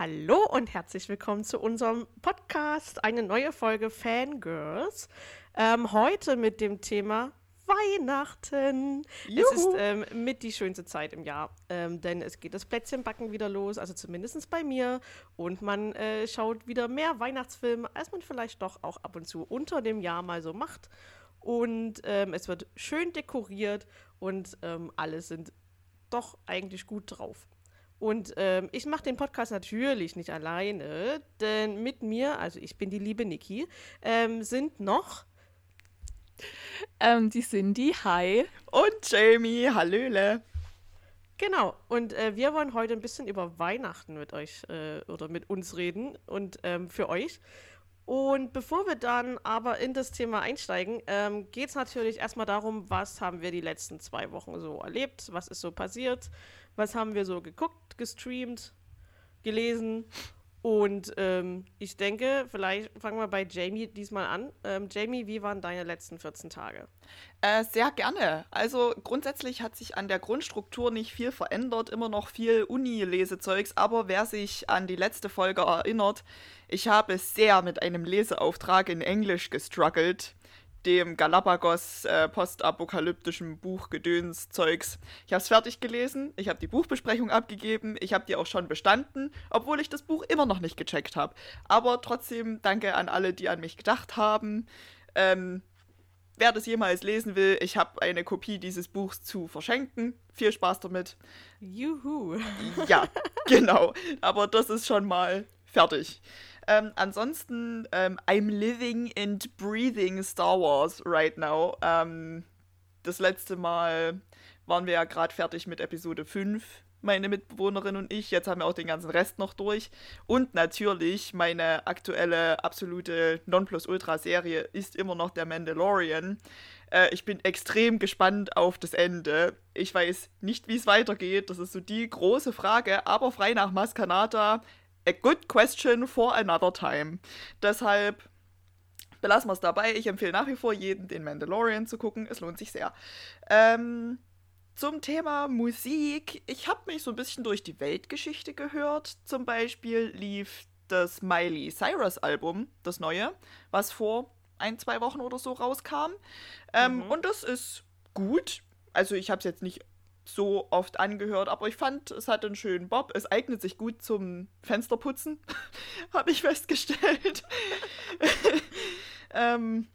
Hallo und herzlich willkommen zu unserem Podcast, eine neue Folge Fangirls. Ähm, heute mit dem Thema Weihnachten. Juhu. Es ist ähm, mit die schönste Zeit im Jahr, ähm, denn es geht das Plätzchenbacken wieder los, also zumindest bei mir. Und man äh, schaut wieder mehr Weihnachtsfilme, als man vielleicht doch auch ab und zu unter dem Jahr mal so macht. Und ähm, es wird schön dekoriert und ähm, alle sind doch eigentlich gut drauf. Und ähm, ich mache den Podcast natürlich nicht alleine, denn mit mir, also ich bin die liebe Niki, ähm, sind noch ähm, die Cindy, hi. Und Jamie, hallöle. Genau, und äh, wir wollen heute ein bisschen über Weihnachten mit euch äh, oder mit uns reden und ähm, für euch. Und bevor wir dann aber in das Thema einsteigen, ähm, geht es natürlich erstmal darum, was haben wir die letzten zwei Wochen so erlebt, was ist so passiert, was haben wir so geguckt, gestreamt, gelesen. Und ähm, ich denke, vielleicht fangen wir bei Jamie diesmal an. Ähm, Jamie, wie waren deine letzten 14 Tage? Äh, sehr gerne. Also grundsätzlich hat sich an der Grundstruktur nicht viel verändert, immer noch viel Uni-Lesezeugs, aber wer sich an die letzte Folge erinnert, ich habe sehr mit einem Leseauftrag in Englisch gestruggelt dem Galapagos äh, postapokalyptischen Buch Gedöns Zeugs. Ich habe es fertig gelesen, ich habe die Buchbesprechung abgegeben, ich habe die auch schon bestanden, obwohl ich das Buch immer noch nicht gecheckt habe. Aber trotzdem danke an alle, die an mich gedacht haben. Ähm, wer das jemals lesen will, ich habe eine Kopie dieses Buchs zu verschenken. Viel Spaß damit. Juhu. Ja, genau. Aber das ist schon mal fertig. Ähm, ansonsten, ähm, I'm living and breathing Star Wars right now. Ähm, das letzte Mal waren wir ja gerade fertig mit Episode 5, meine Mitbewohnerin und ich. Jetzt haben wir auch den ganzen Rest noch durch. Und natürlich, meine aktuelle absolute Nonplusultra-Serie ist immer noch der Mandalorian. Äh, ich bin extrem gespannt auf das Ende. Ich weiß nicht, wie es weitergeht. Das ist so die große Frage. Aber frei nach Maskanata a good question for another time. Deshalb belassen wir es dabei. Ich empfehle nach wie vor jedem, den Mandalorian zu gucken. Es lohnt sich sehr. Ähm, zum Thema Musik. Ich habe mich so ein bisschen durch die Weltgeschichte gehört. Zum Beispiel lief das Miley Cyrus Album, das neue, was vor ein, zwei Wochen oder so rauskam. Ähm, mhm. Und das ist gut. Also ich habe es jetzt nicht so oft angehört, aber ich fand, es hat einen schönen Bob. Es eignet sich gut zum Fensterputzen, habe ich festgestellt. ähm,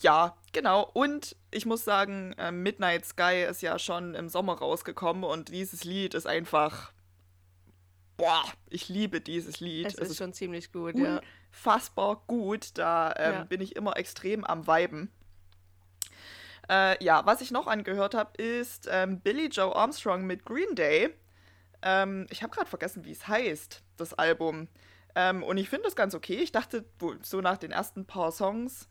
ja, genau. Und ich muss sagen, äh, Midnight Sky ist ja schon im Sommer rausgekommen und dieses Lied ist einfach. Boah, ich liebe dieses Lied. Es, es ist, schon ziemlich gut, ja. Fassbar gut. Da ähm, ja. bin ich immer extrem am Weiben. Äh, ja, was ich noch angehört habe, ist ähm, Billy Joe Armstrong mit Green Day. Ähm, ich habe gerade vergessen, wie es heißt, das Album. Ähm, und ich finde das ganz okay. Ich dachte so nach den ersten paar Songs,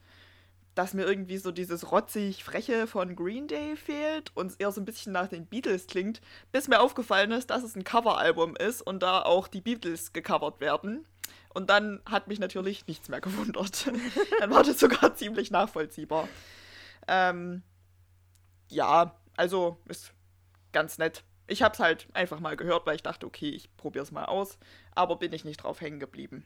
dass mir irgendwie so dieses rotzig Freche von Green Day fehlt und eher so ein bisschen nach den Beatles klingt, bis mir aufgefallen ist, dass es ein Coveralbum ist und da auch die Beatles gecovert werden. Und dann hat mich natürlich nichts mehr gewundert. dann war das sogar ziemlich nachvollziehbar. Ähm, ja, also ist ganz nett. Ich habe es halt einfach mal gehört, weil ich dachte, okay, ich probiere es mal aus, aber bin ich nicht drauf hängen geblieben.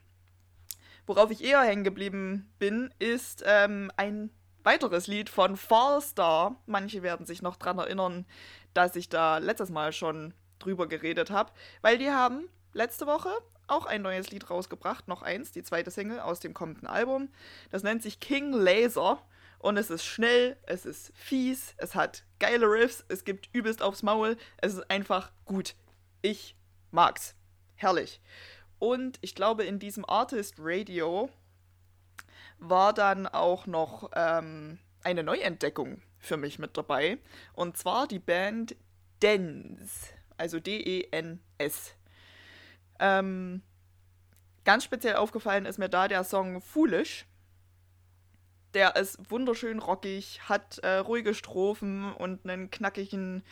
Worauf ich eher hängen geblieben bin, ist ähm, ein weiteres Lied von Fallstar. Manche werden sich noch daran erinnern, dass ich da letztes Mal schon drüber geredet habe, weil die haben letzte Woche auch ein neues Lied rausgebracht, noch eins, die zweite Single aus dem kommenden Album. Das nennt sich King Laser und es ist schnell, es ist fies, es hat geile Riffs, es gibt übelst aufs Maul, es ist einfach gut. Ich mag's. Herrlich. Und ich glaube, in diesem Artist Radio war dann auch noch ähm, eine Neuentdeckung für mich mit dabei. Und zwar die Band Dens, also D-E-N-S. Ähm, ganz speziell aufgefallen ist mir da der Song Foolish der ist wunderschön rockig, hat äh, ruhige Strophen und einen knackigen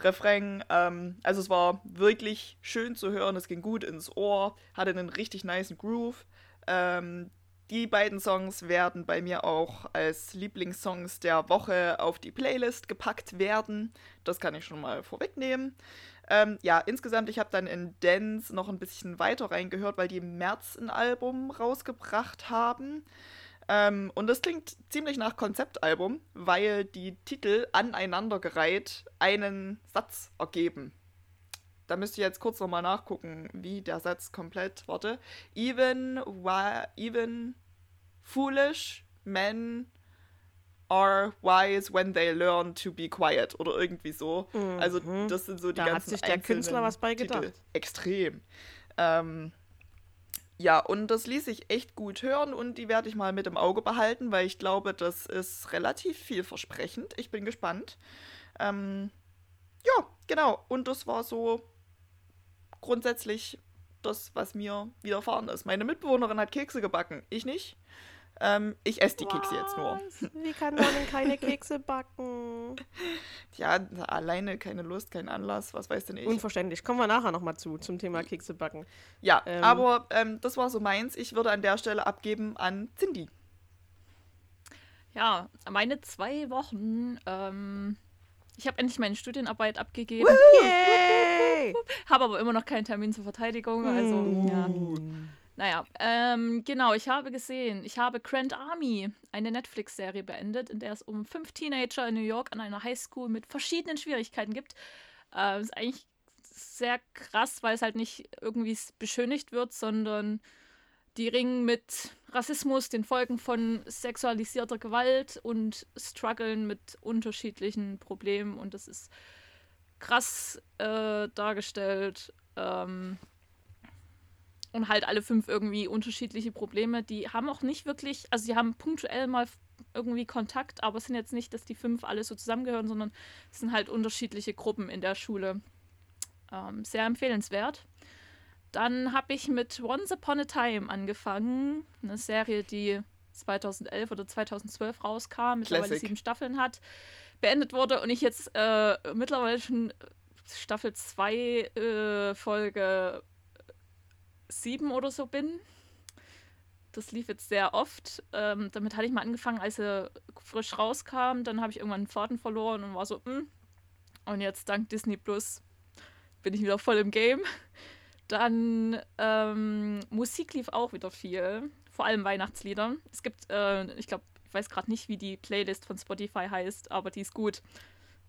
Refrain. Ähm, also es war wirklich schön zu hören, es ging gut ins Ohr, hatte einen richtig niceen Groove. Ähm, die beiden Songs werden bei mir auch als Lieblingssongs der Woche auf die Playlist gepackt werden. Das kann ich schon mal vorwegnehmen. Ähm, ja, insgesamt, ich habe dann in Dance noch ein bisschen weiter reingehört, weil die im März ein Album rausgebracht haben. Ähm, und das klingt ziemlich nach Konzeptalbum, weil die Titel aneinandergereiht einen Satz ergeben. Da müsst ihr jetzt kurz nochmal nachgucken, wie der Satz komplett, warte. Even, even foolish men are wise when they learn to be quiet oder irgendwie so. Mhm. Also das sind so die da ganzen hat sich der Künstler was bei gedacht. Titel. Extrem. Ähm, ja, und das ließ sich echt gut hören und die werde ich mal mit im Auge behalten, weil ich glaube, das ist relativ vielversprechend. Ich bin gespannt. Ähm, ja, genau. Und das war so grundsätzlich das, was mir widerfahren ist. Meine Mitbewohnerin hat Kekse gebacken, ich nicht. Ähm, ich esse die was? Kekse jetzt nur. Wie kann man denn keine Kekse backen? Ja, alleine keine Lust, kein Anlass, was weiß denn ich. Unverständlich. Kommen wir nachher nochmal zu, zum Thema Kekse backen. Ja, ähm, aber ähm, das war so meins. Ich würde an der Stelle abgeben an Cindy. Ja, meine zwei Wochen. Ähm, ich habe endlich meine Studienarbeit abgegeben. Habe aber immer noch keinen Termin zur Verteidigung. Also, uh. ja. Naja, ähm, genau, ich habe gesehen, ich habe Grand Army, eine Netflix-Serie beendet, in der es um fünf Teenager in New York an einer Highschool mit verschiedenen Schwierigkeiten gibt. Äh, ist eigentlich sehr krass, weil es halt nicht irgendwie beschönigt wird, sondern die ringen mit Rassismus, den Folgen von sexualisierter Gewalt und strugglen mit unterschiedlichen Problemen und das ist krass äh, dargestellt. Ähm, und halt alle fünf irgendwie unterschiedliche Probleme. Die haben auch nicht wirklich, also sie haben punktuell mal irgendwie Kontakt, aber es sind jetzt nicht, dass die fünf alle so zusammengehören, sondern es sind halt unterschiedliche Gruppen in der Schule. Ähm, sehr empfehlenswert. Dann habe ich mit Once Upon a Time angefangen, eine Serie, die 2011 oder 2012 rauskam, mittlerweile Classic. sieben Staffeln hat, beendet wurde und ich jetzt äh, mittlerweile schon Staffel 2 äh, Folge sieben oder so bin. Das lief jetzt sehr oft. Ähm, damit hatte ich mal angefangen, als er frisch rauskam. Dann habe ich irgendwann einen Faden verloren und war so, mh. Hm. Und jetzt dank Disney Plus bin ich wieder voll im Game. Dann ähm, Musik lief auch wieder viel. Vor allem Weihnachtslieder. Es gibt, äh, ich glaube, ich weiß gerade nicht, wie die Playlist von Spotify heißt, aber die ist gut.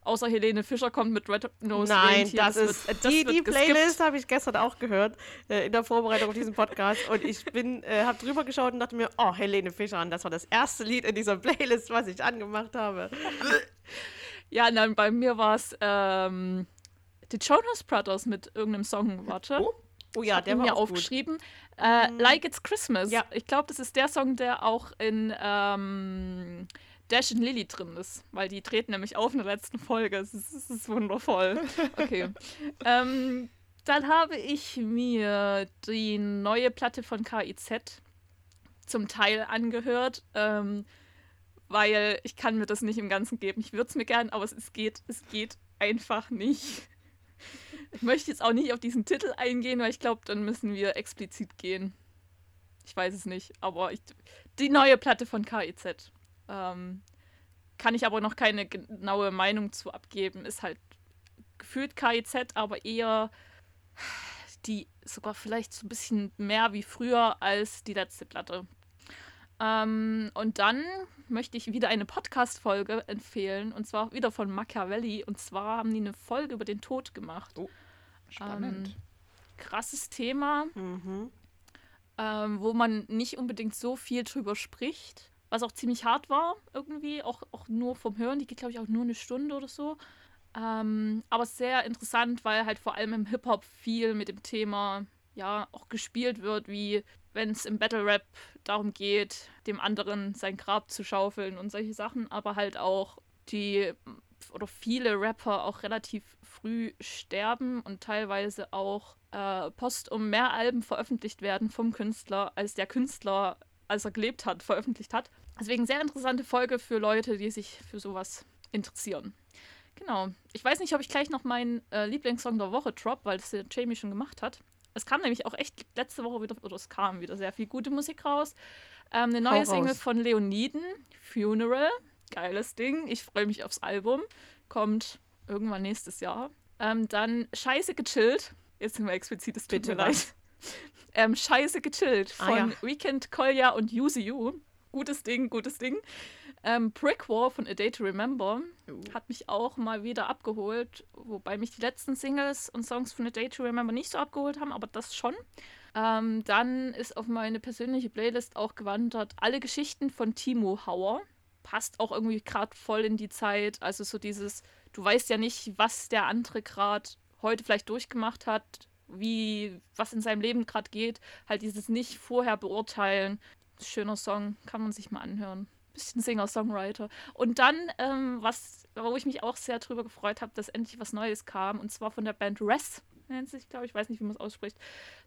Außer Helene Fischer kommt mit Red Nose Nein, Rentier. das, das ist wird, die, die Playlist habe ich gestern auch gehört äh, in der Vorbereitung auf diesen Podcast und ich bin äh, habe drüber geschaut und dachte mir, oh Helene Fischer, und das war das erste Lied in dieser Playlist, was ich angemacht habe. ja, nein, bei mir war es ähm, die Jonas Brothers mit irgendeinem Song. Warte. Oh, oh ja, der war mir aufgeschrieben. Äh, mhm. like It's Christmas. Ja. Ich glaube, das ist der Song, der auch in ähm, Dash und Lily drin ist, weil die treten nämlich auf in der letzten Folge. Es ist, es ist wundervoll. Okay. ähm, dann habe ich mir die neue Platte von KIZ zum Teil angehört, ähm, weil ich kann mir das nicht im Ganzen geben. Ich würde es mir gern, aber es, es geht, es geht einfach nicht. Ich möchte jetzt auch nicht auf diesen Titel eingehen, weil ich glaube, dann müssen wir explizit gehen. Ich weiß es nicht, aber ich, die neue Platte von KIZ. Ähm, kann ich aber noch keine genaue Meinung zu abgeben. Ist halt gefühlt KIZ, aber eher die sogar vielleicht so ein bisschen mehr wie früher als die letzte Platte. Ähm, und dann möchte ich wieder eine Podcast-Folge empfehlen, und zwar wieder von Machiavelli. Und zwar haben die eine Folge über den Tod gemacht. Oh, spannend. Ähm, krasses Thema, mhm. ähm, wo man nicht unbedingt so viel drüber spricht was auch ziemlich hart war irgendwie, auch, auch nur vom Hören. Die geht, glaube ich, auch nur eine Stunde oder so. Ähm, aber sehr interessant, weil halt vor allem im Hip-Hop viel mit dem Thema ja auch gespielt wird, wie wenn es im Battle Rap darum geht, dem anderen sein Grab zu schaufeln und solche Sachen, aber halt auch die oder viele Rapper auch relativ früh sterben und teilweise auch äh, postum mehr Alben veröffentlicht werden vom Künstler, als der Künstler als er gelebt hat, veröffentlicht hat. Deswegen sehr interessante Folge für Leute, die sich für sowas interessieren. Genau. Ich weiß nicht, ob ich gleich noch meinen äh, Lieblingssong der Woche drop, weil das der Jamie schon gemacht hat. Es kam nämlich auch echt letzte Woche wieder, oder es kam wieder sehr viel gute Musik raus. Ähm, eine neue Single von Leoniden, Funeral. Geiles Ding. Ich freue mich aufs Album. Kommt irgendwann nächstes Jahr. Ähm, dann Scheiße gechillt. Jetzt sind wir explizit, es tut Bitte mir leid. Ähm, Scheiße gechillt von ah, ja. Weekend, Kolja und Yuzi Yu. Gutes Ding, gutes Ding. Ähm, Brick War von A Day to Remember uh. hat mich auch mal wieder abgeholt, wobei mich die letzten Singles und Songs von A Day to Remember nicht so abgeholt haben, aber das schon. Ähm, dann ist auf meine persönliche Playlist auch gewandert alle Geschichten von Timo Hauer. Passt auch irgendwie gerade voll in die Zeit. Also so dieses, du weißt ja nicht, was der andere gerade heute vielleicht durchgemacht hat, wie, was in seinem Leben gerade geht. Halt dieses nicht vorher beurteilen. Schöner Song, kann man sich mal anhören. Bisschen Singer-Songwriter. Und dann, ähm, was, wo ich mich auch sehr drüber gefreut habe, dass endlich was Neues kam, und zwar von der Band Res nennt sich, glaube ich, weiß nicht, wie man es ausspricht.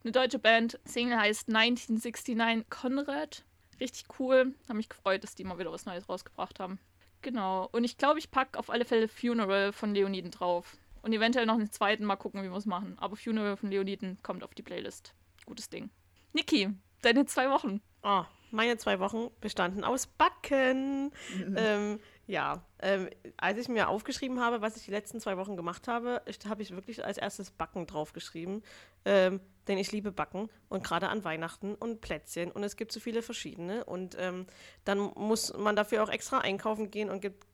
Eine deutsche Band. Single heißt 1969 Konrad. Richtig cool. Habe mich gefreut, dass die mal wieder was Neues rausgebracht haben. Genau. Und ich glaube, ich packe auf alle Fälle Funeral von Leoniden drauf. Und eventuell noch einen zweiten, mal gucken, wie wir es machen. Aber Funeral von Leoniden kommt auf die Playlist. Gutes Ding. Niki, deine zwei Wochen. Oh, meine zwei Wochen bestanden aus Backen. Mhm. Ähm, ja, ähm, als ich mir aufgeschrieben habe, was ich die letzten zwei Wochen gemacht habe, habe ich wirklich als erstes Backen draufgeschrieben. Ähm, denn ich liebe Backen und gerade an Weihnachten und Plätzchen und es gibt so viele verschiedene. Und ähm, dann muss man dafür auch extra einkaufen gehen und gibt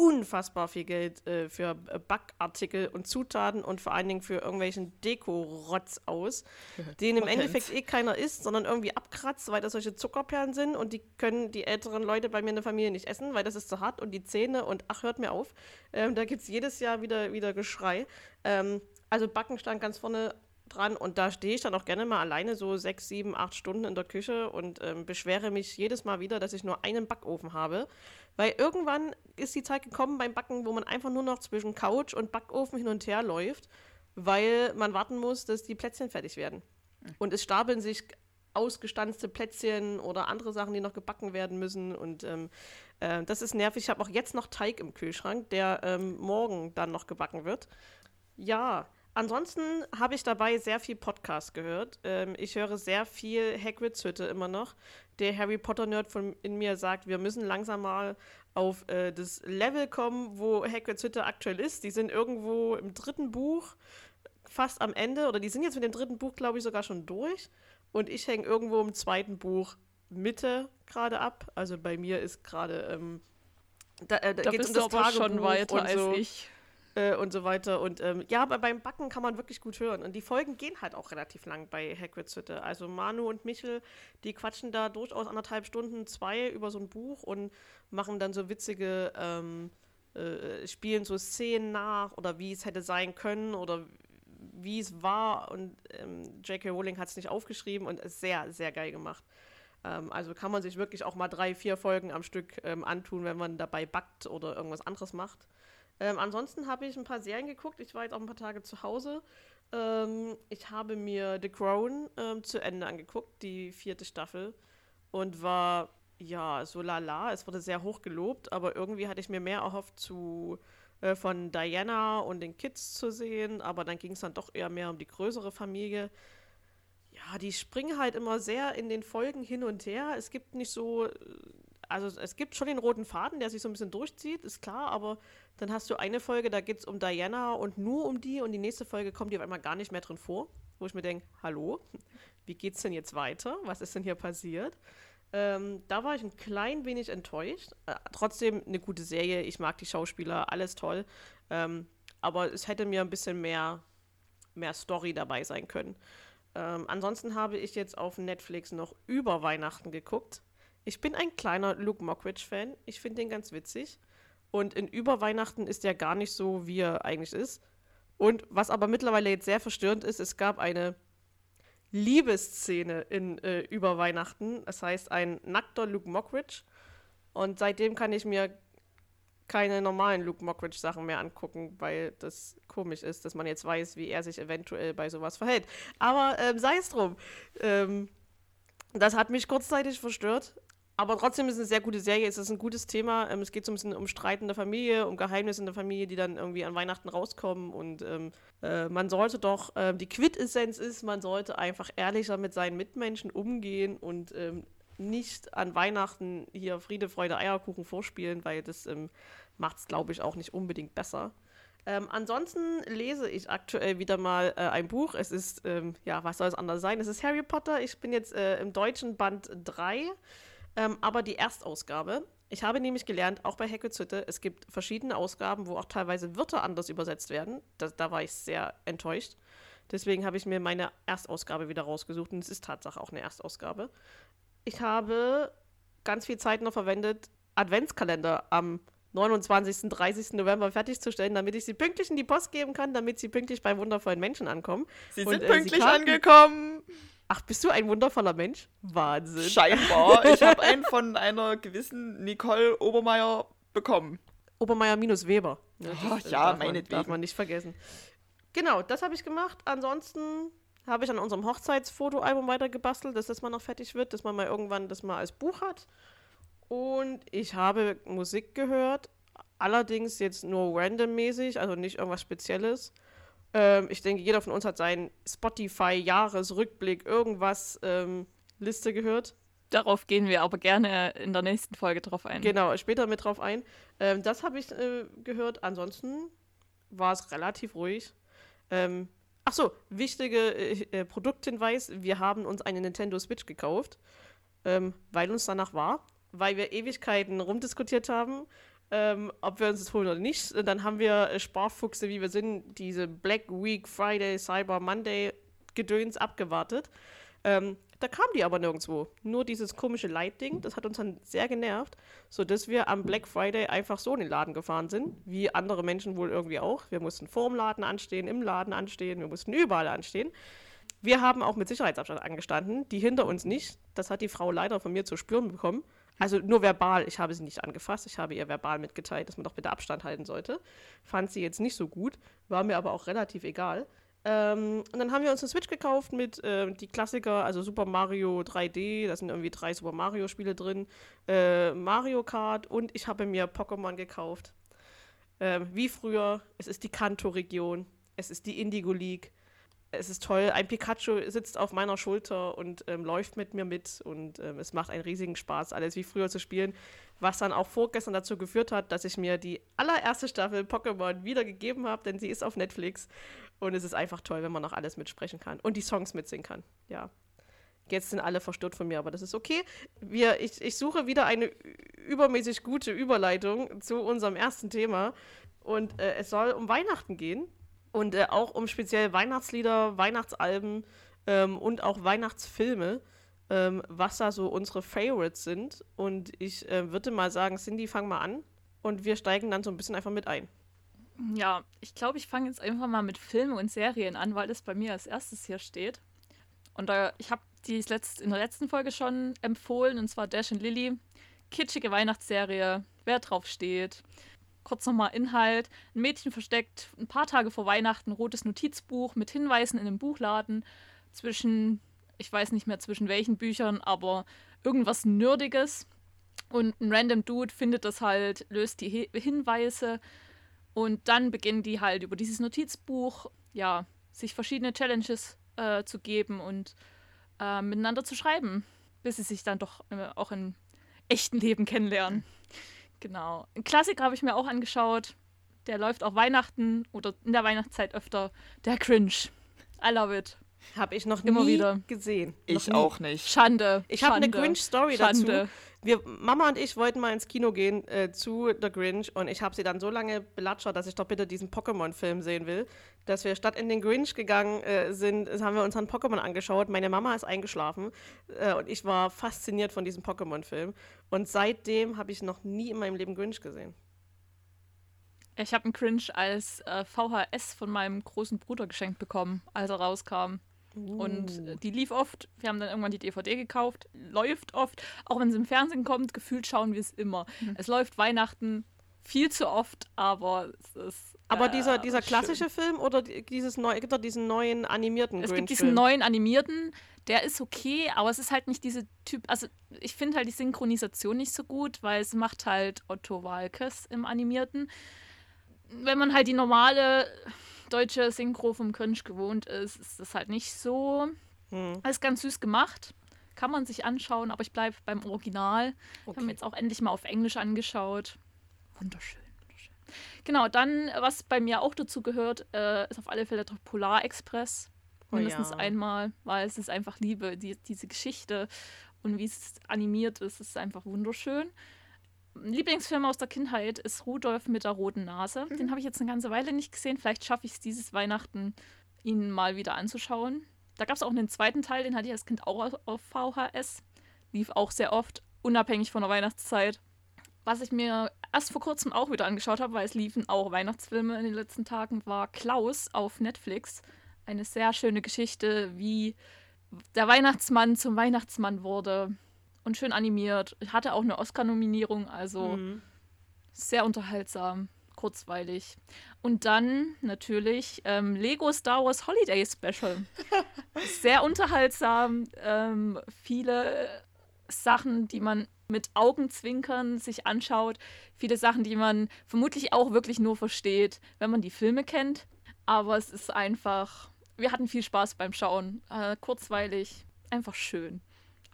unfassbar viel Geld äh, für äh, Backartikel und Zutaten und vor allen Dingen für irgendwelchen Dekorotz aus, den im Endeffekt eh keiner isst, sondern irgendwie abkratzt, weil das solche Zuckerperlen sind und die können die älteren Leute bei mir in der Familie nicht essen, weil das ist zu hart und die Zähne und ach, hört mir auf. Ähm, da gibt es jedes Jahr wieder, wieder Geschrei. Ähm, also Backen stand ganz vorne dran und da stehe ich dann auch gerne mal alleine so sechs, sieben, acht Stunden in der Küche und ähm, beschwere mich jedes Mal wieder, dass ich nur einen Backofen habe. Weil irgendwann ist die Zeit gekommen beim Backen, wo man einfach nur noch zwischen Couch und Backofen hin und her läuft, weil man warten muss, dass die Plätzchen fertig werden. Und es stapeln sich ausgestanzte Plätzchen oder andere Sachen, die noch gebacken werden müssen. Und ähm, äh, das ist nervig. Ich habe auch jetzt noch Teig im Kühlschrank, der ähm, morgen dann noch gebacken wird. Ja, Ansonsten habe ich dabei sehr viel Podcast gehört. Ähm, ich höre sehr viel Hagrids Hütte immer noch. Der Harry Potter-Nerd in mir sagt, wir müssen langsam mal auf äh, das Level kommen, wo Hagrids Hütte aktuell ist. Die sind irgendwo im dritten Buch, fast am Ende, oder die sind jetzt mit dem dritten Buch, glaube ich, sogar schon durch. Und ich hänge irgendwo im zweiten Buch Mitte gerade ab. Also bei mir ist gerade, ähm, da, äh, da, da geht es um das Tagebuch schon weiter als so. ich äh, und so weiter. Und ähm, ja, aber beim Backen kann man wirklich gut hören. Und die Folgen gehen halt auch relativ lang bei Hagrids Hütte. Also Manu und Michel, die quatschen da durchaus anderthalb Stunden, zwei über so ein Buch und machen dann so witzige, ähm, äh, spielen so Szenen nach oder wie es hätte sein können oder wie es war. Und ähm, J.K. Rowling hat es nicht aufgeschrieben und ist sehr, sehr geil gemacht. Ähm, also kann man sich wirklich auch mal drei, vier Folgen am Stück ähm, antun, wenn man dabei backt oder irgendwas anderes macht. Ähm, ansonsten habe ich ein paar Serien geguckt. Ich war jetzt auch ein paar Tage zu Hause. Ähm, ich habe mir The Crown ähm, zu Ende angeguckt, die vierte Staffel. Und war, ja, so lala. Es wurde sehr hoch gelobt, aber irgendwie hatte ich mir mehr erhofft zu äh, von Diana und den Kids zu sehen. Aber dann ging es dann doch eher mehr um die größere Familie. Ja, die springen halt immer sehr in den Folgen hin und her. Es gibt nicht so äh, also es gibt schon den roten Faden, der sich so ein bisschen durchzieht, ist klar, aber dann hast du eine Folge, da geht es um Diana und nur um die und die nächste Folge kommt die auf einmal gar nicht mehr drin vor, wo ich mir denke, hallo, wie geht's denn jetzt weiter? Was ist denn hier passiert? Ähm, da war ich ein klein wenig enttäuscht. Äh, trotzdem eine gute Serie, ich mag die Schauspieler, alles toll. Ähm, aber es hätte mir ein bisschen mehr, mehr Story dabei sein können. Ähm, ansonsten habe ich jetzt auf Netflix noch über Weihnachten geguckt. Ich bin ein kleiner Luke Mockridge-Fan. Ich finde den ganz witzig. Und in Überweihnachten ist er gar nicht so, wie er eigentlich ist. Und was aber mittlerweile jetzt sehr verstörend ist, es gab eine Liebesszene in äh, Überweihnachten. Das heißt, ein nackter Luke Mockridge. Und seitdem kann ich mir keine normalen Luke Mockridge-Sachen mehr angucken, weil das komisch ist, dass man jetzt weiß, wie er sich eventuell bei sowas verhält. Aber ähm, sei es drum. Ähm, das hat mich kurzzeitig verstört. Aber trotzdem ist es eine sehr gute Serie. Es ist ein gutes Thema. Ähm, es geht so ein bisschen um Streit in der Familie, um Geheimnisse in der Familie, die dann irgendwie an Weihnachten rauskommen. Und ähm, äh, man sollte doch, äh, die Quintessenz ist, man sollte einfach ehrlicher mit seinen Mitmenschen umgehen und ähm, nicht an Weihnachten hier Friede, Freude, Eierkuchen vorspielen, weil das ähm, macht es, glaube ich, auch nicht unbedingt besser. Ähm, ansonsten lese ich aktuell wieder mal äh, ein Buch. Es ist, ähm, ja, was soll es anders sein? Es ist Harry Potter. Ich bin jetzt äh, im deutschen Band 3, ähm, aber die Erstausgabe. Ich habe nämlich gelernt, auch bei Heckelzütte, es gibt verschiedene Ausgaben, wo auch teilweise Wörter anders übersetzt werden. Das, da war ich sehr enttäuscht. Deswegen habe ich mir meine Erstausgabe wieder rausgesucht und es ist Tatsache auch eine Erstausgabe. Ich habe ganz viel Zeit noch verwendet, Adventskalender am 29. 30. November fertigzustellen, damit ich sie pünktlich in die Post geben kann, damit sie pünktlich bei wundervollen Menschen ankommen. Sie und, sind äh, pünktlich sie angekommen. Ach, bist du ein wundervoller Mensch? Wahnsinn. Scheinbar. Ich habe einen von einer gewissen Nicole Obermeier bekommen. Obermeier minus Weber. Ja, oh, das, ja meinetwegen. Darf man nicht vergessen. Genau, das habe ich gemacht. Ansonsten habe ich an unserem Hochzeitsfotoalbum weitergebastelt, dass das mal noch fertig wird, dass man mal irgendwann das mal als Buch hat. Und ich habe Musik gehört, allerdings jetzt nur randommäßig, also nicht irgendwas Spezielles. Ähm, ich denke, jeder von uns hat seinen Spotify-Jahresrückblick, irgendwas ähm, Liste gehört. Darauf gehen wir aber gerne in der nächsten Folge drauf ein. Genau, später mit drauf ein. Ähm, das habe ich äh, gehört. Ansonsten war es relativ ruhig. Ähm, ach so, wichtige äh, äh, Produkthinweis: Wir haben uns eine Nintendo Switch gekauft, ähm, weil uns danach war, weil wir Ewigkeiten rumdiskutiert haben ähm, ob wir uns das holen oder nicht. Dann haben wir äh, Sparfuchse, wie wir sind, diese Black Week, Friday, Cyber Monday Gedöns abgewartet. Ähm, da kam die aber nirgendwo. Nur dieses komische Light-Ding, das hat uns dann sehr genervt, sodass wir am Black Friday einfach so in den Laden gefahren sind, wie andere Menschen wohl irgendwie auch. Wir mussten vorm Laden anstehen, im Laden anstehen, wir mussten überall anstehen. Wir haben auch mit Sicherheitsabstand angestanden, die hinter uns nicht. Das hat die Frau leider von mir zu spüren bekommen. Also nur verbal, ich habe sie nicht angefasst, ich habe ihr verbal mitgeteilt, dass man doch bitte Abstand halten sollte. Fand sie jetzt nicht so gut, war mir aber auch relativ egal. Ähm, und dann haben wir uns eine Switch gekauft mit äh, die Klassiker, also Super Mario 3D, da sind irgendwie drei Super Mario Spiele drin, äh, Mario Kart und ich habe mir Pokémon gekauft. Ähm, wie früher, es ist die Kanto-Region, es ist die Indigo League, es ist toll. Ein Pikachu sitzt auf meiner Schulter und ähm, läuft mit mir mit und ähm, es macht einen riesigen Spaß, alles wie früher zu spielen. Was dann auch vorgestern dazu geführt hat, dass ich mir die allererste Staffel Pokémon wiedergegeben habe, denn sie ist auf Netflix und es ist einfach toll, wenn man noch alles mitsprechen kann und die Songs mitsingen kann. Ja. Jetzt sind alle verstört von mir, aber das ist okay. Wir, ich, ich suche wieder eine übermäßig gute Überleitung zu unserem ersten Thema. Und äh, es soll um Weihnachten gehen. Und äh, auch um speziell Weihnachtslieder, Weihnachtsalben ähm, und auch Weihnachtsfilme, ähm, was da so unsere Favorites sind. Und ich äh, würde mal sagen, Cindy, fang mal an und wir steigen dann so ein bisschen einfach mit ein. Ja, ich glaube, ich fange jetzt einfach mal mit Filmen und Serien an, weil das bei mir als erstes hier steht. Und äh, ich habe die letzt, in der letzten Folge schon empfohlen, und zwar Dash and Lily. Kitschige Weihnachtsserie, wer drauf steht kurz nochmal Inhalt. Ein Mädchen versteckt ein paar Tage vor Weihnachten ein rotes Notizbuch mit Hinweisen in einem Buchladen zwischen, ich weiß nicht mehr zwischen welchen Büchern, aber irgendwas Nerdiges. Und ein random Dude findet das halt, löst die Hinweise und dann beginnen die halt über dieses Notizbuch, ja, sich verschiedene Challenges äh, zu geben und äh, miteinander zu schreiben, bis sie sich dann doch äh, auch im echten Leben kennenlernen. Genau. Ein Klassiker habe ich mir auch angeschaut. Der läuft auch Weihnachten oder in der Weihnachtszeit öfter. Der Cringe. I love it. Habe ich noch Immer nie wieder. gesehen. Ich nie. auch nicht. Schande. Ich habe eine Grinch-Story dazu. Wir, Mama und ich wollten mal ins Kino gehen äh, zu The Grinch und ich habe sie dann so lange belatschert, dass ich doch bitte diesen Pokémon-Film sehen will, dass wir statt in den Grinch gegangen äh, sind, haben wir uns dann Pokémon angeschaut. Meine Mama ist eingeschlafen äh, und ich war fasziniert von diesem Pokémon-Film. Und seitdem habe ich noch nie in meinem Leben Grinch gesehen. Ich habe einen Cringe als äh, VHS von meinem großen Bruder geschenkt bekommen, als er rauskam. Uh. Und die lief oft. Wir haben dann irgendwann die DVD gekauft. Läuft oft. Auch wenn es im Fernsehen kommt, gefühlt schauen wir es immer. Mhm. Es läuft Weihnachten viel zu oft, aber es ist. Aber äh, dieser, dieser klassische schön. Film oder dieses neu, gibt es diesen neuen animierten Es gibt diesen neuen animierten, der ist okay, aber es ist halt nicht diese Typ. Also, ich finde halt die Synchronisation nicht so gut, weil es macht halt Otto Walkes im animierten. Wenn man halt die normale deutsche Synchro vom Cringe gewohnt ist, ist das halt nicht so. Hm. Alles ganz süß gemacht. Kann man sich anschauen, aber ich bleibe beim Original. Okay. Ich habe mir jetzt auch endlich mal auf Englisch angeschaut. Wunderschön. Genau, dann, was bei mir auch dazu gehört, äh, ist auf alle Fälle der Polar Express. Oh Mindestens ja. einmal, weil es ist einfach Liebe, die, diese Geschichte und wie es animiert ist, ist einfach wunderschön. Lieblingsfilm aus der Kindheit ist Rudolf mit der roten Nase. Mhm. Den habe ich jetzt eine ganze Weile nicht gesehen. Vielleicht schaffe ich es dieses Weihnachten, ihn mal wieder anzuschauen. Da gab es auch einen zweiten Teil, den hatte ich als Kind auch auf VHS. Lief auch sehr oft, unabhängig von der Weihnachtszeit. Was ich mir erst vor kurzem auch wieder angeschaut habe, weil es liefen auch Weihnachtsfilme in den letzten Tagen, war Klaus auf Netflix. Eine sehr schöne Geschichte, wie der Weihnachtsmann zum Weihnachtsmann wurde und schön animiert. Ich hatte auch eine Oscar-Nominierung, also mhm. sehr unterhaltsam, kurzweilig. Und dann natürlich ähm, Lego Star Wars Holiday Special. sehr unterhaltsam, ähm, viele Sachen, die man mit Augenzwinkern sich anschaut, viele Sachen, die man vermutlich auch wirklich nur versteht, wenn man die Filme kennt. Aber es ist einfach, wir hatten viel Spaß beim Schauen. Äh, kurzweilig, einfach schön.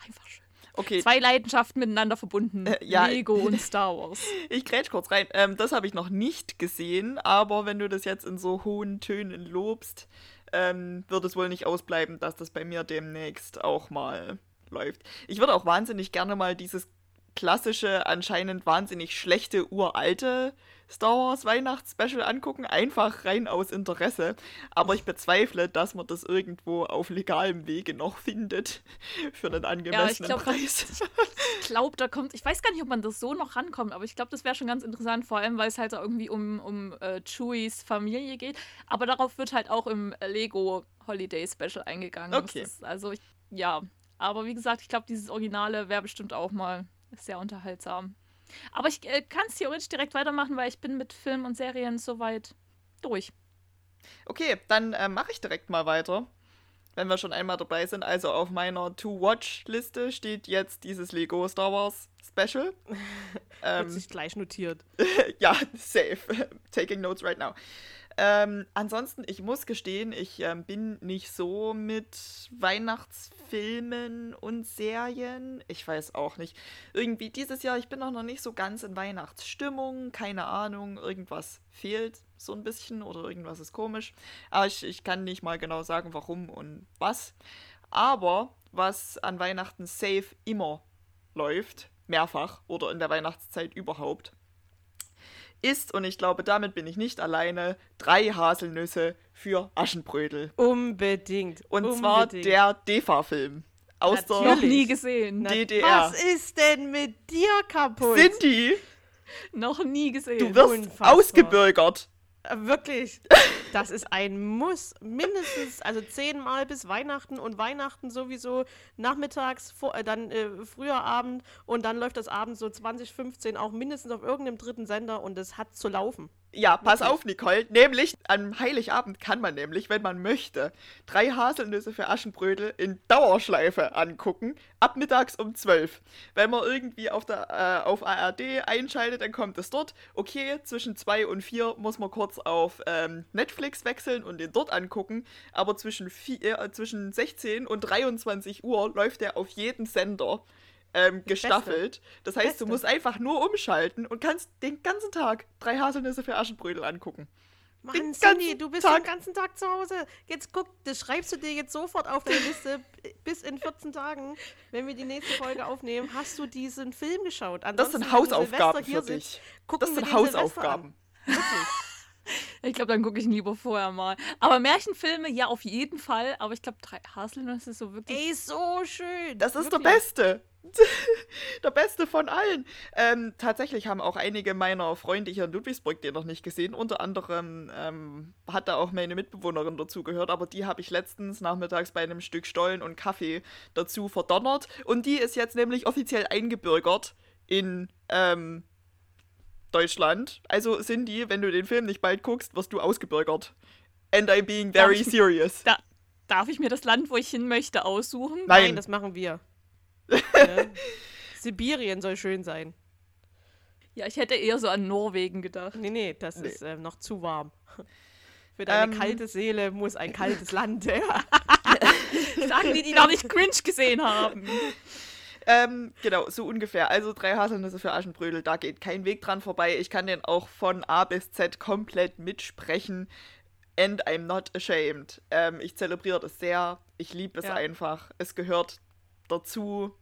Einfach schön. Okay. Zwei Leidenschaften miteinander verbunden. Äh, ja. Lego und Star Wars. ich grätsch kurz rein. Ähm, das habe ich noch nicht gesehen, aber wenn du das jetzt in so hohen Tönen lobst, ähm, wird es wohl nicht ausbleiben, dass das bei mir demnächst auch mal läuft. Ich würde auch wahnsinnig gerne mal dieses klassische, anscheinend wahnsinnig schlechte, uralte Star Wars Weihnachtsspecial angucken, einfach rein aus Interesse. Aber ich bezweifle, dass man das irgendwo auf legalem Wege noch findet für einen angemessenen ja, ich glaub, Preis. Ich glaube, da kommt, ich weiß gar nicht, ob man das so noch rankommt, aber ich glaube, das wäre schon ganz interessant, vor allem, weil es halt irgendwie um, um äh, Chewies Familie geht. Aber darauf wird halt auch im Lego Holiday Special eingegangen. Okay. Ist, also, ich, ja. Aber wie gesagt, ich glaube, dieses Originale wäre bestimmt auch mal sehr unterhaltsam. Aber ich äh, kann es theoretisch direkt weitermachen, weil ich bin mit Film und Serien soweit durch. Okay, dann äh, mache ich direkt mal weiter. Wenn wir schon einmal dabei sind. Also auf meiner To-Watch-Liste steht jetzt dieses Lego Star Wars Special. ähm, Wird sich gleich notiert. ja, safe. Taking notes right now. Ähm, ansonsten, ich muss gestehen, ich ähm, bin nicht so mit Weihnachtsfilmen und Serien. Ich weiß auch nicht. Irgendwie dieses Jahr, ich bin auch noch nicht so ganz in Weihnachtsstimmung. Keine Ahnung, irgendwas fehlt so ein bisschen oder irgendwas ist komisch. Aber ich, ich kann nicht mal genau sagen, warum und was. Aber was an Weihnachten safe immer läuft, mehrfach oder in der Weihnachtszeit überhaupt, ist, und ich glaube, damit bin ich nicht alleine, drei Haselnüsse für Aschenbrödel. Unbedingt. Und unbedingt. zwar der DEFA-Film. Aus Natürlich. der Noch nie gesehen. DDR. Was ist denn mit dir kaputt? Cindy! Noch nie gesehen. Du wirst Unfassbar. ausgebürgert. Wirklich, das ist ein Muss. Mindestens, also zehnmal bis Weihnachten und Weihnachten sowieso nachmittags, vor, äh, dann äh, früher Abend und dann läuft das Abend so 2015 auch mindestens auf irgendeinem dritten Sender und es hat zu laufen. Ja, pass auf, Nicole. Nämlich, am Heiligabend kann man nämlich, wenn man möchte, drei Haselnüsse für Aschenbrödel in Dauerschleife angucken, ab mittags um 12. Wenn man irgendwie auf, der, äh, auf ARD einschaltet, dann kommt es dort. Okay, zwischen 2 und 4 muss man kurz auf ähm, Netflix wechseln und den dort angucken. Aber zwischen, vier, äh, zwischen 16 und 23 Uhr läuft der auf jeden Sender ähm, gestaffelt. Das heißt, Beste. du musst einfach nur umschalten und kannst den ganzen Tag drei Haselnüsse für Aschenbrödel angucken. Mann, Cindy, du bist Tag. den ganzen Tag zu Hause. Jetzt guck, das schreibst du dir jetzt sofort auf deine Liste. Bis in 14 Tagen, wenn wir die nächste Folge aufnehmen, hast du diesen Film geschaut. Ansonsten, das sind Hausaufgaben für dich. Sitzt, das sind Hausaufgaben. Ich glaube, dann gucke ich ihn lieber vorher mal. Aber Märchenfilme, ja, auf jeden Fall. Aber ich glaube, drei Haselnüsse ist so wirklich. Ey, so schön. Das ist wirklich. der Beste. der beste von allen. Ähm, tatsächlich haben auch einige meiner Freunde hier in Ludwigsburg den noch nicht gesehen. Unter anderem ähm, hat da auch meine Mitbewohnerin dazu gehört, aber die habe ich letztens nachmittags bei einem Stück Stollen und Kaffee dazu verdonnert. Und die ist jetzt nämlich offiziell eingebürgert in ähm, Deutschland. Also, Cindy, wenn du den Film nicht bald guckst, wirst du ausgebürgert. And I'm being very darf serious. da, darf ich mir das Land, wo ich hin möchte, aussuchen? Nein, Nein das machen wir. ja. Sibirien soll schön sein. Ja, ich hätte eher so an Norwegen gedacht. Nee, nee, das nee. ist äh, noch zu warm. Für deine ähm, kalte Seele muss ein kaltes Land her. Sagen die, die noch nicht Cringe gesehen haben. ähm, genau, so ungefähr. Also drei Haselnüsse für Aschenbrödel, da geht kein Weg dran vorbei. Ich kann den auch von A bis Z komplett mitsprechen. And I'm not ashamed. Ähm, ich zelebriere das sehr. Ich liebe es ja. einfach. Es gehört dazu.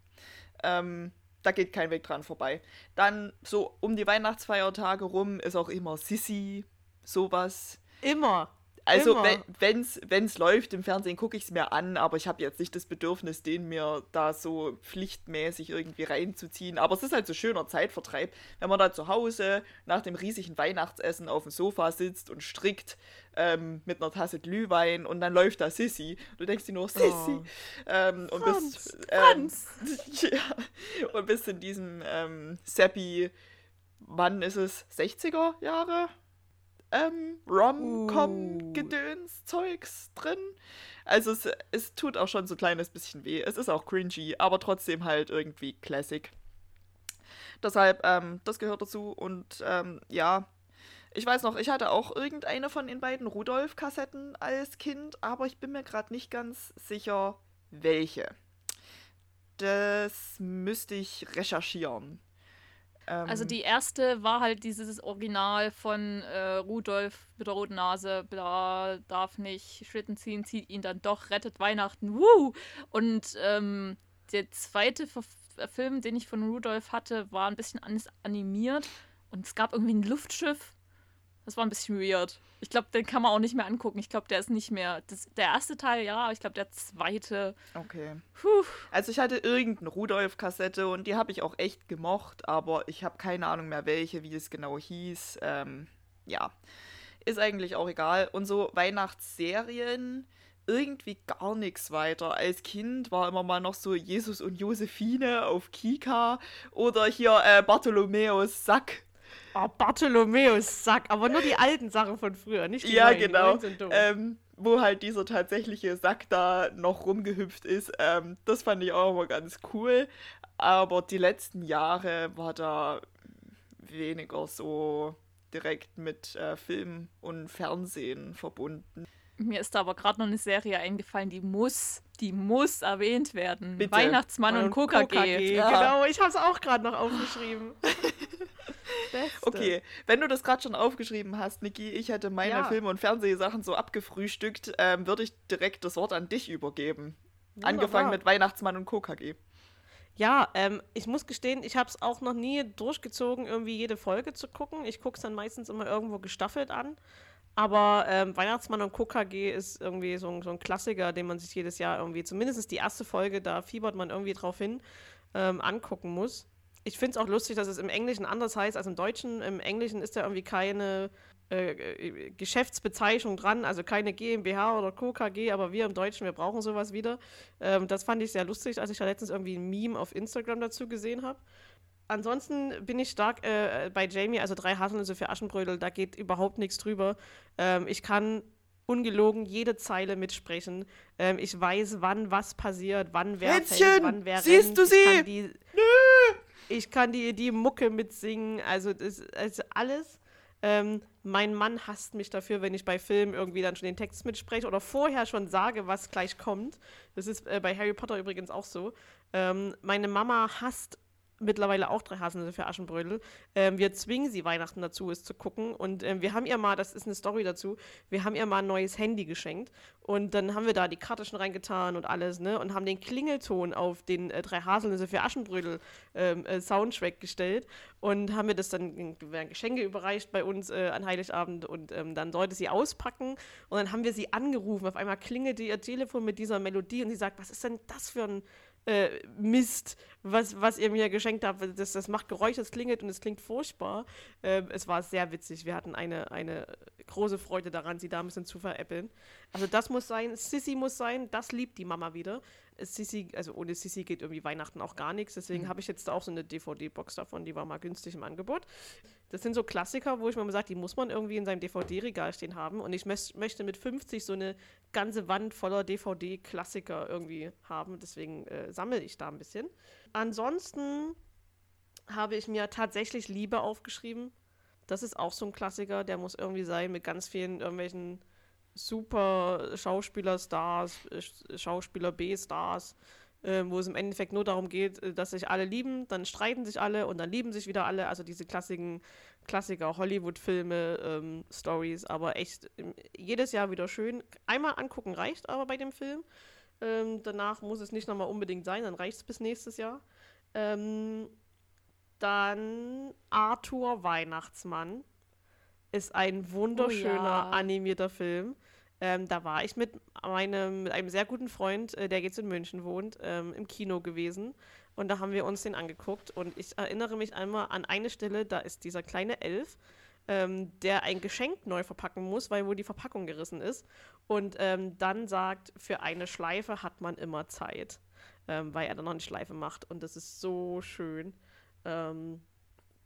Ähm, da geht kein Weg dran vorbei. Dann so um die Weihnachtsfeiertage rum ist auch immer Sissy, sowas. Immer. Also, wenn es läuft im Fernsehen, gucke ich es mir an, aber ich habe jetzt nicht das Bedürfnis, den mir da so pflichtmäßig irgendwie reinzuziehen. Aber es ist halt so schöner Zeitvertreib, wenn man da zu Hause nach dem riesigen Weihnachtsessen auf dem Sofa sitzt und strickt ähm, mit einer Tasse Glühwein und dann läuft da Sissy. Du denkst dir nur, Sissy. Oh. Ähm, und Franz, bist, ähm, ja, und bist in diesem ähm, Seppi, wann ist es? 60er Jahre? Ähm, Rom-Com-Gedöns-Zeugs drin. Also es, es tut auch schon so ein kleines bisschen weh. Es ist auch cringy, aber trotzdem halt irgendwie Classic. Deshalb, ähm, das gehört dazu. Und ähm, ja, ich weiß noch, ich hatte auch irgendeine von den beiden Rudolf-Kassetten als Kind, aber ich bin mir gerade nicht ganz sicher, welche. Das müsste ich recherchieren. Ähm, also die erste war halt dieses Original von äh, Rudolf mit der roten Nase, bla, darf nicht Schlitten ziehen, zieht ihn dann doch, rettet Weihnachten, wuh! Und ähm, der zweite Film, den ich von Rudolf hatte, war ein bisschen anders animiert und es gab irgendwie ein Luftschiff das war ein bisschen weird. Ich glaube, den kann man auch nicht mehr angucken. Ich glaube, der ist nicht mehr. Das, der erste Teil ja, aber ich glaube, der zweite. Okay. Puh. Also ich hatte irgendeine Rudolf-Kassette und die habe ich auch echt gemocht, aber ich habe keine Ahnung mehr welche, wie es genau hieß. Ähm, ja. Ist eigentlich auch egal. Und so Weihnachtsserien irgendwie gar nichts weiter. Als Kind war immer mal noch so Jesus und Josephine auf Kika oder hier äh, Bartholomäus Sack Oh, Bartholomäus Sack, aber nur die alten Sachen von früher, nicht die Ja, neuen. genau. Die ähm, wo halt dieser tatsächliche Sack da noch rumgehüpft ist. Ähm, das fand ich auch immer ganz cool. Aber die letzten Jahre war da weniger so direkt mit äh, Film und Fernsehen verbunden. Mir ist da aber gerade noch eine Serie eingefallen, die muss, die muss erwähnt werden. Bitte. Weihnachtsmann und, und KKG. Ja. Genau, ich habe es auch gerade noch aufgeschrieben. okay, wenn du das gerade schon aufgeschrieben hast, Niki, ich hätte meine ja. Filme und Fernsehsachen so abgefrühstückt, ähm, würde ich direkt das Wort an dich übergeben. Wunderbar. Angefangen mit Weihnachtsmann und KKG. Ja, ähm, ich muss gestehen, ich habe es auch noch nie durchgezogen, irgendwie jede Folge zu gucken. Ich gucke es dann meistens immer irgendwo gestaffelt an. Aber ähm, Weihnachtsmann und KKG ist irgendwie so ein, so ein, Klassiker, den man sich jedes Jahr irgendwie, zumindest die erste Folge, da fiebert man irgendwie drauf hin, ähm, angucken muss. Ich finde es auch lustig, dass es im Englischen anders heißt als im Deutschen. Im Englischen ist da irgendwie keine äh, äh Geschäftsbezeichnung dran, also keine GmbH oder KKG, aber wir im Deutschen, wir brauchen sowas wieder. Ähm, das fand ich sehr lustig, als ich da letztens irgendwie ein Meme auf Instagram dazu gesehen habe ansonsten bin ich stark äh, bei Jamie, also drei Haselnüsse für Aschenbrödel, da geht überhaupt nichts drüber. Ähm, ich kann ungelogen jede Zeile mitsprechen. Ähm, ich weiß, wann was passiert, wann wer Händchen, fällt, wann wer siehst rennt. du sie? Ich kann die, Nö. Ich kann die, die Mucke mitsingen, also das also alles. Ähm, mein Mann hasst mich dafür, wenn ich bei Filmen irgendwie dann schon den Text mitspreche oder vorher schon sage, was gleich kommt. Das ist äh, bei Harry Potter übrigens auch so. Ähm, meine Mama hasst mittlerweile auch drei Haselnüsse für Aschenbrödel. Ähm, wir zwingen sie Weihnachten dazu, es zu gucken. Und ähm, wir haben ihr mal, das ist eine Story dazu, wir haben ihr mal ein neues Handy geschenkt. Und dann haben wir da die Karte schon reingetan und alles, ne? Und haben den Klingelton auf den äh, drei Haselnüsse für Aschenbrödel ähm, äh, Soundtrack gestellt. Und haben wir das dann, werden Geschenke überreicht bei uns äh, an Heiligabend. Und ähm, dann sollte sie auspacken. Und dann haben wir sie angerufen. Auf einmal klingelte ihr Telefon mit dieser Melodie und sie sagt, was ist denn das für ein äh, Mist, was, was ihr mir geschenkt habt. Das, das macht Geräusche, es klingelt und es klingt furchtbar. Ähm, es war sehr witzig. Wir hatten eine, eine große Freude daran, sie da ein bisschen zu veräppeln. Also das muss sein, Sissy muss sein, das liebt die Mama wieder. Sissy, also ohne Sissy geht irgendwie Weihnachten auch gar nichts. Deswegen mhm. habe ich jetzt auch so eine DVD-Box davon, die war mal günstig im Angebot. Das sind so Klassiker, wo ich mir mal sage, die muss man irgendwie in seinem DVD-Regal stehen haben. Und ich möchte mit 50 so eine ganze Wand voller DVD-Klassiker irgendwie haben. Deswegen äh, sammle ich da ein bisschen. Ansonsten habe ich mir tatsächlich Liebe aufgeschrieben. Das ist auch so ein Klassiker, der muss irgendwie sein mit ganz vielen irgendwelchen super Schauspieler-Stars, Schauspieler B-Stars. äh, wo es im Endeffekt nur darum geht, äh, dass sich alle lieben, dann streiten sich alle und dann lieben sich wieder alle. Also diese klassischen Klassiker, Hollywood-Filme, ähm, Stories, aber echt ähm, jedes Jahr wieder schön. Einmal angucken reicht aber bei dem Film. Ähm, danach muss es nicht nochmal unbedingt sein, dann reicht es bis nächstes Jahr. Ähm, dann Arthur Weihnachtsmann ist ein wunderschöner oh ja. animierter Film. Ähm, da war ich mit, meinem, mit einem sehr guten Freund, äh, der jetzt in München wohnt, ähm, im Kino gewesen. Und da haben wir uns den angeguckt. Und ich erinnere mich einmal an eine Stelle, da ist dieser kleine Elf, ähm, der ein Geschenk neu verpacken muss, weil wohl die Verpackung gerissen ist. Und ähm, dann sagt, für eine Schleife hat man immer Zeit, ähm, weil er dann noch eine Schleife macht. Und das ist so schön, ähm,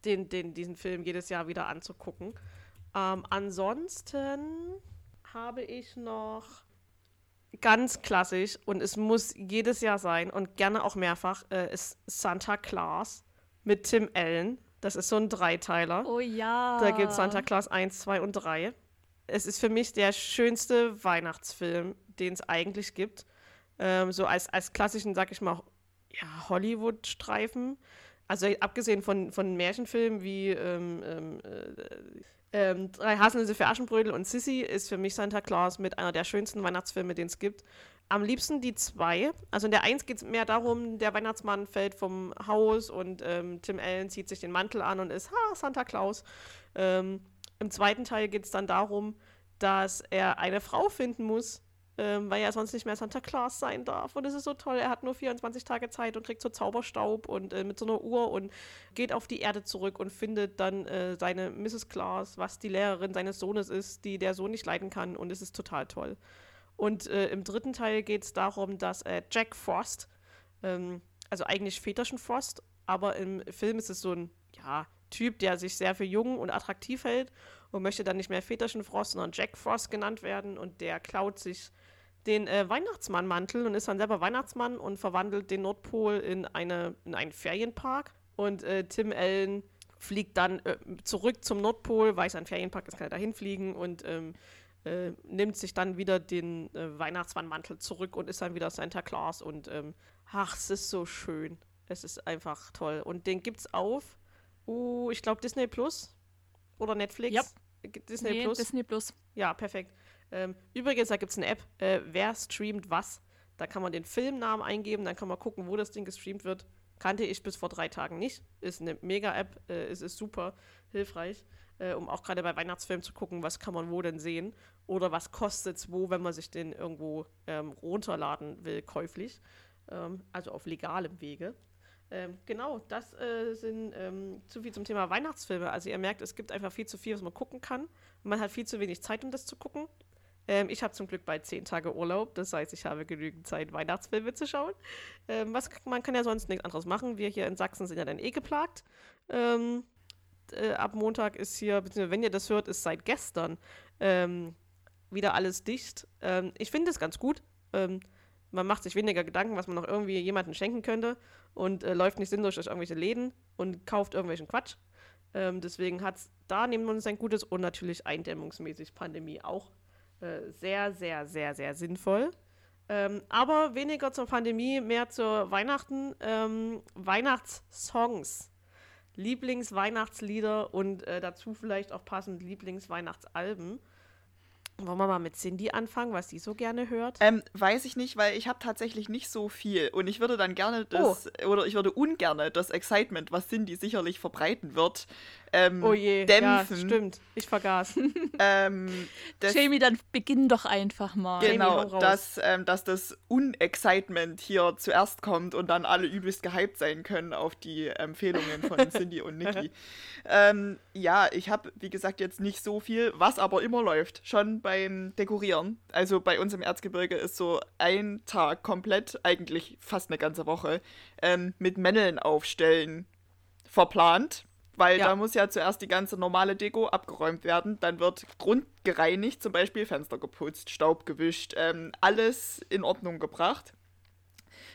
den, den, diesen Film jedes Jahr wieder anzugucken. Ähm, ansonsten habe ich noch ganz klassisch und es muss jedes Jahr sein und gerne auch mehrfach, äh, ist Santa Claus mit Tim Allen. Das ist so ein Dreiteiler. Oh ja. Da gibt es Santa Claus 1, 2 und 3. Es ist für mich der schönste Weihnachtsfilm, den es eigentlich gibt. Ähm, so als, als klassischen, sag ich mal, ja, Hollywood-Streifen. Also abgesehen von, von Märchenfilmen wie ähm, ähm äh, ähm, Drei Haselnüsse für Aschenbrödel und Sissy ist für mich Santa Claus mit einer der schönsten Weihnachtsfilme, den es gibt. Am liebsten die zwei. Also in der eins geht es mehr darum, der Weihnachtsmann fällt vom Haus und ähm, Tim Allen zieht sich den Mantel an und ist, ha, Santa Claus. Ähm, Im zweiten Teil geht es dann darum, dass er eine Frau finden muss, ähm, weil er sonst nicht mehr Santa Claus sein darf. Und es ist so toll, er hat nur 24 Tage Zeit und kriegt so Zauberstaub und äh, mit so einer Uhr und geht auf die Erde zurück und findet dann äh, seine Mrs. Claus, was die Lehrerin seines Sohnes ist, die der Sohn nicht leiden kann. Und es ist total toll. Und äh, im dritten Teil geht es darum, dass Jack Frost, ähm, also eigentlich Väterchen Frost, aber im Film ist es so ein, ja, Typ, der sich sehr für jung und attraktiv hält und möchte dann nicht mehr Väterchen Frost, sondern Jack Frost genannt werden und der klaut sich den äh, Weihnachtsmannmantel und ist dann selber Weihnachtsmann und verwandelt den Nordpol in, eine, in einen Ferienpark. Und äh, Tim Allen fliegt dann äh, zurück zum Nordpol, weil es ein Ferienpark ist, kann er da hinfliegen und ähm, äh, nimmt sich dann wieder den äh, Weihnachtsmannmantel zurück und ist dann wieder Santa Claus. Und ähm, ach, es ist so schön. Es ist einfach toll. Und den gibt's auf, uh, ich glaube, Disney Plus oder Netflix. Ja. Disney nee, Plus. Disney Plus. Ja, perfekt. Ähm, übrigens, da gibt es eine App, äh, wer streamt was. Da kann man den Filmnamen eingeben, dann kann man gucken, wo das Ding gestreamt wird. Kannte ich bis vor drei Tagen nicht. Ist eine Mega-App, äh, es ist super hilfreich, äh, um auch gerade bei Weihnachtsfilmen zu gucken, was kann man wo denn sehen oder was kostet es wo, wenn man sich den irgendwo ähm, runterladen will, käuflich. Ähm, also auf legalem Wege. Ähm, genau, das äh, sind ähm, zu viel zum Thema Weihnachtsfilme. Also ihr merkt, es gibt einfach viel zu viel, was man gucken kann. Man hat viel zu wenig Zeit, um das zu gucken. Ähm, ich habe zum Glück bald zehn Tage Urlaub, das heißt, ich habe genügend Zeit, Weihnachtsfilme zu schauen. Ähm, was, man kann ja sonst nichts anderes machen. Wir hier in Sachsen sind ja dann eh geplagt. Ähm, äh, ab Montag ist hier, beziehungsweise wenn ihr das hört, ist seit gestern ähm, wieder alles dicht. Ich finde es ganz gut. Man macht sich weniger Gedanken, was man noch irgendwie jemandem schenken könnte und äh, läuft nicht sinnlos durch irgendwelche Läden und kauft irgendwelchen Quatsch. Ähm, deswegen hat es da wir uns ein gutes und natürlich eindämmungsmäßig Pandemie auch äh, sehr, sehr, sehr, sehr sinnvoll. Ähm, aber weniger zur Pandemie, mehr zur Weihnachten. Ähm, Weihnachtssongs. Lieblingsweihnachtslieder und äh, dazu vielleicht auch passend Lieblingsweihnachtsalben. Wollen wir mal mit Cindy anfangen, was sie so gerne hört? Ähm, weiß ich nicht, weil ich habe tatsächlich nicht so viel. Und ich würde dann gerne das, oh. oder ich würde ungerne das Excitement, was Cindy sicherlich verbreiten wird, ähm, oh je, dämpfen. Ja, stimmt. Ich vergaß. ähm, das, Jamie, dann beginn doch einfach mal. Genau, dass, ähm, dass das Unexcitement hier zuerst kommt und dann alle übelst gehypt sein können auf die Empfehlungen von Cindy und Nikki. Ähm, ja, ich habe, wie gesagt, jetzt nicht so viel, was aber immer läuft. Schon beim Dekorieren. Also bei uns im Erzgebirge ist so ein Tag komplett, eigentlich fast eine ganze Woche, ähm, mit Männeln aufstellen verplant weil ja. da muss ja zuerst die ganze normale Deko abgeräumt werden. Dann wird grundgereinigt, zum Beispiel Fenster geputzt, Staub gewischt, ähm, alles in Ordnung gebracht.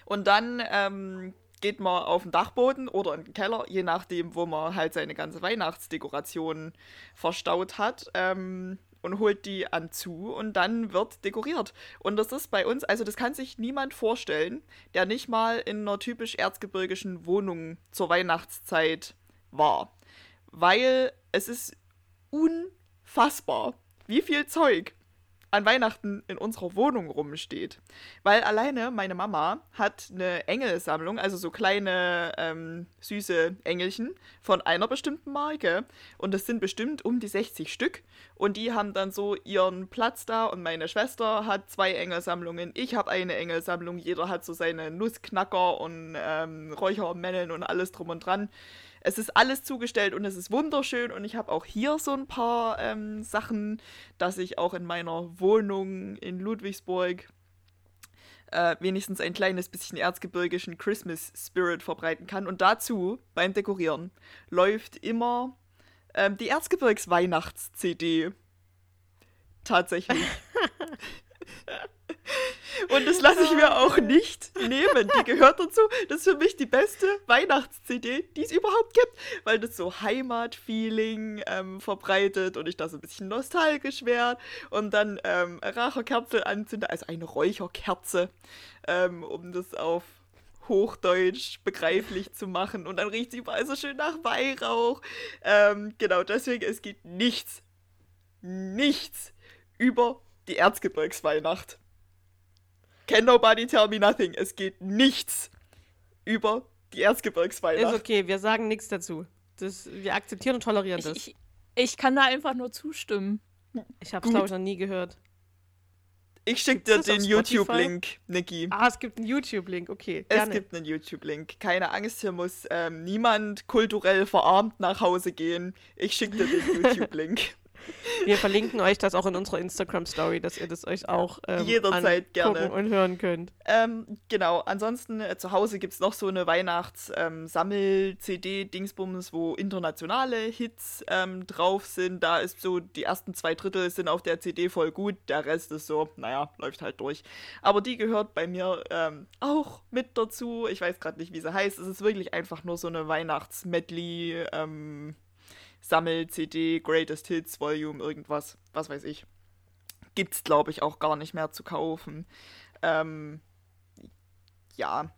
Und dann ähm, geht man auf den Dachboden oder in den Keller, je nachdem, wo man halt seine ganze Weihnachtsdekoration verstaut hat. Ähm, und holt die an zu und dann wird dekoriert. Und das ist bei uns, also das kann sich niemand vorstellen, der nicht mal in einer typisch erzgebirgischen Wohnung zur Weihnachtszeit war. Weil es ist unfassbar, wie viel Zeug an Weihnachten in unserer Wohnung rumsteht. Weil alleine meine Mama hat eine Engelsammlung, also so kleine ähm, süße Engelchen von einer bestimmten Marke. Und das sind bestimmt um die 60 Stück. Und die haben dann so ihren Platz da. Und meine Schwester hat zwei Engelsammlungen. Ich habe eine Engelsammlung. Jeder hat so seine Nussknacker und ähm, Räuchermänneln und alles drum und dran. Es ist alles zugestellt und es ist wunderschön und ich habe auch hier so ein paar ähm, Sachen, dass ich auch in meiner Wohnung in Ludwigsburg äh, wenigstens ein kleines bisschen erzgebirgischen Christmas Spirit verbreiten kann. Und dazu beim Dekorieren läuft immer ähm, die Erzgebirgs Weihnachts-CD. Tatsächlich. Und das lasse ich mir auch nicht nehmen. Die gehört dazu. Das ist für mich die beste Weihnachts-CD, die es überhaupt gibt, weil das so Heimatfeeling ähm, verbreitet und ich da so ein bisschen nostalgisch werde und dann ähm, Racherkerze anzünde, also eine Räucherkerze, ähm, um das auf Hochdeutsch begreiflich zu machen und dann riecht sie überall so schön nach Weihrauch. Ähm, genau, deswegen, es geht nichts, nichts über die Erzgebirgsweihnacht. Can nobody tell me nothing? Es geht nichts über die Erzgebirgsweihnacht. Ist okay, wir sagen nichts dazu. Das, wir akzeptieren und tolerieren ich, das. Ich, ich, kann da einfach nur zustimmen. Ich habe es, glaube ich, noch nie gehört. Ich schicke dir den YouTube-Link, Niki. Ah, es gibt einen YouTube-Link, okay. Gerne. Es gibt einen YouTube-Link. Keine Angst, hier muss ähm, niemand kulturell verarmt nach Hause gehen. Ich schicke dir den YouTube-Link. Wir verlinken euch das auch in unserer Instagram-Story, dass ihr das euch auch ähm, jederzeit gerne und hören könnt. Ähm, genau, ansonsten äh, zu Hause gibt es noch so eine Weihnachts-Sammel-CD-Dingsbums, ähm, wo internationale Hits ähm, drauf sind. Da ist so, die ersten zwei Drittel sind auf der CD voll gut, der Rest ist so, naja, läuft halt durch. Aber die gehört bei mir ähm, auch mit dazu. Ich weiß gerade nicht, wie sie heißt. Es ist wirklich einfach nur so eine Weihnachts-Medley- ähm, Sammel-CD, Greatest Hits, Volume, irgendwas, was weiß ich. Gibt's, glaube ich, auch gar nicht mehr zu kaufen. Ähm, ja.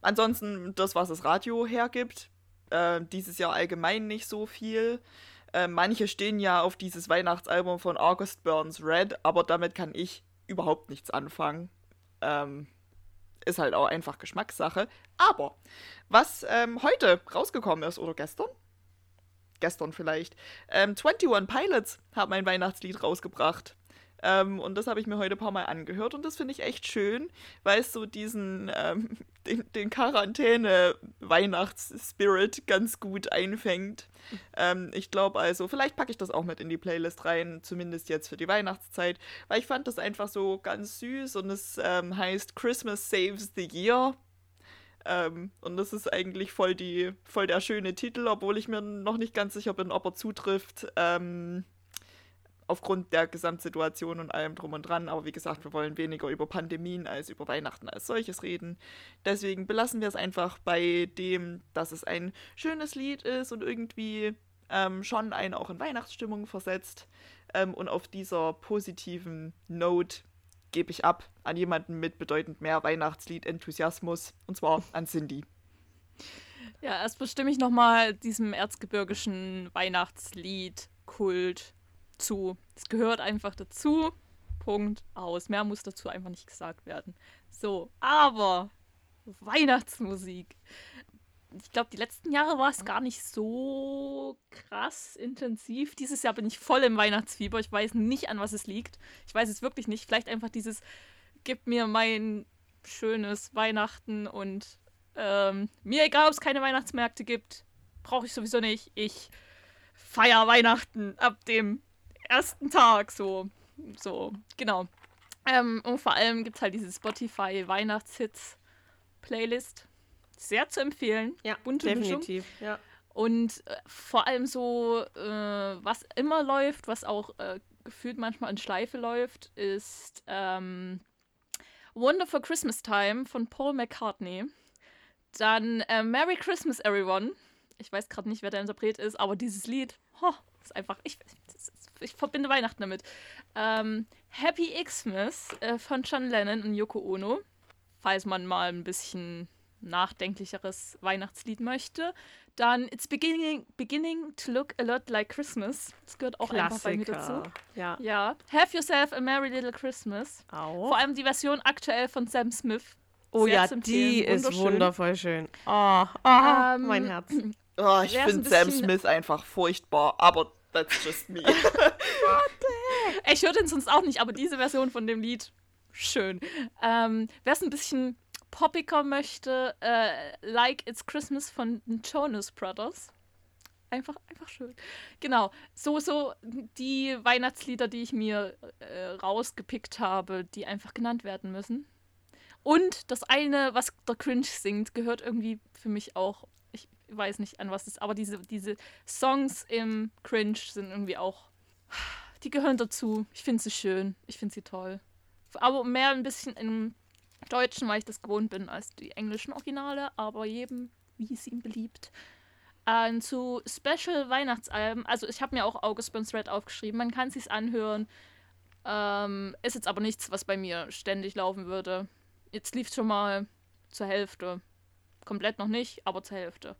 Ansonsten das, was das Radio hergibt. Äh, dieses Jahr allgemein nicht so viel. Äh, manche stehen ja auf dieses Weihnachtsalbum von August Burns Red, aber damit kann ich überhaupt nichts anfangen. Ähm, ist halt auch einfach Geschmackssache. Aber was ähm, heute rausgekommen ist oder gestern, gestern vielleicht. Ähm, 21 Pilots haben ein Weihnachtslied rausgebracht. Ähm, und das habe ich mir heute ein paar Mal angehört und das finde ich echt schön, weil es so diesen, ähm, den, den Quarantäne-Weihnachts-Spirit ganz gut einfängt. Ähm, ich glaube also, vielleicht packe ich das auch mit in die Playlist rein, zumindest jetzt für die Weihnachtszeit, weil ich fand das einfach so ganz süß und es ähm, heißt Christmas Saves the Year. Ähm, und das ist eigentlich voll, die, voll der schöne Titel, obwohl ich mir noch nicht ganz sicher bin, ob er zutrifft. Ähm, aufgrund der Gesamtsituation und allem drum und dran. Aber wie gesagt, wir wollen weniger über Pandemien als über Weihnachten als solches reden. Deswegen belassen wir es einfach bei dem, dass es ein schönes Lied ist und irgendwie ähm, schon einen auch in Weihnachtsstimmung versetzt. Ähm, und auf dieser positiven Note gebe ich ab an jemanden mit bedeutend mehr Weihnachtslied-Enthusiasmus, und zwar an Cindy. Ja, erst bestimme ich nochmal diesem erzgebirgischen Weihnachtslied-Kult zu. Es gehört einfach dazu. Punkt aus. Mehr muss dazu einfach nicht gesagt werden. So, aber Weihnachtsmusik ich glaube, die letzten Jahre war es gar nicht so krass intensiv. Dieses Jahr bin ich voll im Weihnachtsfieber. Ich weiß nicht, an was es liegt. Ich weiß es wirklich nicht. Vielleicht einfach dieses, gib mir mein schönes Weihnachten und ähm, mir egal, ob es keine Weihnachtsmärkte gibt, brauche ich sowieso nicht. Ich feiere Weihnachten ab dem ersten Tag. So, so, genau. Ähm, und vor allem gibt es halt diese Spotify Weihnachtshits Playlist sehr zu empfehlen. Ja, Bunte definitiv. Mischung. Ja. Und äh, vor allem so, äh, was immer läuft, was auch äh, gefühlt manchmal in Schleife läuft, ist ähm, Wonderful Christmas Time von Paul McCartney. Dann äh, Merry Christmas Everyone. Ich weiß gerade nicht, wer der Interpret ist, aber dieses Lied, oh, ist einfach, ich, ich verbinde Weihnachten damit. Ähm, Happy Xmas äh, von John Lennon und Yoko Ono. Falls man mal ein bisschen nachdenklicheres Weihnachtslied möchte. Dann It's beginning, beginning to look a lot like Christmas. Das gehört auch Klassiker. einfach bei mir dazu. Ja. ja. Have Yourself a Merry Little Christmas. Auch. Vor allem die Version aktuell von Sam Smith. Oh Sehr ja, die ist wundervoll schön. Oh, oh ähm, mein Herz. Oh, ich finde Sam Smith einfach furchtbar, aber that's just me. ich höre den sonst auch nicht, aber diese Version von dem Lied, schön. Ähm, Wer es ein bisschen poppiger möchte, äh, Like It's Christmas von den Jonas Brothers. Einfach, einfach schön. Genau, so, so die Weihnachtslieder, die ich mir äh, rausgepickt habe, die einfach genannt werden müssen. Und das eine, was der Cringe singt, gehört irgendwie für mich auch. Ich weiß nicht, an was das ist, aber diese, diese Songs im Cringe sind irgendwie auch. Die gehören dazu. Ich finde sie schön. Ich finde sie toll. Aber mehr ein bisschen im Deutschen, weil ich das gewohnt bin, als die englischen Originale, aber jedem, wie es ihm beliebt. Äh, zu Special Weihnachtsalben, also ich habe mir auch August Burns Red aufgeschrieben, man kann es sich anhören. Ähm, ist jetzt aber nichts, was bei mir ständig laufen würde. Jetzt lief es schon mal zur Hälfte. Komplett noch nicht, aber zur Hälfte.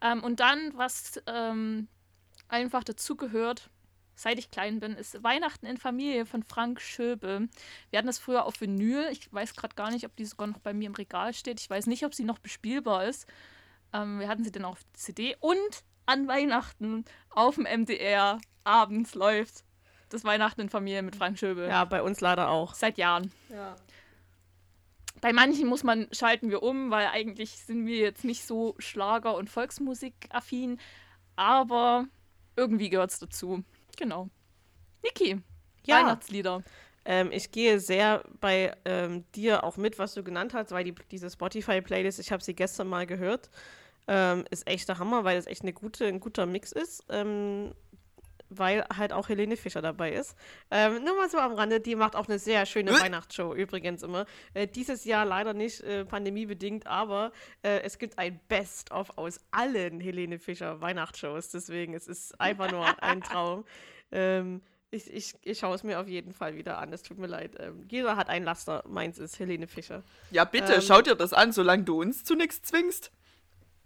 Ähm, und dann, was ähm, einfach dazugehört, seit ich klein bin, ist Weihnachten in Familie von Frank Schöbe. Wir hatten das früher auf Vinyl. Ich weiß gerade gar nicht, ob die sogar noch bei mir im Regal steht. Ich weiß nicht, ob sie noch bespielbar ist. Ähm, wir hatten sie dann auf CD. Und an Weihnachten auf dem MDR abends läuft das Weihnachten in Familie mit Frank Schöbe. Ja, bei uns leider auch. Seit Jahren. Ja. Bei manchen muss man schalten wir um, weil eigentlich sind wir jetzt nicht so Schlager- und Volksmusik-affin, aber irgendwie gehört es dazu. Genau. Niki, ja. Weihnachtslieder. Ähm, ich gehe sehr bei ähm, dir auch mit, was du genannt hast, weil die, diese Spotify-Playlist, ich habe sie gestern mal gehört, ähm, ist echt der Hammer, weil es echt eine gute, ein guter Mix ist. Weil halt auch Helene Fischer dabei ist. Ähm, nur mal so am Rande, die macht auch eine sehr schöne äh? Weihnachtsshow übrigens immer. Äh, dieses Jahr leider nicht äh, pandemiebedingt, aber äh, es gibt ein Best-of aus allen Helene Fischer Weihnachtsshows. Deswegen, es ist einfach nur ein Traum. Ähm, ich, ich, ich schaue es mir auf jeden Fall wieder an. Es tut mir leid. Ähm, jeder hat ein Laster. Meins ist Helene Fischer. Ja, bitte, ähm, schau dir das an, solange du uns zu nichts zwingst.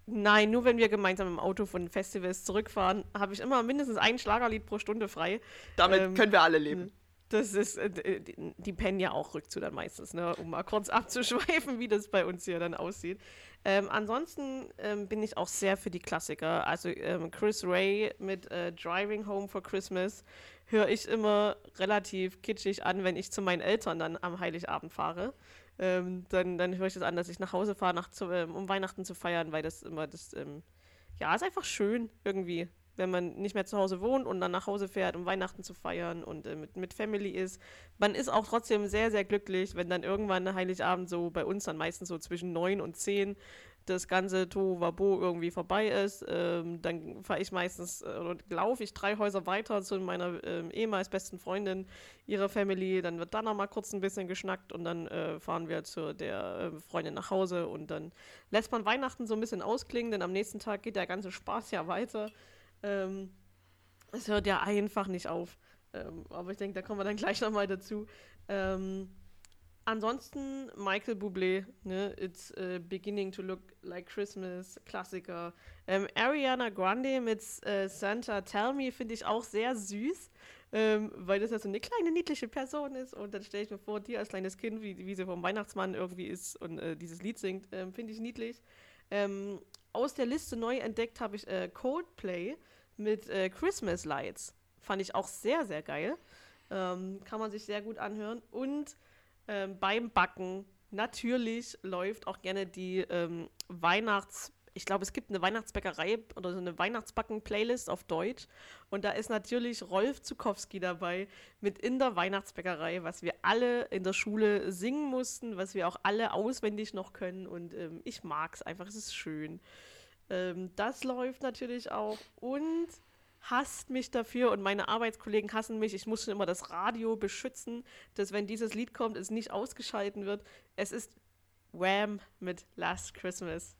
Nein, nur wenn wir gemeinsam im Auto von Festivals zurückfahren, habe ich immer mindestens ein Schlagerlied pro Stunde frei. Damit ähm, können wir alle leben. Das ist, äh, die pennen ja auch rückzu dann meistens, ne? um mal kurz abzuschweifen, wie das bei uns hier dann aussieht. Ähm, ansonsten ähm, bin ich auch sehr für die Klassiker. Also ähm, Chris Ray mit äh, Driving Home for Christmas höre ich immer relativ kitschig an, wenn ich zu meinen Eltern dann am Heiligabend fahre ähm, dann, dann höre ich das an, dass ich nach Hause fahre, nach, ähm, um Weihnachten zu feiern, weil das immer das, ähm, ja, ist einfach schön irgendwie, wenn man nicht mehr zu Hause wohnt und dann nach Hause fährt, um Weihnachten zu feiern und äh, mit, mit Family ist. Man ist auch trotzdem sehr, sehr glücklich, wenn dann irgendwann Heiligabend so bei uns dann meistens so zwischen neun und zehn das ganze Tohuwabo irgendwie vorbei ist, ähm, dann fahre ich meistens äh, oder laufe ich drei Häuser weiter zu meiner ähm, ehemals besten Freundin, ihrer Family. Dann wird da noch mal kurz ein bisschen geschnackt und dann äh, fahren wir zu der äh, Freundin nach Hause und dann lässt man Weihnachten so ein bisschen ausklingen, denn am nächsten Tag geht der ganze Spaß ja weiter. Ähm, es hört ja einfach nicht auf. Ähm, aber ich denke, da kommen wir dann gleich noch mal dazu. Ähm, Ansonsten Michael Bublé, ne? It's uh, beginning to look like Christmas, Klassiker. Ähm, Ariana Grande mit äh, Santa Tell Me finde ich auch sehr süß, ähm, weil das ja so eine kleine niedliche Person ist. Und dann stelle ich mir vor, die als kleines Kind, wie, wie sie vom Weihnachtsmann irgendwie ist und äh, dieses Lied singt, ähm, finde ich niedlich. Ähm, aus der Liste neu entdeckt habe ich äh, Coldplay mit äh, Christmas Lights. Fand ich auch sehr, sehr geil. Ähm, kann man sich sehr gut anhören. Und ähm, beim Backen natürlich läuft auch gerne die ähm, Weihnachts- ich glaube, es gibt eine Weihnachtsbäckerei oder so eine Weihnachtsbacken-Playlist auf Deutsch. Und da ist natürlich Rolf Zukowski dabei mit In der Weihnachtsbäckerei, was wir alle in der Schule singen mussten, was wir auch alle auswendig noch können. Und ähm, ich mag es einfach, es ist schön. Ähm, das läuft natürlich auch. Und hasst mich dafür und meine Arbeitskollegen hassen mich. Ich muss schon immer das Radio beschützen, dass wenn dieses Lied kommt, es nicht ausgeschalten wird. Es ist Wham mit Last Christmas.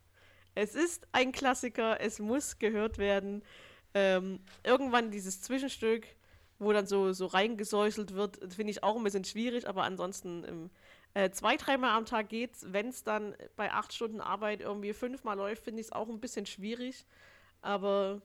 Es ist ein Klassiker, es muss gehört werden. Ähm, irgendwann dieses Zwischenstück wo dann so, so reingesäuselt wird, finde ich auch ein bisschen schwierig, aber ansonsten im, äh, zwei, dreimal am Tag geht's. Wenn es dann bei acht Stunden Arbeit irgendwie fünfmal läuft, finde ich es auch ein bisschen schwierig. Aber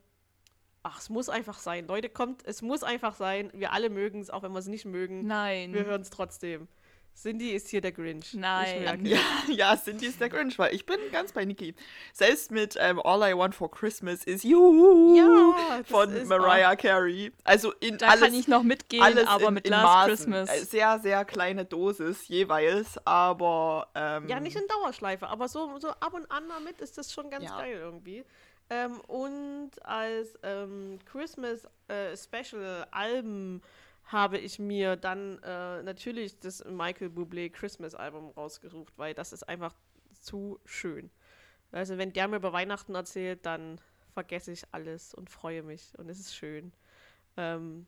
ach, es muss einfach sein. Leute, kommt, es muss einfach sein. Wir alle mögen es, auch wenn wir es nicht mögen. Nein. Wir hören es trotzdem. Cindy ist hier der Grinch. Nein. Ja, ja, Cindy ist der Grinch, weil ich bin ganz bei Niki. Selbst mit ähm, All I Want for Christmas is You ja, von Mariah Carey. Also in da alles, kann ich noch mitgehen, alles aber in, mit in Last Maßen. Christmas. Äh, sehr, sehr kleine Dosis jeweils, aber ähm, Ja, nicht in Dauerschleife, aber so, so ab und an mal mit ist das schon ganz ja. geil irgendwie. Ähm, und als ähm, Christmas äh, Special Alben habe ich mir dann äh, natürlich das Michael Bublé Christmas Album rausgesucht, weil das ist einfach zu schön. Also wenn der mir über Weihnachten erzählt, dann vergesse ich alles und freue mich und es ist schön. Ähm,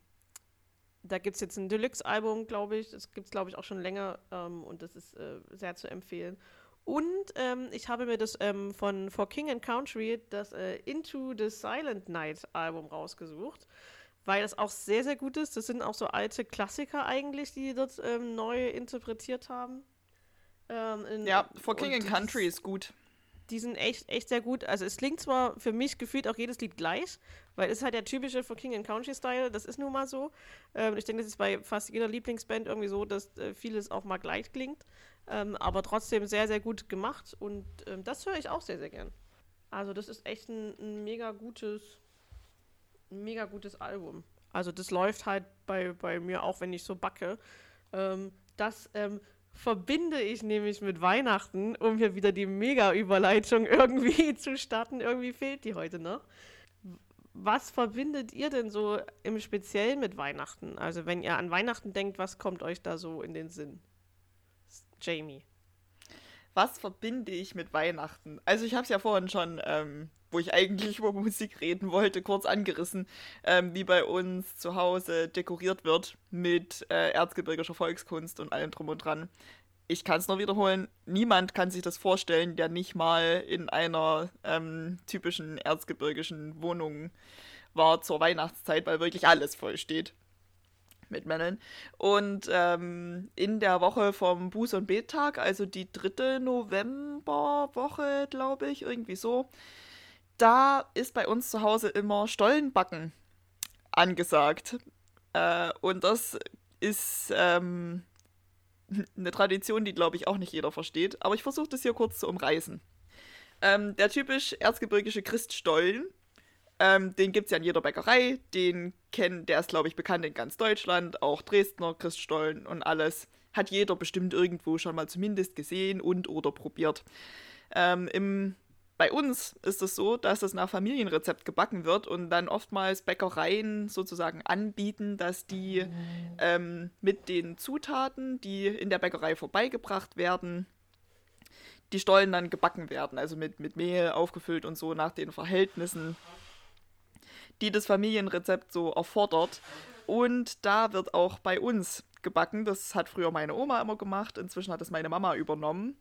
da gibt es jetzt ein Deluxe-Album, glaube ich. Das gibt es, glaube ich, auch schon länger ähm, und das ist äh, sehr zu empfehlen. Und ähm, ich habe mir das ähm, von For King and Country, das äh, Into the Silent Night Album rausgesucht weil das auch sehr, sehr gut ist. Das sind auch so alte Klassiker eigentlich, die dort ähm, neu interpretiert haben. Ähm, in, ja, For King and Country ist gut. Die sind echt, echt sehr gut. Also es klingt zwar für mich gefühlt auch jedes Lied gleich, weil es ist halt der typische For King and Country Style, das ist nun mal so. Ähm, ich denke, das ist bei fast jeder Lieblingsband irgendwie so, dass äh, vieles auch mal gleich klingt. Ähm, aber trotzdem sehr, sehr gut gemacht und ähm, das höre ich auch sehr, sehr gern. Also das ist echt ein, ein mega gutes ein mega gutes Album. Also das läuft halt bei, bei mir auch, wenn ich so backe. Ähm, das ähm, verbinde ich nämlich mit Weihnachten, um hier wieder die Mega-Überleitung irgendwie zu starten. Irgendwie fehlt die heute noch. Was verbindet ihr denn so im Speziellen mit Weihnachten? Also wenn ihr an Weihnachten denkt, was kommt euch da so in den Sinn? Jamie. Was verbinde ich mit Weihnachten? Also ich habe es ja vorhin schon ähm, wo ich eigentlich über Musik reden wollte, kurz angerissen, ähm, wie bei uns zu Hause dekoriert wird mit äh, erzgebirgischer Volkskunst und allem drum und dran. Ich kann es nur wiederholen, niemand kann sich das vorstellen, der nicht mal in einer ähm, typischen erzgebirgischen Wohnung war zur Weihnachtszeit, weil wirklich alles voll steht mit Männern. Und ähm, in der Woche vom Buß- und Bettag, also die dritte Novemberwoche, glaube ich, irgendwie so, da ist bei uns zu Hause immer Stollenbacken angesagt. Äh, und das ist ähm, eine Tradition, die, glaube ich, auch nicht jeder versteht. Aber ich versuche das hier kurz zu umreißen. Ähm, der typisch erzgebirgische Christstollen, ähm, den gibt es ja in jeder Bäckerei. Den kennen, der ist, glaube ich, bekannt in ganz Deutschland. Auch Dresdner Christstollen und alles. Hat jeder bestimmt irgendwo schon mal zumindest gesehen und oder probiert. Ähm, Im bei uns ist es so, dass es nach Familienrezept gebacken wird und dann oftmals Bäckereien sozusagen anbieten, dass die ähm, mit den Zutaten, die in der Bäckerei vorbeigebracht werden, die Stollen dann gebacken werden, also mit, mit Mehl aufgefüllt und so nach den Verhältnissen, die das Familienrezept so erfordert. Und da wird auch bei uns gebacken. Das hat früher meine Oma immer gemacht, inzwischen hat es meine Mama übernommen.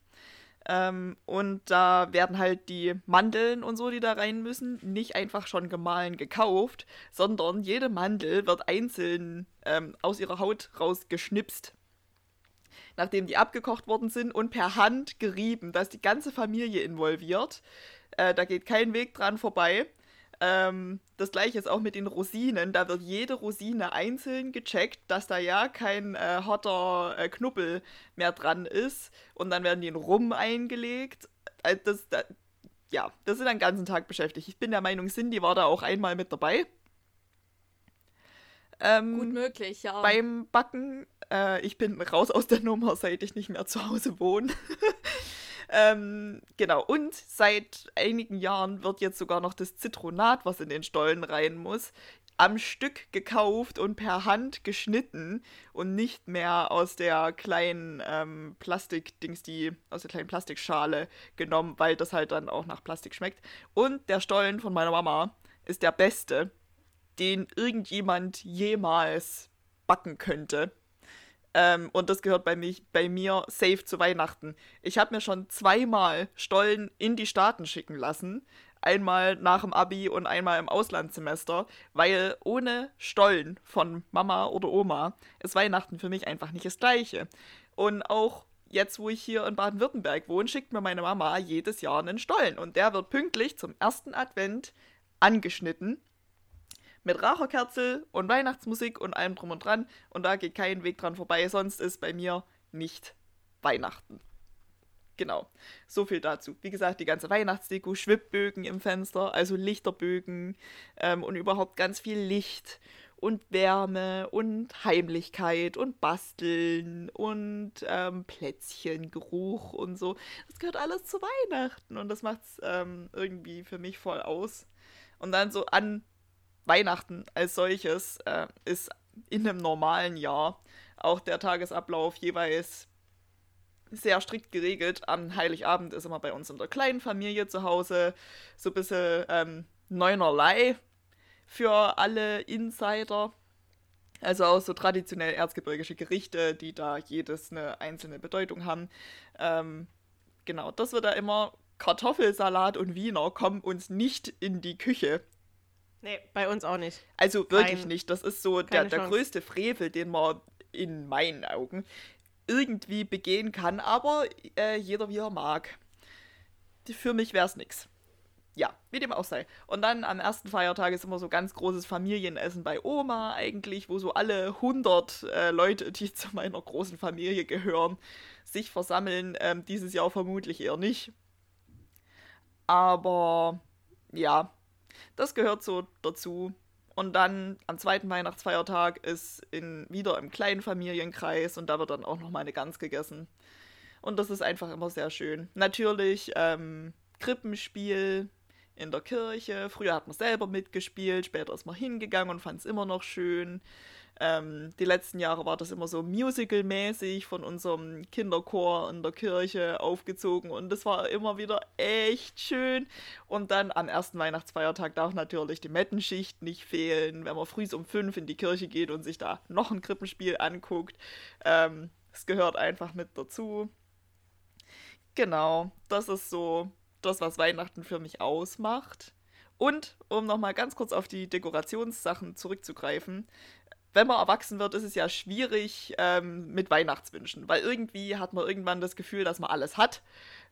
Ähm, und da werden halt die Mandeln und so, die da rein müssen, nicht einfach schon gemahlen gekauft, sondern jede Mandel wird einzeln ähm, aus ihrer Haut rausgeschnipst. Nachdem die abgekocht worden sind und per Hand gerieben. Da ist die ganze Familie involviert. Äh, da geht kein Weg dran vorbei. Ähm, das gleiche ist auch mit den Rosinen. Da wird jede Rosine einzeln gecheckt, dass da ja kein äh, hotter äh, Knubbel mehr dran ist. Und dann werden die in Rum eingelegt. Äh, das, da, ja, das sind den ganzen Tag beschäftigt. Ich bin der Meinung, Cindy war da auch einmal mit dabei. Ähm, Gut möglich, ja. Beim Backen, äh, ich bin raus aus der Nummer, seit ich nicht mehr zu Hause wohne. Ähm, genau, und seit einigen Jahren wird jetzt sogar noch das Zitronat, was in den Stollen rein muss, am Stück gekauft und per Hand geschnitten und nicht mehr aus der kleinen ähm, Plastikdings, die aus der kleinen Plastikschale genommen, weil das halt dann auch nach Plastik schmeckt. Und der Stollen von meiner Mama ist der beste, den irgendjemand jemals backen könnte. Ähm, und das gehört bei, mich, bei mir safe zu Weihnachten. Ich habe mir schon zweimal Stollen in die Staaten schicken lassen. Einmal nach dem Abi und einmal im Auslandssemester, weil ohne Stollen von Mama oder Oma ist Weihnachten für mich einfach nicht das gleiche. Und auch jetzt, wo ich hier in Baden-Württemberg wohne, schickt mir meine Mama jedes Jahr einen Stollen. Und der wird pünktlich zum ersten Advent angeschnitten. Mit Raucherkerzel und Weihnachtsmusik und allem drum und dran. Und da geht kein Weg dran vorbei, sonst ist bei mir nicht Weihnachten. Genau, so viel dazu. Wie gesagt, die ganze Weihnachtsdeko, Schwibbögen im Fenster, also Lichterbögen ähm, und überhaupt ganz viel Licht und Wärme und Heimlichkeit und Basteln und ähm, Plätzchengeruch und so. Das gehört alles zu Weihnachten und das macht es ähm, irgendwie für mich voll aus. Und dann so an Weihnachten als solches äh, ist in einem normalen Jahr auch der Tagesablauf jeweils sehr strikt geregelt. Am Heiligabend ist immer bei uns in der kleinen Familie zu Hause so ein bisschen ähm, Neunerlei für alle Insider. Also auch so traditionell erzgebirgische Gerichte, die da jedes eine einzelne Bedeutung haben. Ähm, genau, das wird da immer Kartoffelsalat und Wiener kommen uns nicht in die Küche. Nee, bei uns auch nicht. Also wirklich Kein, nicht. Das ist so der, der größte Frevel, den man in meinen Augen irgendwie begehen kann, aber äh, jeder wie er mag. Für mich wäre es nichts ja, wie dem auch sei. Und dann am ersten Feiertag ist immer so ganz großes Familienessen bei Oma eigentlich, wo so alle 100 äh, Leute, die zu meiner großen Familie gehören, sich versammeln. Ähm, dieses Jahr vermutlich eher nicht. Aber ja, das gehört so dazu. Und dann am zweiten Weihnachtsfeiertag ist in, wieder im kleinen Familienkreis und da wird dann auch noch mal eine Gans gegessen. Und das ist einfach immer sehr schön. Natürlich ähm, Krippenspiel, in der Kirche. Früher hat man selber mitgespielt, später ist man hingegangen und fand es immer noch schön. Ähm, die letzten Jahre war das immer so musical-mäßig von unserem Kinderchor in der Kirche aufgezogen und das war immer wieder echt schön. Und dann am ersten Weihnachtsfeiertag darf natürlich die Mettenschicht nicht fehlen, wenn man früh um fünf in die Kirche geht und sich da noch ein Krippenspiel anguckt. Ähm, es gehört einfach mit dazu. Genau, das ist so das, was Weihnachten für mich ausmacht. Und um nochmal ganz kurz auf die Dekorationssachen zurückzugreifen, wenn man erwachsen wird, ist es ja schwierig ähm, mit Weihnachtswünschen, weil irgendwie hat man irgendwann das Gefühl, dass man alles hat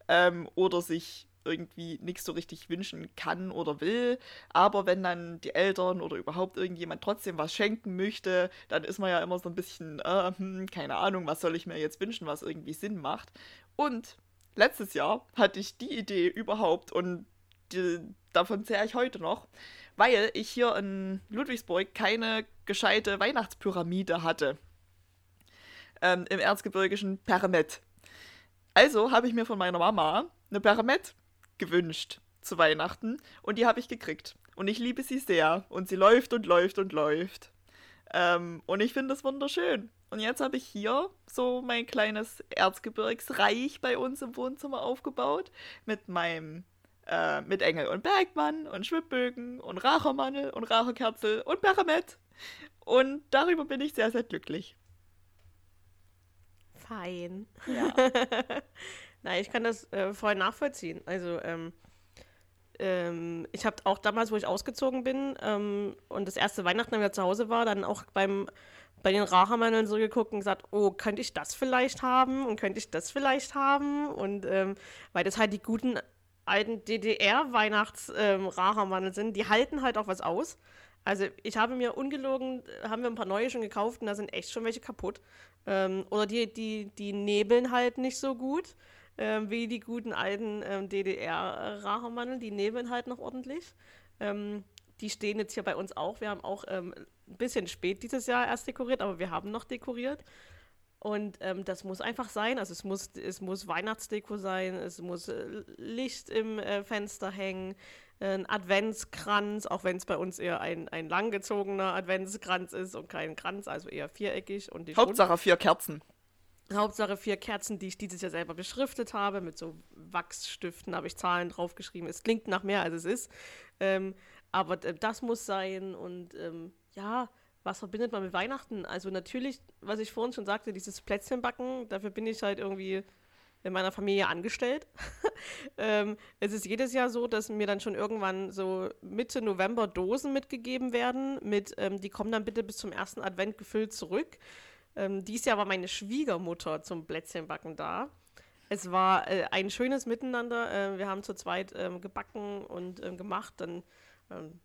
ähm, oder sich irgendwie nichts so richtig wünschen kann oder will. Aber wenn dann die Eltern oder überhaupt irgendjemand trotzdem was schenken möchte, dann ist man ja immer so ein bisschen, äh, hm, keine Ahnung, was soll ich mir jetzt wünschen, was irgendwie Sinn macht. Und letztes Jahr hatte ich die Idee überhaupt und die, davon zehre ich heute noch, weil ich hier in Ludwigsburg keine gescheite Weihnachtspyramide hatte. Ähm, Im erzgebirgischen Permet. Also habe ich mir von meiner Mama eine Permet gewünscht zu Weihnachten und die habe ich gekriegt. Und ich liebe sie sehr und sie läuft und läuft und läuft. Ähm, und ich finde es wunderschön. Und jetzt habe ich hier so mein kleines Erzgebirgsreich bei uns im Wohnzimmer aufgebaut. Mit meinem, äh, mit Engel und Bergmann und Schwibbögen und Rachermannel und Racherkerzel und Perament. Und darüber bin ich sehr, sehr glücklich. Fein. Ja. Nein, ich kann das äh, voll nachvollziehen. Also, ähm, ähm, ich habe auch damals, wo ich ausgezogen bin ähm, und das erste Weihnachten wieder zu Hause war, dann auch beim bei den Rachermännern so geguckt und gesagt, oh, könnte ich das vielleicht haben und könnte ich das vielleicht haben? Und ähm, weil das halt die guten alten DDR-Weihnachts-Rachermannel ähm, sind, die halten halt auch was aus. Also ich habe mir ungelogen, haben wir ein paar neue schon gekauft und da sind echt schon welche kaputt. Ähm, oder die, die, die nebeln halt nicht so gut, ähm, wie die guten alten ähm, DDR-Rachermannel, die nebeln halt noch ordentlich. Ähm, die stehen jetzt hier bei uns auch. Wir haben auch ähm, ein bisschen spät dieses Jahr erst dekoriert, aber wir haben noch dekoriert. Und ähm, das muss einfach sein. Also es muss, es muss Weihnachtsdeko sein, es muss äh, Licht im äh, Fenster hängen, äh, ein Adventskranz, auch wenn es bei uns eher ein, ein langgezogener Adventskranz ist und kein Kranz, also eher viereckig. Und Hauptsache vier Kerzen. Hauptsache vier Kerzen, die ich dieses Jahr selber beschriftet habe, mit so Wachsstiften habe ich Zahlen draufgeschrieben. Es klingt nach mehr, als es ist. Ähm, aber das muss sein und ähm, ja, was verbindet man mit Weihnachten? Also natürlich, was ich vorhin schon sagte, dieses Plätzchenbacken, dafür bin ich halt irgendwie in meiner Familie angestellt. ähm, es ist jedes Jahr so, dass mir dann schon irgendwann so Mitte November Dosen mitgegeben werden, mit, ähm, die kommen dann bitte bis zum ersten Advent gefüllt zurück. Ähm, dies Jahr war meine Schwiegermutter zum Plätzchenbacken da. Es war äh, ein schönes Miteinander. Äh, wir haben zu zweit ähm, gebacken und ähm, gemacht. Dann ähm,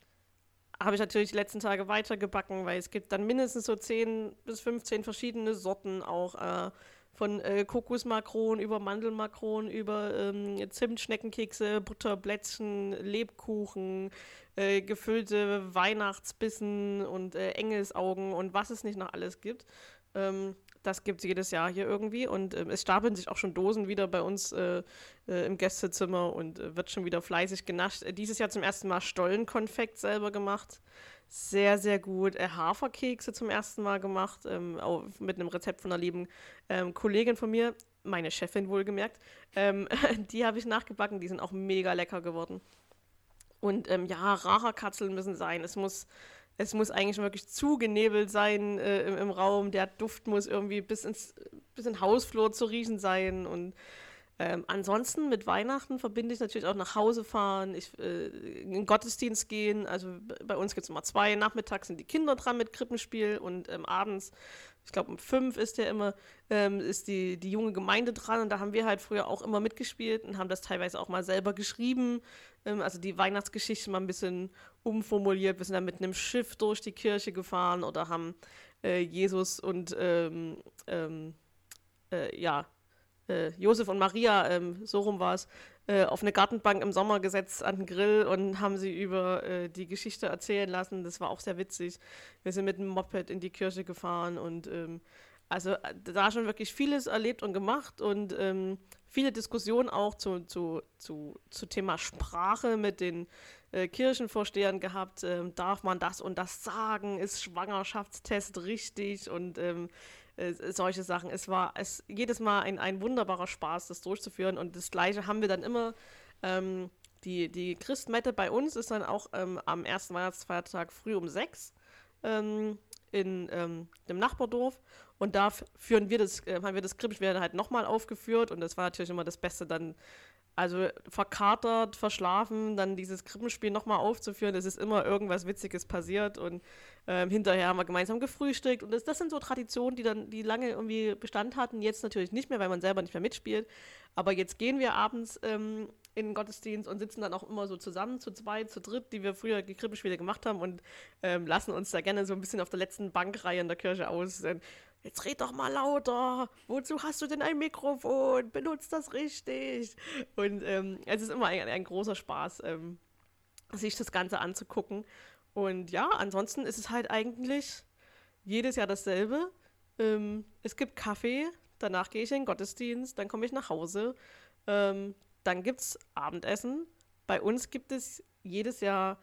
habe ich natürlich die letzten Tage weitergebacken, weil es gibt dann mindestens so 10 bis 15 verschiedene Sorten auch äh, von äh, Kokosmakronen über Mandelmakronen, über ähm, Zimtschneckenkekse, Butterblättchen, Lebkuchen, äh, gefüllte Weihnachtsbissen und äh, Engelsaugen und was es nicht noch alles gibt. Ähm, das gibt es jedes Jahr hier irgendwie und äh, es stapeln sich auch schon Dosen wieder bei uns äh, äh, im Gästezimmer und äh, wird schon wieder fleißig genascht. Dieses Jahr zum ersten Mal Stollenkonfekt selber gemacht. Sehr, sehr gut. Äh, Haferkekse zum ersten Mal gemacht, ähm, mit einem Rezept von einer lieben ähm, Kollegin von mir, meine Chefin wohlgemerkt. Ähm, die habe ich nachgebacken, die sind auch mega lecker geworden. Und ähm, ja, Racherkatzeln müssen sein. Es muss es muss eigentlich wirklich zugenebelt sein äh, im, im, Raum. Der Duft muss irgendwie bis ins, bis in Hausflur zu riechen sein. Und ähm, ansonsten mit Weihnachten verbinde ich natürlich auch nach Hause fahren, ich, äh, in den Gottesdienst gehen. Also bei uns gibt es immer zwei. Nachmittags sind die Kinder dran mit Krippenspiel und ähm, abends, ich glaube um fünf ist der immer, ähm, ist die, die junge Gemeinde dran. Und da haben wir halt früher auch immer mitgespielt und haben das teilweise auch mal selber geschrieben. Ähm, also die Weihnachtsgeschichte mal ein bisschen umformuliert. Wir sind dann mit einem Schiff durch die Kirche gefahren oder haben äh, Jesus und ähm, ähm, äh, ja, äh, Josef und Maria, ähm, so rum war es, äh, auf eine Gartenbank im Sommer gesetzt an den Grill und haben sie über äh, die Geschichte erzählen lassen. Das war auch sehr witzig. Wir sind mit einem Moped in die Kirche gefahren und ähm, also äh, da schon wirklich vieles erlebt und gemacht und ähm, viele Diskussionen auch zu, zu, zu, zu Thema Sprache mit den äh, Kirchenvorstehern gehabt. Ähm, darf man das und das sagen? Ist Schwangerschaftstest richtig? Und ähm, äh, solche Sachen. Es war es jedes Mal ein, ein wunderbarer Spaß, das durchzuführen. Und das Gleiche haben wir dann immer. Ähm, die, die Christmette bei uns ist dann auch ähm, am ersten Weihnachtsfeiertag früh um sechs ähm, in ähm, dem Nachbardorf. Und da führen wir das, äh, haben wir das Krippenspiel halt nochmal aufgeführt. Und das war natürlich immer das Beste, dann also verkatert, verschlafen, dann dieses Krippenspiel nochmal aufzuführen, es ist immer irgendwas Witziges passiert und ähm, hinterher haben wir gemeinsam gefrühstückt und das, das sind so Traditionen, die dann, die lange irgendwie Bestand hatten, jetzt natürlich nicht mehr, weil man selber nicht mehr mitspielt, aber jetzt gehen wir abends ähm, in den Gottesdienst und sitzen dann auch immer so zusammen, zu zweit, zu dritt, die wir früher die Krippenspiele gemacht haben und ähm, lassen uns da gerne so ein bisschen auf der letzten Bankreihe in der Kirche aus. Jetzt red doch mal lauter. Wozu hast du denn ein Mikrofon? Benutzt das richtig. Und ähm, es ist immer ein, ein großer Spaß, ähm, sich das Ganze anzugucken. Und ja, ansonsten ist es halt eigentlich jedes Jahr dasselbe. Ähm, es gibt Kaffee, danach gehe ich in den Gottesdienst, dann komme ich nach Hause. Ähm, dann gibt es Abendessen. Bei uns gibt es jedes Jahr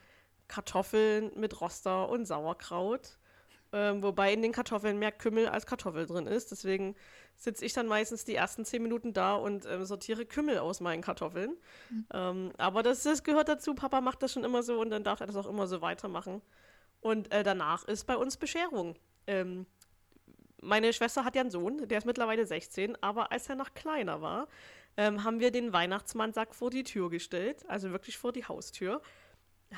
Kartoffeln mit Roster und Sauerkraut. Ähm, wobei in den Kartoffeln mehr Kümmel als Kartoffel drin ist. Deswegen sitze ich dann meistens die ersten zehn Minuten da und ähm, sortiere Kümmel aus meinen Kartoffeln. Mhm. Ähm, aber das, das, gehört dazu. Papa macht das schon immer so und dann darf er das auch immer so weitermachen. Und äh, danach ist bei uns Bescherung. Ähm, meine Schwester hat ja einen Sohn, der ist mittlerweile 16, aber als er noch kleiner war, ähm, haben wir den Weihnachtsmannsack vor die Tür gestellt, also wirklich vor die Haustür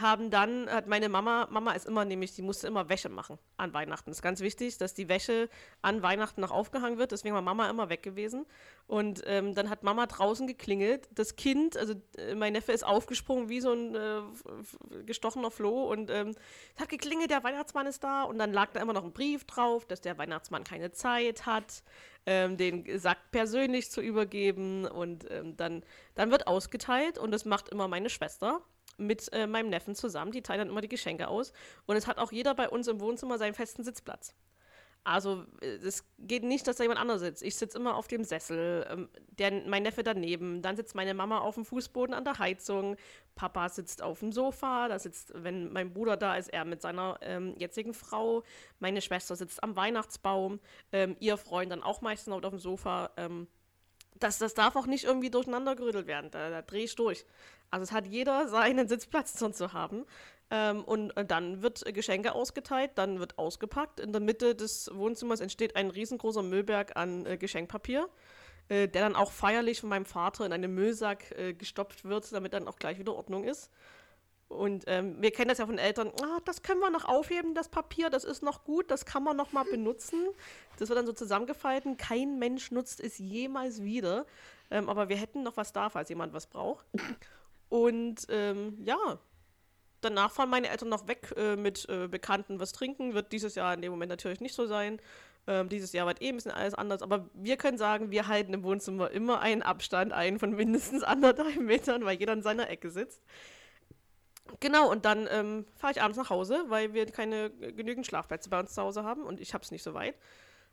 haben dann, hat meine Mama, Mama ist immer nämlich, die musste immer Wäsche machen an Weihnachten. Das ist ganz wichtig, dass die Wäsche an Weihnachten noch aufgehangen wird. Deswegen war Mama immer weg gewesen. Und ähm, dann hat Mama draußen geklingelt. Das Kind, also äh, mein Neffe ist aufgesprungen wie so ein äh, gestochener Floh und ähm, hat geklingelt, der Weihnachtsmann ist da. Und dann lag da immer noch ein Brief drauf, dass der Weihnachtsmann keine Zeit hat, ähm, den Sack persönlich zu übergeben. Und ähm, dann, dann wird ausgeteilt und das macht immer meine Schwester mit äh, meinem Neffen zusammen. Die teilen dann immer die Geschenke aus. Und es hat auch jeder bei uns im Wohnzimmer seinen festen Sitzplatz. Also äh, es geht nicht, dass da jemand anderes sitzt. Ich sitze immer auf dem Sessel, ähm, der, mein Neffe daneben, dann sitzt meine Mama auf dem Fußboden an der Heizung, Papa sitzt auf dem Sofa, da sitzt, wenn mein Bruder da ist, er mit seiner ähm, jetzigen Frau, meine Schwester sitzt am Weihnachtsbaum, ähm, ihr Freund dann auch meistens auf dem Sofa. Ähm, das, das darf auch nicht irgendwie durcheinander gerüttelt werden, da, da drehe ich durch. Also es hat jeder seinen Sitzplatz zu haben. Ähm, und äh, dann wird Geschenke ausgeteilt, dann wird ausgepackt. In der Mitte des Wohnzimmers entsteht ein riesengroßer Müllberg an äh, Geschenkpapier, äh, der dann auch feierlich von meinem Vater in einen Müllsack äh, gestopft wird, damit dann auch gleich wieder Ordnung ist. Und ähm, wir kennen das ja von Eltern, ah, das können wir noch aufheben, das Papier, das ist noch gut, das kann man noch mal benutzen. Das wird dann so zusammengefalten, kein Mensch nutzt es jemals wieder. Ähm, aber wir hätten noch was da, falls jemand was braucht. Und ähm, ja, danach fahren meine Eltern noch weg äh, mit äh, Bekannten was trinken. Wird dieses Jahr in dem Moment natürlich nicht so sein. Ähm, dieses Jahr wird eh ein bisschen alles anders. Aber wir können sagen, wir halten im Wohnzimmer immer einen Abstand ein von mindestens anderthalb Metern, weil jeder in seiner Ecke sitzt. Genau, und dann ähm, fahre ich abends nach Hause, weil wir keine äh, genügend Schlafplätze bei uns zu Hause haben und ich habe es nicht so weit.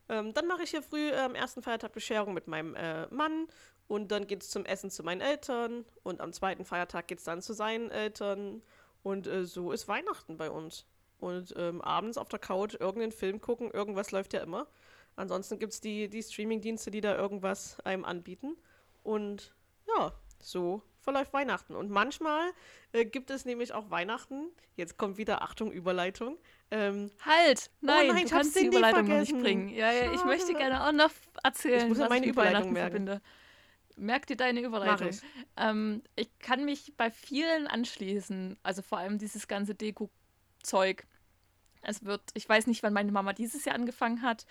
Ähm, dann mache ich hier früh am ersten Feiertag Bescherung mit meinem äh, Mann und dann geht es zum Essen zu meinen Eltern und am zweiten Feiertag geht es dann zu seinen Eltern und äh, so ist Weihnachten bei uns. Und ähm, abends auf der Couch irgendeinen Film gucken, irgendwas läuft ja immer. Ansonsten gibt es die, die Streaming-Dienste, die da irgendwas einem anbieten. Und ja, so verläuft Weihnachten. Und manchmal äh, gibt es nämlich auch Weihnachten. Jetzt kommt wieder Achtung, Überleitung. Ähm, halt! Nein, oh nein du kannst die Überleitung nicht bringen. Ja, ja, ich möchte gerne auch noch erzählen, ich muss was meine Überleitung merken. verbinde. Merk dir deine Überleitung. Ich. Ähm, ich kann mich bei vielen anschließen, also vor allem dieses ganze Deko-Zeug. Es wird, ich weiß nicht, wann meine Mama dieses Jahr angefangen hat,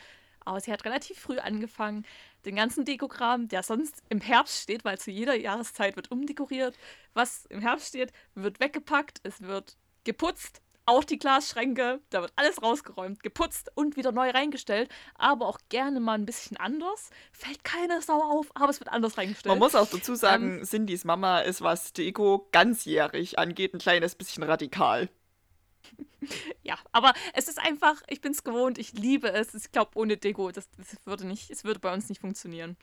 aber sie hat relativ früh angefangen, den ganzen Dekokram, der sonst im Herbst steht, weil zu jeder Jahreszeit wird umdekoriert. Was im Herbst steht, wird weggepackt, es wird geputzt, auch die Glasschränke, da wird alles rausgeräumt, geputzt und wieder neu reingestellt, aber auch gerne mal ein bisschen anders. Fällt keine Sau auf, aber es wird anders reingestellt. Man muss auch dazu sagen, ähm, Cindys Mama ist, was Deko ganzjährig angeht, ein kleines bisschen radikal. ja, aber es ist einfach, ich bin es gewohnt, ich liebe es. Ich glaube, ohne Deko, das, das würde nicht, es würde bei uns nicht funktionieren.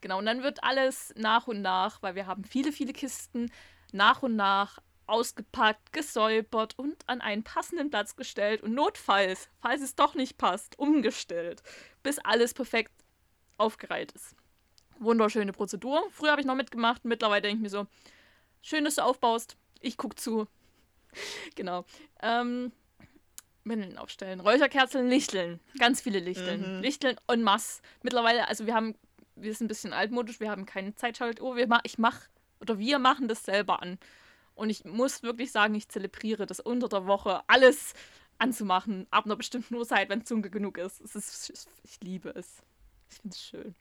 Genau, und dann wird alles nach und nach, weil wir haben viele, viele Kisten, nach und nach ausgepackt, gesäubert und an einen passenden Platz gestellt und notfalls, falls es doch nicht passt, umgestellt, bis alles perfekt aufgereiht ist. Wunderschöne Prozedur. Früher habe ich noch mitgemacht, mittlerweile denke ich mir so, schön, dass du aufbaust, ich gucke zu. genau. Ähm, Windeln aufstellen, Räucherkerzen, Lichteln, ganz viele Lichteln, mhm. Lichteln en masse. Mittlerweile, also wir haben, wir sind ein bisschen altmodisch, wir haben keine Zeitschaltuhr, wir ich mach oder wir machen das selber an. Und ich muss wirklich sagen, ich zelebriere das unter der Woche alles anzumachen, ab einer bestimmten Uhrzeit, wenn es dunkel genug ist. Es ist. Ich liebe es. Ich finde es schön.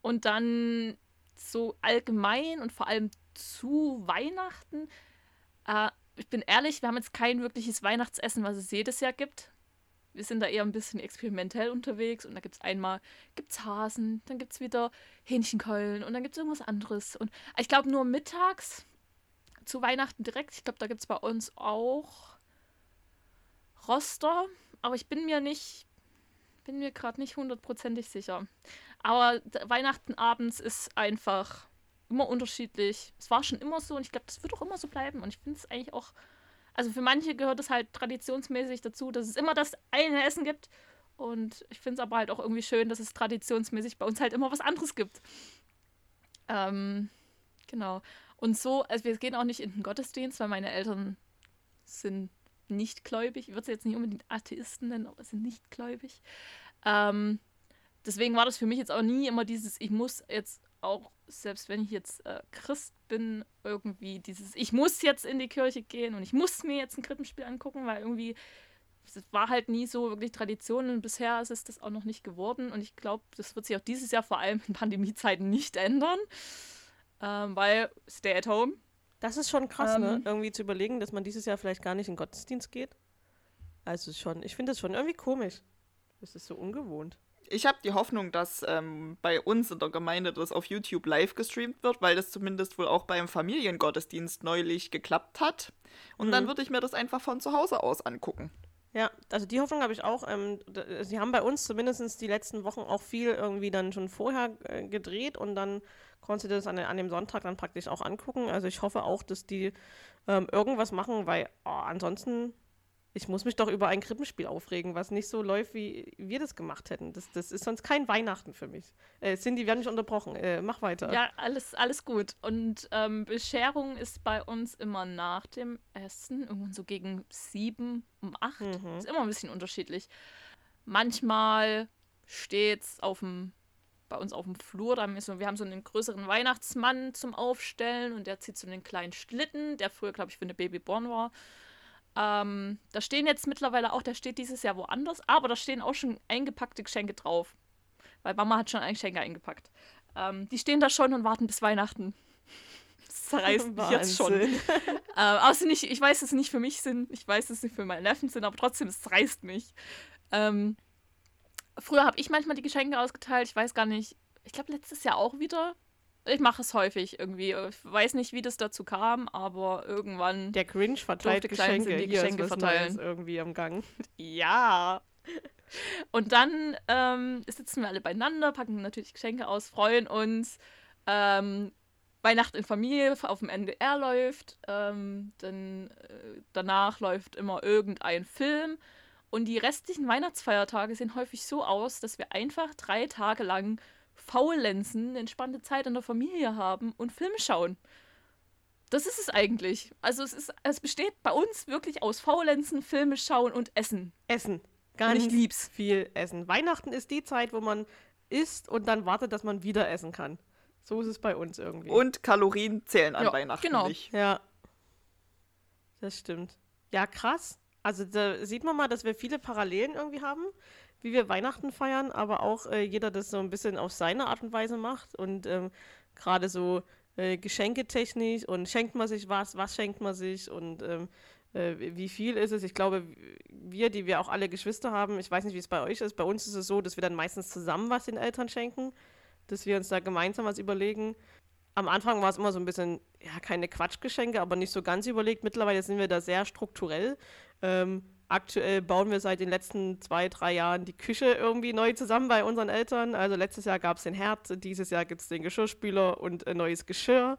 Und dann so allgemein und vor allem zu Weihnachten. Äh, ich bin ehrlich, wir haben jetzt kein wirkliches Weihnachtsessen, was es jedes Jahr gibt. Wir sind da eher ein bisschen experimentell unterwegs und da gibt es einmal gibt's Hasen, dann gibt es wieder Hähnchenkeulen und dann gibt es irgendwas anderes. Und ich glaube nur mittags zu Weihnachten direkt. Ich glaube, da gibt es bei uns auch Roster, aber ich bin mir nicht, bin mir gerade nicht hundertprozentig sicher. Aber Weihnachten abends ist einfach immer unterschiedlich. Es war schon immer so und ich glaube, das wird auch immer so bleiben. Und ich finde es eigentlich auch, also für manche gehört es halt traditionsmäßig dazu, dass es immer das eine Essen gibt. Und ich finde es aber halt auch irgendwie schön, dass es traditionsmäßig bei uns halt immer was anderes gibt. Ähm, genau. Und so, also wir gehen auch nicht in den Gottesdienst, weil meine Eltern sind nicht gläubig. Ich würde sie jetzt nicht unbedingt Atheisten nennen, aber sind nicht gläubig. Ähm, deswegen war das für mich jetzt auch nie immer dieses, ich muss jetzt auch, selbst wenn ich jetzt äh, Christ bin, irgendwie dieses, ich muss jetzt in die Kirche gehen und ich muss mir jetzt ein Krippenspiel angucken, weil irgendwie es war halt nie so wirklich Tradition und bisher ist es das auch noch nicht geworden und ich glaube, das wird sich auch dieses Jahr vor allem in Pandemiezeiten nicht ändern ähm, weil stay at home. Das ist schon krass, ne? ähm, ne? Irgendwie zu überlegen, dass man dieses Jahr vielleicht gar nicht in den Gottesdienst geht. Also schon, ich finde das schon irgendwie komisch. Das ist so ungewohnt. Ich habe die Hoffnung, dass ähm, bei uns in der Gemeinde das auf YouTube live gestreamt wird, weil das zumindest wohl auch beim Familiengottesdienst neulich geklappt hat. Und mhm. dann würde ich mir das einfach von zu Hause aus angucken. Ja, also die Hoffnung habe ich auch. Ähm, sie haben bei uns zumindest die letzten Wochen auch viel irgendwie dann schon vorher äh, gedreht und dann konntest du das an, an, dem Sonntag dann praktisch auch angucken. Also ich hoffe auch, dass die ähm, irgendwas machen, weil oh, ansonsten ich muss mich doch über ein Krippenspiel aufregen, was nicht so läuft, wie wir das gemacht hätten. Das, das ist sonst kein Weihnachten für mich. Äh, Cindy, wir haben dich unterbrochen. Äh, mach weiter. Ja, alles, alles gut. Und ähm, Bescherung ist bei uns immer nach dem Essen, irgendwann so gegen sieben, um acht. Mhm. Ist immer ein bisschen unterschiedlich. Manchmal steht es auf dem bei uns auf dem Flur. Da haben wir, so, wir haben so einen größeren Weihnachtsmann zum Aufstellen und der zieht so einen kleinen Schlitten, der früher, glaube ich, für eine Babyborn war. Ähm, da stehen jetzt mittlerweile auch, der steht dieses Jahr woanders, aber da stehen auch schon eingepackte Geschenke drauf. Weil Mama hat schon ein Geschenke eingepackt. Ähm, die stehen da schon und warten bis Weihnachten. Das zerreißt mich jetzt schon. ähm, außer nicht, ich weiß, dass es nicht für mich sind, ich weiß, dass es nicht für meinen Neffen sind, aber trotzdem, es zerreißt mich. Ähm, früher habe ich manchmal die Geschenke ausgeteilt, ich weiß gar nicht, ich glaube letztes Jahr auch wieder. Ich mache es häufig irgendwie. Ich weiß nicht, wie das dazu kam, aber irgendwann. Der Grinch verteilt Geschenke. Die Geschenke verteilen. irgendwie am Gang. ja. Und dann ähm, sitzen wir alle beieinander, packen natürlich Geschenke aus, freuen uns. Ähm, Weihnachten in Familie auf dem NDR läuft. Ähm, dann äh, danach läuft immer irgendein Film. Und die restlichen Weihnachtsfeiertage sehen häufig so aus, dass wir einfach drei Tage lang faulenzen, entspannte Zeit in der Familie haben und Filme schauen. Das ist es eigentlich. Also es ist, es besteht bei uns wirklich aus Faulenzen, Filme schauen und Essen. Essen. Ganz und ich lieb's. viel Essen. Weihnachten ist die Zeit, wo man isst und dann wartet, dass man wieder essen kann. So ist es bei uns irgendwie. Und Kalorien zählen an ja, Weihnachten genau. nicht. Ja. Das stimmt. Ja, krass. Also da sieht man mal, dass wir viele Parallelen irgendwie haben wie wir Weihnachten feiern, aber auch äh, jeder das so ein bisschen auf seine Art und Weise macht und ähm, gerade so äh, geschenketechnisch und schenkt man sich was, was schenkt man sich und ähm, äh, wie viel ist es. Ich glaube, wir, die wir auch alle Geschwister haben, ich weiß nicht, wie es bei euch ist, bei uns ist es so, dass wir dann meistens zusammen was den Eltern schenken, dass wir uns da gemeinsam was überlegen. Am Anfang war es immer so ein bisschen, ja, keine Quatschgeschenke, aber nicht so ganz überlegt. Mittlerweile sind wir da sehr strukturell. Ähm, Aktuell bauen wir seit den letzten zwei, drei Jahren die Küche irgendwie neu zusammen bei unseren Eltern. Also letztes Jahr gab es den Herd, dieses Jahr gibt es den Geschirrspüler und ein neues Geschirr,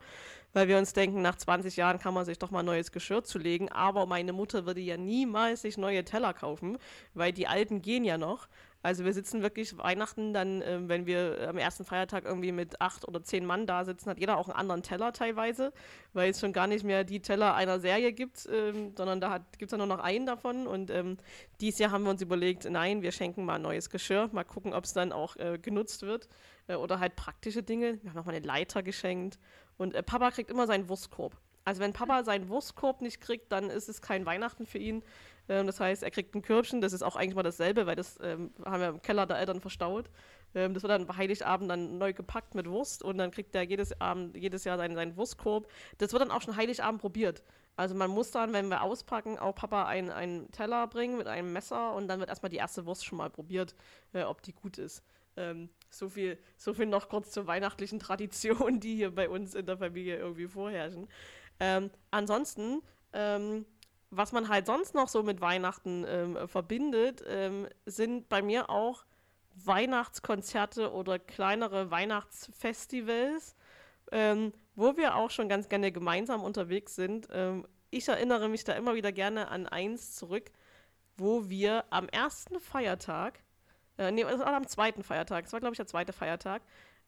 weil wir uns denken, nach 20 Jahren kann man sich doch mal neues Geschirr zulegen. Aber meine Mutter würde ja niemals sich neue Teller kaufen, weil die alten gehen ja noch. Also wir sitzen wirklich Weihnachten dann, äh, wenn wir am ersten Feiertag irgendwie mit acht oder zehn Mann da sitzen, hat jeder auch einen anderen Teller teilweise, weil es schon gar nicht mehr die Teller einer Serie gibt, ähm, sondern da gibt es dann nur noch einen davon. Und ähm, dieses Jahr haben wir uns überlegt, nein, wir schenken mal neues Geschirr, mal gucken, ob es dann auch äh, genutzt wird. Äh, oder halt praktische Dinge. Wir haben nochmal eine Leiter geschenkt. Und äh, Papa kriegt immer seinen Wurstkorb. Also wenn Papa seinen Wurstkorb nicht kriegt, dann ist es kein Weihnachten für ihn. Ähm, das heißt, er kriegt ein Körbchen, das ist auch eigentlich mal dasselbe, weil das ähm, haben wir im Keller der Eltern verstaut. Ähm, das wird dann Heiligabend dann neu gepackt mit Wurst und dann kriegt er jedes, Abend, jedes Jahr seinen, seinen Wurstkorb. Das wird dann auch schon Heiligabend probiert. Also man muss dann, wenn wir auspacken, auch Papa einen, einen Teller bringen mit einem Messer und dann wird erstmal die erste Wurst schon mal probiert, äh, ob die gut ist. Ähm, so, viel, so viel noch kurz zur weihnachtlichen Tradition, die hier bei uns in der Familie irgendwie vorherrschen. Ähm, ansonsten ähm, was man halt sonst noch so mit Weihnachten ähm, verbindet, ähm, sind bei mir auch Weihnachtskonzerte oder kleinere Weihnachtsfestivals, ähm, wo wir auch schon ganz gerne gemeinsam unterwegs sind. Ähm, ich erinnere mich da immer wieder gerne an eins zurück, wo wir am ersten Feiertag, äh, nee, also am zweiten Feiertag, es war glaube ich der zweite Feiertag,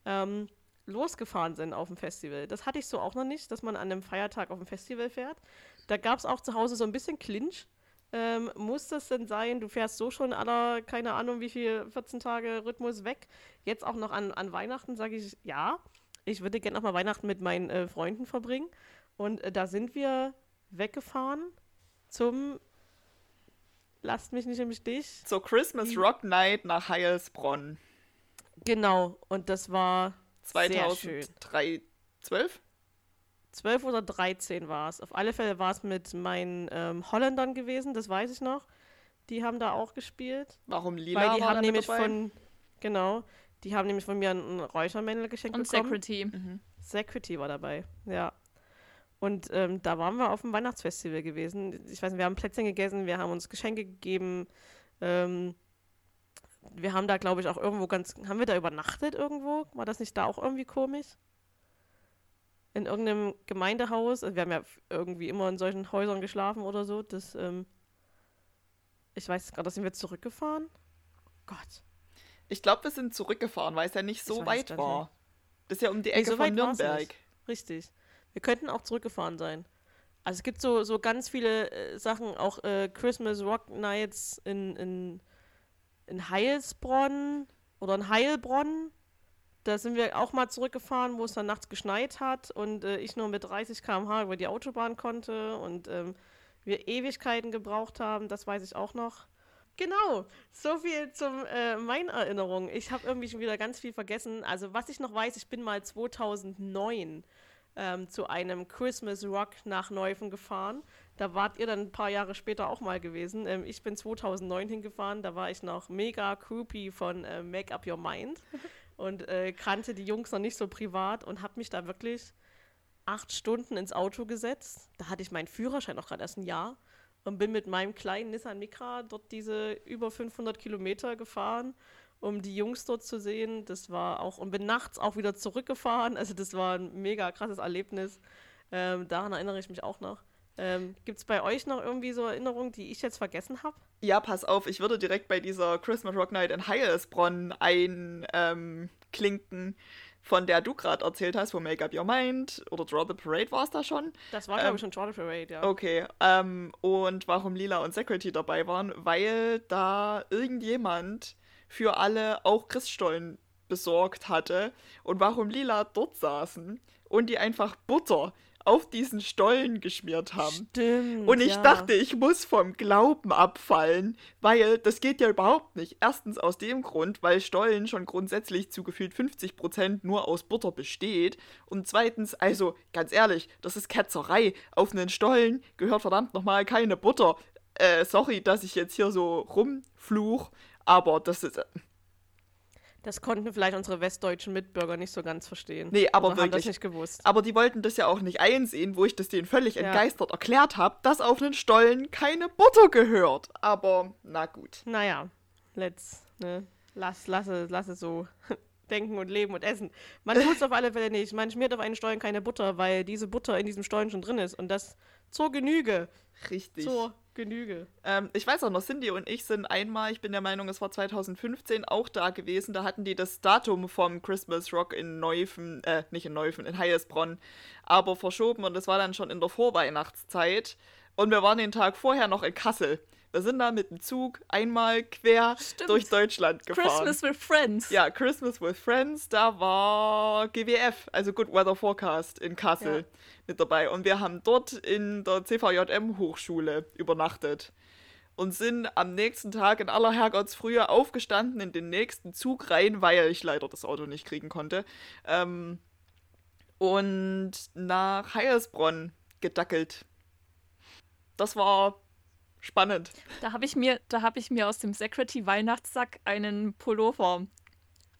ähm, losgefahren sind auf dem Festival. Das hatte ich so auch noch nicht, dass man an einem Feiertag auf dem Festival fährt. Da gab es auch zu Hause so ein bisschen Clinch. Ähm, muss das denn sein? Du fährst so schon aller, keine Ahnung, wie viel, 14 Tage Rhythmus weg. Jetzt auch noch an, an Weihnachten sage ich ja. Ich würde gerne noch mal Weihnachten mit meinen äh, Freunden verbringen. Und äh, da sind wir weggefahren zum Lasst mich nicht im Stich. Zur Christmas Rock Night nach Heilsbronn. Genau, und das war 2012? 12 oder 13 war es. Auf alle Fälle war es mit meinen ähm, Holländern gewesen, das weiß ich noch. Die haben da auch gespielt. Warum Lila Weil die haben nämlich dabei? von, genau, die haben nämlich von mir ein Räuchermännle geschenkt Und bekommen. Security. Mhm. Security war dabei, ja. Und ähm, da waren wir auf dem Weihnachtsfestival gewesen. Ich weiß nicht, wir haben Plätzchen gegessen, wir haben uns Geschenke gegeben. Ähm, wir haben da, glaube ich, auch irgendwo ganz. Haben wir da übernachtet irgendwo? War das nicht da auch irgendwie komisch? In irgendeinem Gemeindehaus. Also wir haben ja irgendwie immer in solchen Häusern geschlafen oder so. Das, ähm, Ich weiß gerade, sind wir zurückgefahren? Gott. Ich glaube, wir sind zurückgefahren, weil es ja nicht so weit war. Das ist ja um die Ecke nee, so von Nürnberg. Richtig. Wir könnten auch zurückgefahren sein. Also es gibt so, so ganz viele äh, Sachen, auch äh, Christmas Rock Nights in, in, in Heilsbronn oder in Heilbronn. Da sind wir auch mal zurückgefahren, wo es dann nachts geschneit hat und äh, ich nur mit 30 km/h über die Autobahn konnte und ähm, wir Ewigkeiten gebraucht haben, das weiß ich auch noch. Genau, so viel zum äh, meinen Erinnerungen. Ich habe irgendwie schon wieder ganz viel vergessen. Also was ich noch weiß, ich bin mal 2009 ähm, zu einem Christmas Rock nach Neufen gefahren. Da wart ihr dann ein paar Jahre später auch mal gewesen. Ähm, ich bin 2009 hingefahren, da war ich noch mega creepy von äh, Make Up Your Mind und äh, kannte die Jungs noch nicht so privat und habe mich da wirklich acht Stunden ins Auto gesetzt. Da hatte ich meinen Führerschein auch gerade erst ein Jahr und bin mit meinem kleinen Nissan Micra dort diese über 500 Kilometer gefahren, um die Jungs dort zu sehen. Das war auch, und bin nachts auch wieder zurückgefahren. Also das war ein mega krasses Erlebnis. Ähm, daran erinnere ich mich auch noch. Ähm, Gibt es bei euch noch irgendwie so Erinnerungen, die ich jetzt vergessen habe? Ja, pass auf, ich würde direkt bei dieser Christmas Rock Night in Heilsbronn einklinken. Ähm, von der du gerade erzählt hast, wo Make Up Your Mind oder Draw the Parade war es da schon. Das war, glaube ähm, ich, schon Draw the Parade, ja. Okay. Ähm, und warum Lila und Security dabei waren, weil da irgendjemand für alle auch Christstollen besorgt hatte und warum Lila dort saßen und die einfach Butter auf diesen Stollen geschmiert haben. Stimmt. Und ich ja. dachte, ich muss vom Glauben abfallen, weil das geht ja überhaupt nicht. Erstens aus dem Grund, weil Stollen schon grundsätzlich zu gefühlt 50% nur aus Butter besteht. Und zweitens, also ganz ehrlich, das ist Ketzerei. Auf einen Stollen gehört verdammt nochmal keine Butter. Äh, sorry, dass ich jetzt hier so rumfluch, aber das ist. Das konnten vielleicht unsere westdeutschen Mitbürger nicht so ganz verstehen. Nee, aber Oder wirklich. Haben das nicht gewusst. Aber die wollten das ja auch nicht einsehen, wo ich das denen völlig ja. entgeistert erklärt habe, dass auf einen Stollen keine Butter gehört. Aber na gut. Naja, let's, ne? Lass, lass, es, lass es so denken und leben und essen. Man tut es auf alle Fälle nicht. Man schmiert auf einen Stollen keine Butter, weil diese Butter in diesem Stollen schon drin ist. Und das zur Genüge. Richtig. Zur Genüge. Ähm, ich weiß auch noch, Cindy und ich sind einmal, ich bin der Meinung, es war 2015 auch da gewesen. Da hatten die das Datum vom Christmas Rock in Neufen, äh, nicht in Neufen, in Heilsbronn, aber verschoben und es war dann schon in der Vorweihnachtszeit. Und wir waren den Tag vorher noch in Kassel. Wir sind da mit dem Zug einmal quer Stimmt. durch Deutschland gefahren. Christmas with Friends. Ja, Christmas with Friends. Da war GWF, also Good Weather Forecast in Kassel ja. mit dabei. Und wir haben dort in der CVJM Hochschule übernachtet und sind am nächsten Tag in aller Herrgottsfrühe aufgestanden in den nächsten Zug rein, weil ich leider das Auto nicht kriegen konnte. Ähm, und nach Heilsbronn gedackelt. Das war Spannend. Da habe ich mir, da habe ich mir aus dem Security Weihnachtssack einen Pullover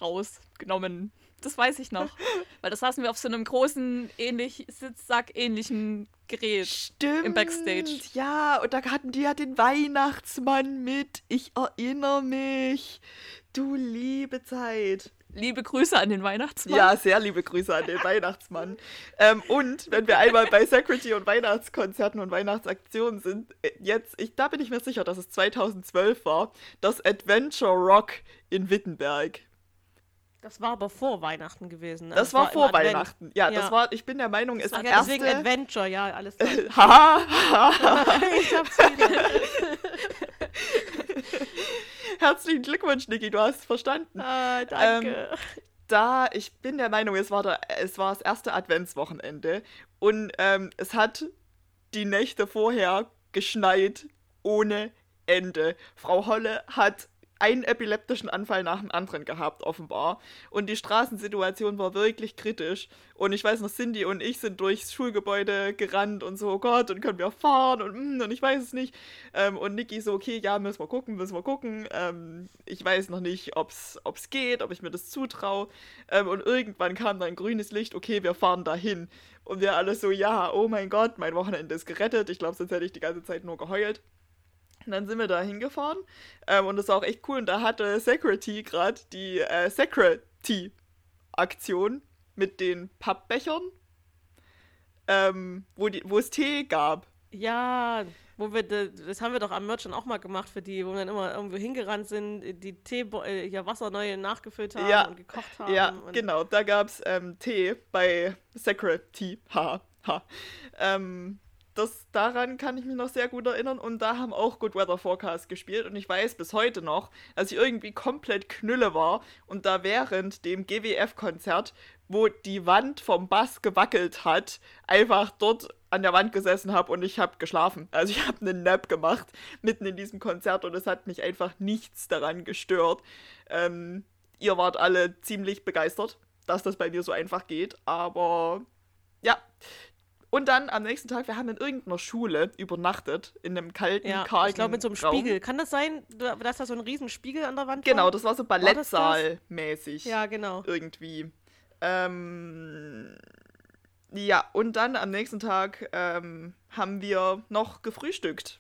rausgenommen. Das weiß ich noch. Weil das saßen wir auf so einem großen, ähnlich, Sitzsack-ähnlichen Gerät Stimmt, im Backstage. Ja, und da hatten die ja den Weihnachtsmann mit. Ich erinnere mich. Du liebe Zeit. Liebe Grüße an den Weihnachtsmann. Ja, sehr liebe Grüße an den Weihnachtsmann. Ähm, und wenn wir einmal bei Security und Weihnachtskonzerten und Weihnachtsaktionen sind, äh, jetzt, ich, da bin ich mir sicher, dass es 2012 war, das Adventure Rock in Wittenberg. Das war aber vor Weihnachten gewesen. Ne? Das, das, war, war vor Weihnachten. Ja, ja, das war, ich bin der Meinung, es ist ja, erste... deswegen Adventure, ja, alles klar. Haha. ich hab's wieder. Herzlichen Glückwunsch, Niki, du hast verstanden. Ah, danke. Ähm, da, ich bin der Meinung, es war, der, es war das erste Adventswochenende und ähm, es hat die Nächte vorher geschneit ohne Ende. Frau Holle hat einen epileptischen Anfall nach dem anderen gehabt, offenbar. Und die Straßensituation war wirklich kritisch. Und ich weiß noch, Cindy und ich sind durchs Schulgebäude gerannt und so, oh Gott, und können wir fahren und, mm, und ich weiß es nicht. Ähm, und Niki so, okay, ja, müssen wir gucken, müssen wir gucken. Ähm, ich weiß noch nicht, ob es geht, ob ich mir das zutraue. Ähm, und irgendwann kam dann grünes Licht, okay, wir fahren dahin. Und wir alle so, ja, oh mein Gott, mein Wochenende ist gerettet. Ich glaube, sonst hätte ich die ganze Zeit nur geheult. Und dann sind wir da hingefahren ähm, und das war auch echt cool. Und da hatte Security gerade die äh, Security-Aktion mit den Pappbechern, ähm, wo, die, wo es Tee gab Ja, wo wir, das haben wir doch am Merchant auch mal gemacht für die, wo wir dann immer irgendwo hingerannt sind, die Tee, äh, ja, Wasser neu nachgefüllt haben ja, und gekocht haben. Ja, genau, da gab es ähm, Tee bei Sacred Tea. Ha, ha. Ähm, das, daran kann ich mich noch sehr gut erinnern und da haben auch Good Weather Forecast gespielt und ich weiß bis heute noch, als ich irgendwie komplett knülle war und da während dem GWF-Konzert, wo die Wand vom Bass gewackelt hat, einfach dort an der Wand gesessen habe und ich habe geschlafen. Also ich habe einen Nap gemacht mitten in diesem Konzert und es hat mich einfach nichts daran gestört. Ähm, ihr wart alle ziemlich begeistert, dass das bei mir so einfach geht, aber ja, und dann am nächsten Tag, wir haben in irgendeiner Schule übernachtet, in einem kalten, ja, kargen Ich glaube, mit so einem Raum. Spiegel. Kann das sein, dass da so ein riesen Spiegel an der Wand Genau, das war so Ballettsaal-mäßig. Ja, genau. Irgendwie. Ähm, ja, und dann am nächsten Tag ähm, haben wir noch gefrühstückt.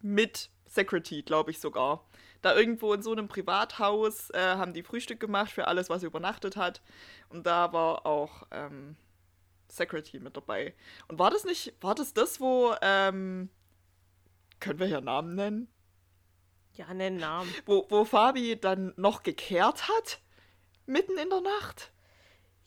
Mit Security, glaube ich sogar. Da irgendwo in so einem Privathaus äh, haben die Frühstück gemacht für alles, was übernachtet hat. Und da war auch ähm, Secretary mit dabei. Und war das nicht, war das das, wo, ähm, können wir hier Namen nennen? Ja, nennen Namen. Wo, wo Fabi dann noch gekehrt hat? Mitten in der Nacht?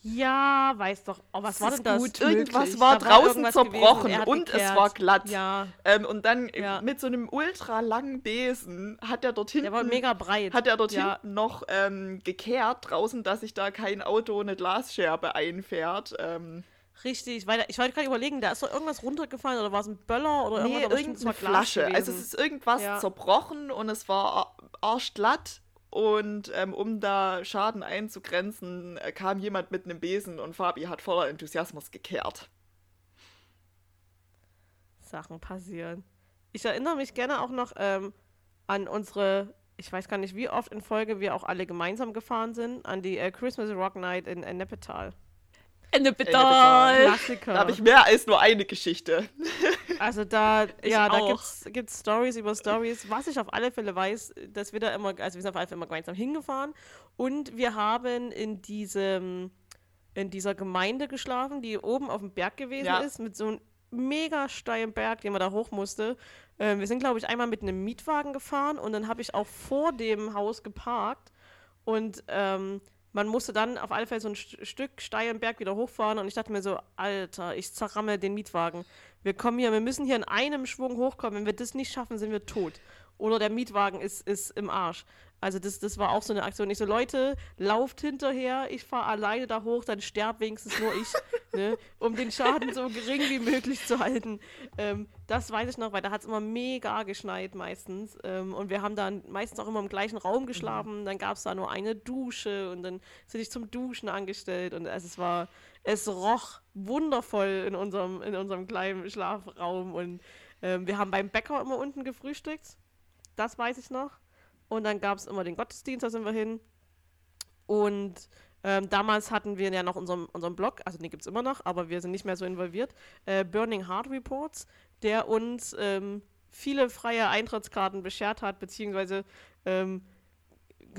Ja, weiß doch. Oh, was das war denn das? Gut irgendwas war da draußen war zerbrochen und, und es war glatt. Ja. Ähm, und dann ja. mit so einem ultra langen Besen hat er dort hinten. Der war mega breit. Hat er dort ja. hinten noch ähm, gekehrt draußen, dass sich da kein Auto eine Glasscherbe einfährt. Ähm, Richtig, weil ich wollte gerade überlegen, da ist doch irgendwas runtergefallen oder war es ein Böller oder nee, irgendeine Flasche. Gewesen. Also es ist irgendwas ja. zerbrochen und es war arschglatt und ähm, um da Schaden einzugrenzen, äh, kam jemand mit einem Besen und Fabi hat voller Enthusiasmus gekehrt. Sachen passieren. Ich erinnere mich gerne auch noch ähm, an unsere, ich weiß gar nicht, wie oft in Folge wir auch alle gemeinsam gefahren sind, an die äh, Christmas Rock Night in, in Neppetal. Ende Pedal. Klassiker. Da habe ich mehr als nur eine Geschichte. Also da, ja, auch. da gibt es Stories über Stories. Was ich auf alle Fälle weiß, dass wir da immer, also wir sind auf alle Fälle immer gemeinsam hingefahren und wir haben in diesem, in dieser Gemeinde geschlafen, die oben auf dem Berg gewesen ja. ist, mit so einem mega steilen Berg, den man da hoch musste. Ähm, wir sind, glaube ich, einmal mit einem Mietwagen gefahren und dann habe ich auch vor dem Haus geparkt und ähm, man musste dann auf alle Fälle so ein St Stück steilen Berg wieder hochfahren und ich dachte mir so, Alter, ich zerramme den Mietwagen. Wir kommen hier, wir müssen hier in einem Schwung hochkommen. Wenn wir das nicht schaffen, sind wir tot. Oder der Mietwagen ist, ist im Arsch. Also das, das war auch so eine Aktion. Ich so, Leute, lauft hinterher, ich fahre alleine da hoch, dann sterb wenigstens nur ich, ne, um den Schaden so gering wie möglich zu halten. Ähm, das weiß ich noch, weil da hat es immer mega geschneit meistens. Ähm, und wir haben dann meistens auch immer im gleichen Raum geschlafen. Mhm. Dann gab es da nur eine Dusche und dann sind ich zum Duschen angestellt. Und es, es war, es roch wundervoll in unserem, in unserem kleinen Schlafraum. Und ähm, wir haben beim Bäcker immer unten gefrühstückt. Das weiß ich noch. Und dann gab es immer den Gottesdienst, da sind wir hin. Und ähm, damals hatten wir ja noch unseren, unseren Blog, also den gibt es immer noch, aber wir sind nicht mehr so involviert. Äh, Burning Heart Reports, der uns ähm, viele freie Eintrittskarten beschert hat, beziehungsweise ähm,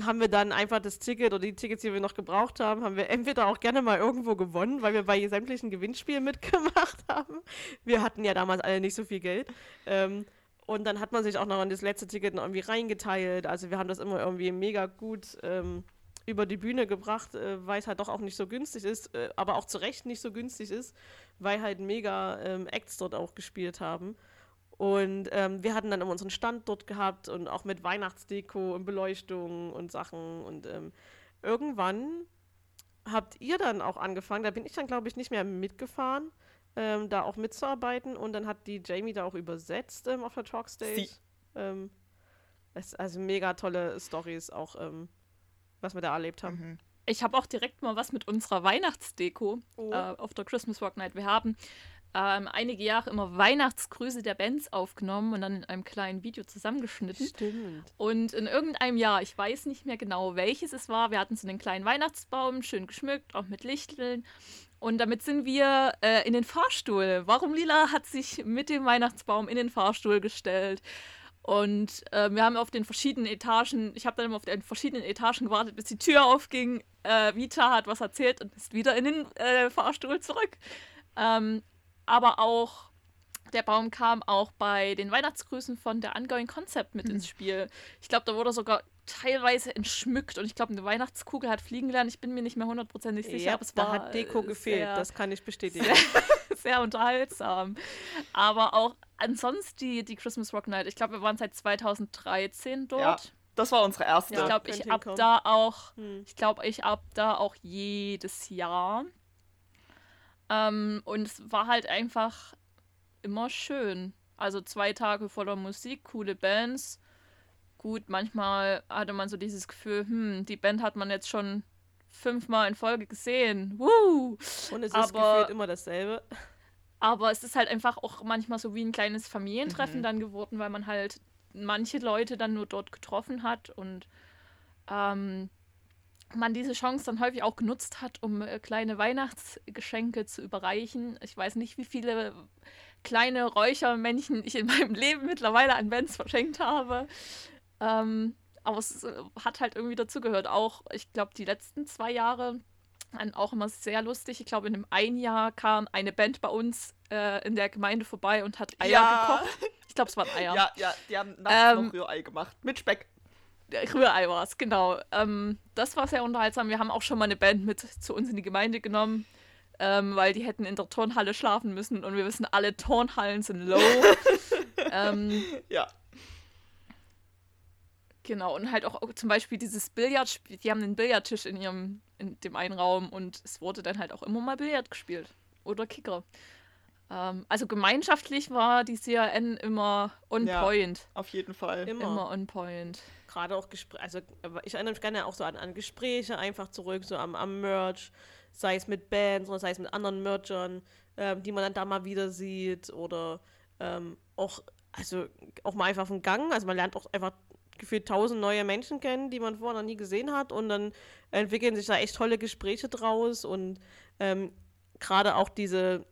haben wir dann einfach das Ticket oder die Tickets, die wir noch gebraucht haben, haben wir entweder auch gerne mal irgendwo gewonnen, weil wir bei sämtlichen Gewinnspielen mitgemacht haben. Wir hatten ja damals alle nicht so viel Geld. Ähm, und dann hat man sich auch noch in das letzte Ticket irgendwie reingeteilt. Also wir haben das immer irgendwie mega gut ähm, über die Bühne gebracht, äh, weil es halt doch auch nicht so günstig ist, äh, aber auch zu Recht nicht so günstig ist, weil halt mega ähm, Acts dort auch gespielt haben. Und ähm, wir hatten dann immer unseren Stand dort gehabt und auch mit Weihnachtsdeko und Beleuchtung und Sachen. Und ähm, irgendwann habt ihr dann auch angefangen, da bin ich dann, glaube ich, nicht mehr mitgefahren, ähm, da auch mitzuarbeiten. Und dann hat die Jamie da auch übersetzt ähm, auf der Talkstage. Ähm, es, also mega tolle Stories auch, ähm, was wir da erlebt haben. Mhm. Ich habe auch direkt mal was mit unserer Weihnachtsdeko oh. äh, auf der Christmas Rock Night. Wir haben ähm, einige Jahre immer Weihnachtsgrüße der Bands aufgenommen und dann in einem kleinen Video zusammengeschnitten. Stimmt. Und in irgendeinem Jahr, ich weiß nicht mehr genau, welches es war, wir hatten so einen kleinen Weihnachtsbaum, schön geschmückt, auch mit Lichteln. Und damit sind wir äh, in den Fahrstuhl. Warum Lila hat sich mit dem Weihnachtsbaum in den Fahrstuhl gestellt. Und äh, wir haben auf den verschiedenen Etagen, ich habe dann immer auf den verschiedenen Etagen gewartet, bis die Tür aufging. Äh, Vita hat was erzählt und ist wieder in den äh, Fahrstuhl zurück. Ähm, aber auch der Baum kam auch bei den Weihnachtsgrüßen von der Ongoing Concept mit ins Spiel. Ich glaube, da wurde sogar teilweise entschmückt und ich glaube, eine Weihnachtskugel hat fliegen gelernt. Ich bin mir nicht mehr hundertprozentig sicher, ja, aber es da war hat Deko gefehlt, das kann ich bestätigen. Sehr, sehr unterhaltsam. Aber auch ansonsten die, die Christmas Rock Night. Ich glaube, wir waren seit 2013 dort. Ja, das war unsere erste. ich glaube, ich ab da auch, hm. ich glaube, ich ab da auch jedes Jahr. Ähm, und es war halt einfach immer schön. Also zwei Tage voller Musik, coole Bands. Gut, manchmal hatte man so dieses Gefühl, hm, die Band hat man jetzt schon fünfmal in Folge gesehen. Woo! Und es ist aber, gefühlt immer dasselbe. Aber es ist halt einfach auch manchmal so wie ein kleines Familientreffen mhm. dann geworden, weil man halt manche Leute dann nur dort getroffen hat und ähm, man diese Chance dann häufig auch genutzt hat, um äh, kleine Weihnachtsgeschenke zu überreichen. Ich weiß nicht, wie viele kleine Räuchermännchen ich in meinem Leben mittlerweile an Bands verschenkt habe. Ähm, aber es äh, hat halt irgendwie dazugehört. Auch, ich glaube, die letzten zwei Jahre waren auch immer sehr lustig. Ich glaube, in einem ein Jahr kam eine Band bei uns äh, in der Gemeinde vorbei und hat Eier ja. gekocht. Ich glaube, es waren Eier. Ja, ja, die haben nachts ähm, noch Rührei gemacht. Mit Speck. Rührei war es, genau. Ähm, das war sehr unterhaltsam. Wir haben auch schon mal eine Band mit zu uns in die Gemeinde genommen ähm, weil die hätten in der Turnhalle schlafen müssen und wir wissen, alle Turnhallen sind low. ähm, ja. Genau, und halt auch zum Beispiel dieses Billardspiel, die haben einen Billardtisch in ihrem, in dem einen Raum und es wurde dann halt auch immer mal Billard gespielt. Oder Kicker. Ähm, also gemeinschaftlich war die CRN immer on ja, point. Auf jeden Fall. Immer, immer on point. Gerade auch Gespräche, also ich erinnere mich gerne auch so an, an Gespräche einfach zurück, so am, am Merch sei es mit Bands oder sei es mit anderen Merchern, ähm, die man dann da mal wieder sieht oder ähm, auch, also auch mal einfach vom Gang, also man lernt auch einfach gefühlt tausend neue Menschen kennen, die man vorher noch nie gesehen hat und dann entwickeln sich da echt tolle Gespräche draus und ähm, gerade auch diese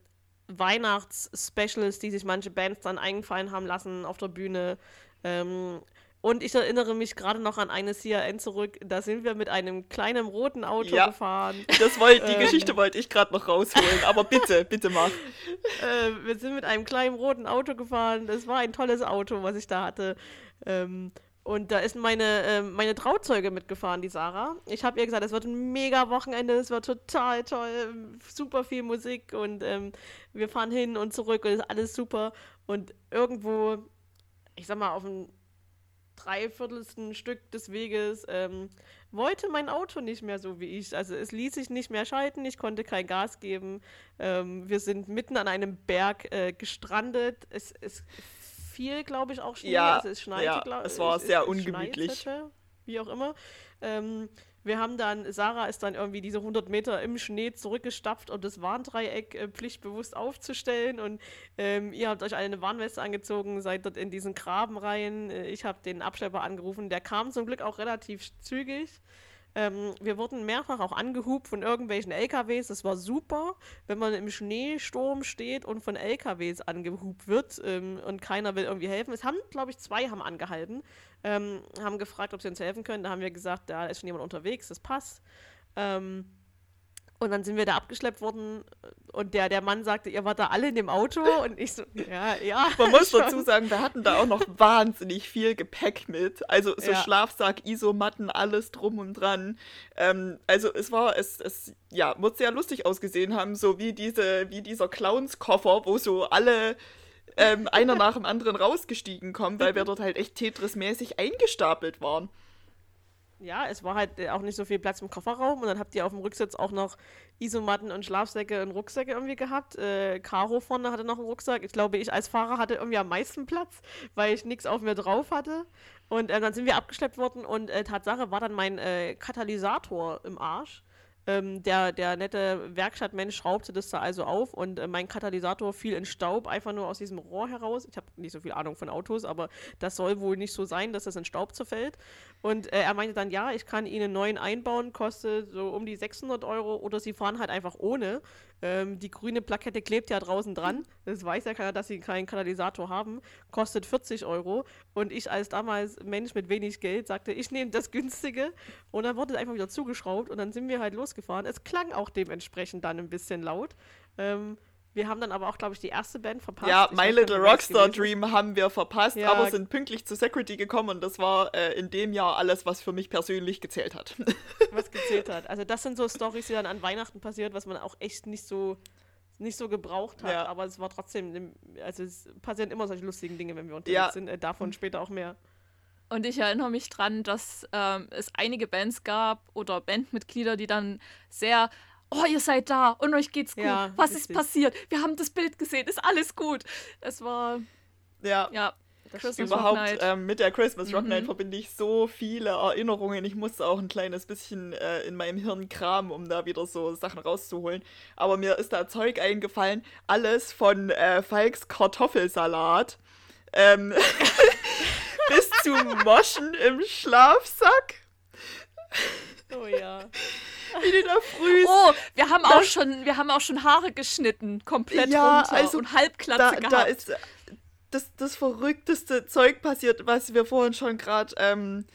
Weihnachts-Specials, die sich manche Bands dann eingefallen haben lassen auf der Bühne, ähm, und ich erinnere mich gerade noch an eine CRN zurück. Da sind wir mit einem kleinen roten Auto ja, gefahren. Das wollt, die ähm, Geschichte wollte ich gerade noch rausholen. Aber bitte, bitte mach. Äh, wir sind mit einem kleinen roten Auto gefahren. Das war ein tolles Auto, was ich da hatte. Ähm, und da ist meine, äh, meine Trauzeuge mitgefahren, die Sarah. Ich habe ihr gesagt, es wird ein mega Wochenende, es wird total toll, super viel Musik und ähm, wir fahren hin und zurück und es ist alles super. Und irgendwo, ich sag mal, auf dem dreiviertelsten Stück des Weges ähm, wollte mein Auto nicht mehr so wie ich. Also es ließ sich nicht mehr schalten, ich konnte kein Gas geben. Ähm, wir sind mitten an einem Berg äh, gestrandet. Es, es fiel, glaube ich, auch Schnee. Ja, also es schneite, ja, glaub, es war es, sehr es, ungemütlich. Wie auch immer. Ähm, wir haben dann, Sarah ist dann irgendwie diese 100 Meter im Schnee zurückgestapft, um das Warndreieck äh, pflichtbewusst aufzustellen. Und ähm, ihr habt euch eine Warnweste angezogen, seid dort in diesen Graben rein. Äh, ich habe den Abschlepper angerufen. Der kam zum Glück auch relativ zügig. Ähm, wir wurden mehrfach auch angehubt von irgendwelchen LKWs. Das war super, wenn man im Schneesturm steht und von LKWs angehubt wird ähm, und keiner will irgendwie helfen. Es haben, glaube ich, zwei haben angehalten, ähm, haben gefragt, ob sie uns helfen können. Da haben wir gesagt, da ist schon jemand unterwegs, das passt. Ähm, und dann sind wir da abgeschleppt worden und der, der Mann sagte, ihr wart da alle in dem Auto und ich so, ja, ja. Man muss schon. dazu sagen, wir hatten da auch noch wahnsinnig viel Gepäck mit. Also so ja. Schlafsack, Isomatten, alles drum und dran. Ähm, also es war, es, es, ja, muss sehr lustig ausgesehen haben, so wie diese, wie dieser Clownskoffer, wo so alle ähm, einer nach dem anderen rausgestiegen kommen, weil wir dort halt echt Tetris-mäßig eingestapelt waren ja, es war halt auch nicht so viel Platz im Kofferraum und dann habt ihr auf dem Rücksitz auch noch Isomatten und Schlafsäcke und Rucksäcke irgendwie gehabt. Äh, Caro vorne hatte noch einen Rucksack. Ich glaube, ich als Fahrer hatte irgendwie am meisten Platz, weil ich nichts auf mir drauf hatte. Und äh, dann sind wir abgeschleppt worden und äh, Tatsache war dann mein äh, Katalysator im Arsch. Ähm, der, der nette Werkstattmensch schraubte das da also auf und äh, mein Katalysator fiel in Staub, einfach nur aus diesem Rohr heraus. Ich habe nicht so viel Ahnung von Autos, aber das soll wohl nicht so sein, dass das in Staub zerfällt. Und äh, er meinte dann, ja, ich kann Ihnen einen neuen einbauen, kostet so um die 600 Euro oder Sie fahren halt einfach ohne. Ähm, die grüne Plakette klebt ja draußen dran. Das weiß ja keiner, dass sie keinen Kanalisator haben. Kostet 40 Euro. Und ich als damals Mensch mit wenig Geld sagte, ich nehme das günstige. Und dann wurde es einfach wieder zugeschraubt und dann sind wir halt losgefahren. Es klang auch dementsprechend dann ein bisschen laut. Ähm, Wir haben dann aber auch, glaube ich, die erste Band verpasst. Ja, My Little Rockstar Dream haben wir verpasst, ja. aber sind pünktlich zu Security gekommen und das war äh, in dem Jahr alles, was für mich persönlich gezählt hat. was gezählt hat. Also das sind so Stories, die dann an Weihnachten passiert, was man auch echt nicht so nicht so gebraucht hat, ja. aber es war trotzdem, also es passieren immer solche lustigen Dinge, wenn wir unterwegs ja. sind, äh, davon später auch mehr. Und ich erinnere mich dran, dass ähm, es einige Bands gab oder Bandmitglieder, die dann sehr, oh, ihr seid da und euch geht's gut. Ja, Was richtig. ist passiert? Wir haben das Bild gesehen, ist alles gut. Es war. Ja. Ja. Überhaupt ähm, mit der Christmas Rock Night mhm. verbinde ich so viele Erinnerungen. Ich musste auch ein kleines bisschen äh, in meinem Hirn kramen, um da wieder so Sachen rauszuholen. Aber mir ist da Zeug eingefallen. Alles von äh, Falks Kartoffelsalat. Ähm, bis zu Moschen im Schlafsack. Oh ja. Wie du da früh. Oh, wir haben auch schon, wir haben auch schon Haare geschnitten, komplett ja, runter also und Halbklatze da, gehabt. Da ist das, das verrückteste Zeug passiert, was wir vorhin schon gerade ähm,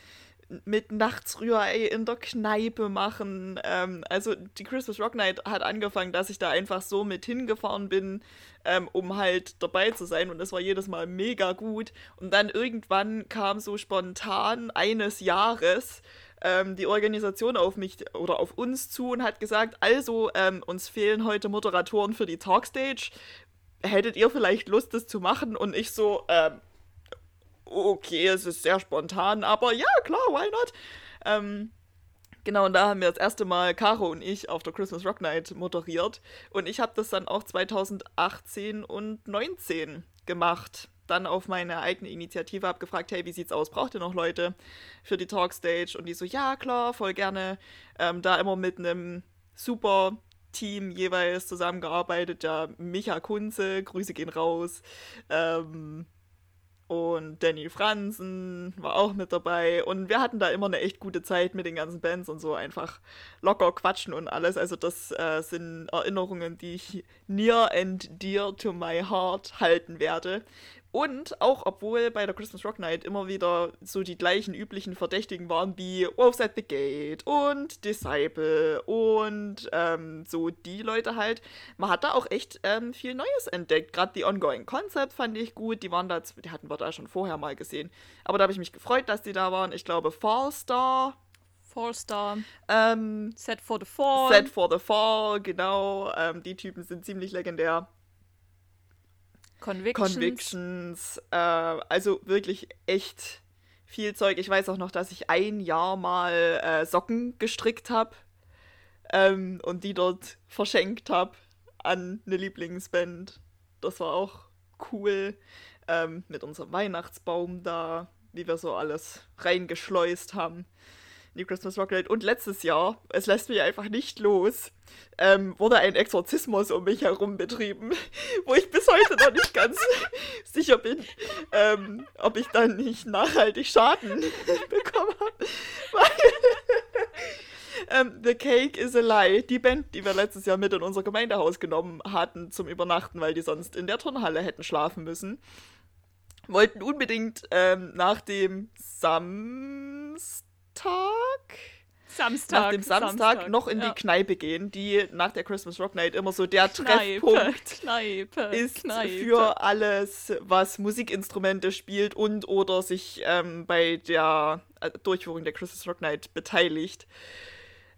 mit Nachtsrührei in der Kneipe machen. Ähm, also die Christmas Rock Night hat angefangen, dass ich da einfach so mit hingefahren bin, ähm, um halt dabei zu sein. Und das war jedes Mal mega gut. Und dann irgendwann kam so spontan eines Jahres ähm, die Organisation auf mich oder auf uns zu und hat gesagt, also ähm, uns fehlen heute Moderatoren für die Talkstage. Hättet ihr vielleicht Lust, das zu machen? Und ich so, ähm, okay, es ist sehr spontan, aber ja, klar, why not? Ähm, genau, und da haben wir das erste Mal Caro und ich auf der Christmas Rock Night moderiert. Und ich habe das dann auch 2018 und 2019 gemacht. Dann auf meine eigene Initiative abgefragt, hey, wie sieht's aus? Braucht ihr noch Leute für die Talkstage? Und die so, ja, klar, voll gerne. Ähm, da immer mit einem super Team jeweils zusammengearbeitet. Ja, Micha Kunze, Grüße gehen raus. Ähm, und Danny Franzen war auch mit dabei. Und wir hatten da immer eine echt gute Zeit mit den ganzen Bands und so einfach locker quatschen und alles. Also das äh, sind Erinnerungen, die ich near and dear to my heart halten werde. Und auch obwohl bei der Christmas Rock Night immer wieder so die gleichen üblichen Verdächtigen waren wie Wolves at the Gate und Disciple und ähm, so die Leute halt, man hat da auch echt ähm, viel Neues entdeckt. Gerade die Ongoing Concepts fand ich gut, die waren da, die hatten wir da schon vorher mal gesehen. Aber da habe ich mich gefreut, dass die da waren. Ich glaube Fallstar Fallstar. Ähm, Set for the Fall. Set for the Fall, genau. Ähm, die Typen sind ziemlich legendär. Convictions. Convictions. Äh, also wirklich echt viel Zeug. Ich weiß auch noch, dass ich ein Jahr mal äh, Socken gestrickt habe ähm, und die dort verschenkt habe an eine Lieblingsband. Das war auch cool. Ähm, mit unserem Weihnachtsbaum da, wie wir so alles reingeschleust haben die Christmas Rocket. Und letztes Jahr, es lässt mich einfach nicht los, ähm, wurde ein Exorzismus um mich herum betrieben, wo ich bis heute noch nicht ganz sicher bin, ähm, ob ich dann nicht nachhaltig Schaden bekommen habe. ähm, The Cake is a Lie, die Band, die wir letztes Jahr mit in unser Gemeindehaus genommen hatten zum Übernachten, weil die sonst in der Turnhalle hätten schlafen müssen, wollten unbedingt ähm, nach dem Samstag Samstag. Nach dem Samstag, Samstag noch in ja. die Kneipe gehen, die nach der Christmas Rock Night immer so der Kneipe, Treffpunkt Kneipe, ist Kneipe. für alles, was Musikinstrumente spielt und oder sich ähm, bei der äh, Durchführung der Christmas Rock Night beteiligt.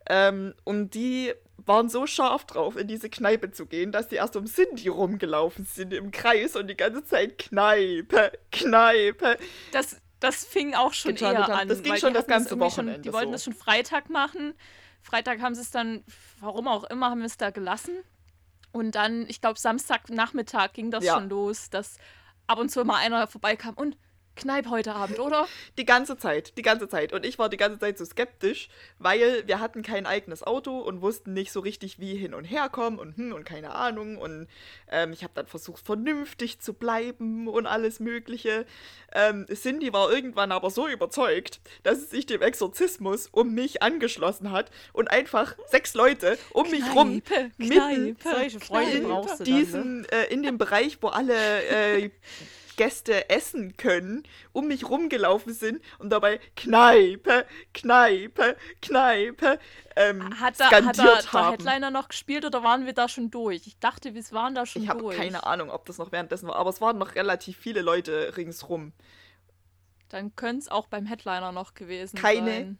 Ähm, und die waren so scharf drauf, in diese Kneipe zu gehen, dass die erst um Cindy rumgelaufen sind im Kreis und die ganze Zeit Kneipe, Kneipe. Das das fing auch schon Getan, eher an. Das ging schon das ganze Wochenende. Schon, die wollten so. das schon Freitag machen. Freitag haben sie es dann, warum auch immer, haben wir es da gelassen. Und dann, ich glaube, Samstagnachmittag ging das ja. schon los, dass ab und zu mal einer vorbeikam und Kneipe heute Abend, oder? Die ganze Zeit, die ganze Zeit. Und ich war die ganze Zeit so skeptisch, weil wir hatten kein eigenes Auto und wussten nicht so richtig, wie hin und her kommen und hm und keine Ahnung. Und ähm, ich habe dann versucht, vernünftig zu bleiben und alles Mögliche. Ähm, Cindy war irgendwann aber so überzeugt, dass sie sich dem Exorzismus um mich angeschlossen hat und einfach sechs Leute um Kneipe, mich rum mitten Solche Freunde in, diesen, äh, in dem Bereich, wo alle äh, Gäste essen können, um mich rumgelaufen sind und dabei Kneipe, Kneipe, Kneipe ähm, hat da, skandiert hat da, haben. Der Headliner noch gespielt oder waren wir da schon durch? Ich dachte, wir waren da schon ich durch. Ich habe keine Ahnung, ob das noch währenddessen war, aber es waren noch relativ viele Leute ringsrum. Dann könnte es auch beim Headliner noch gewesen keine sein. Ahnung.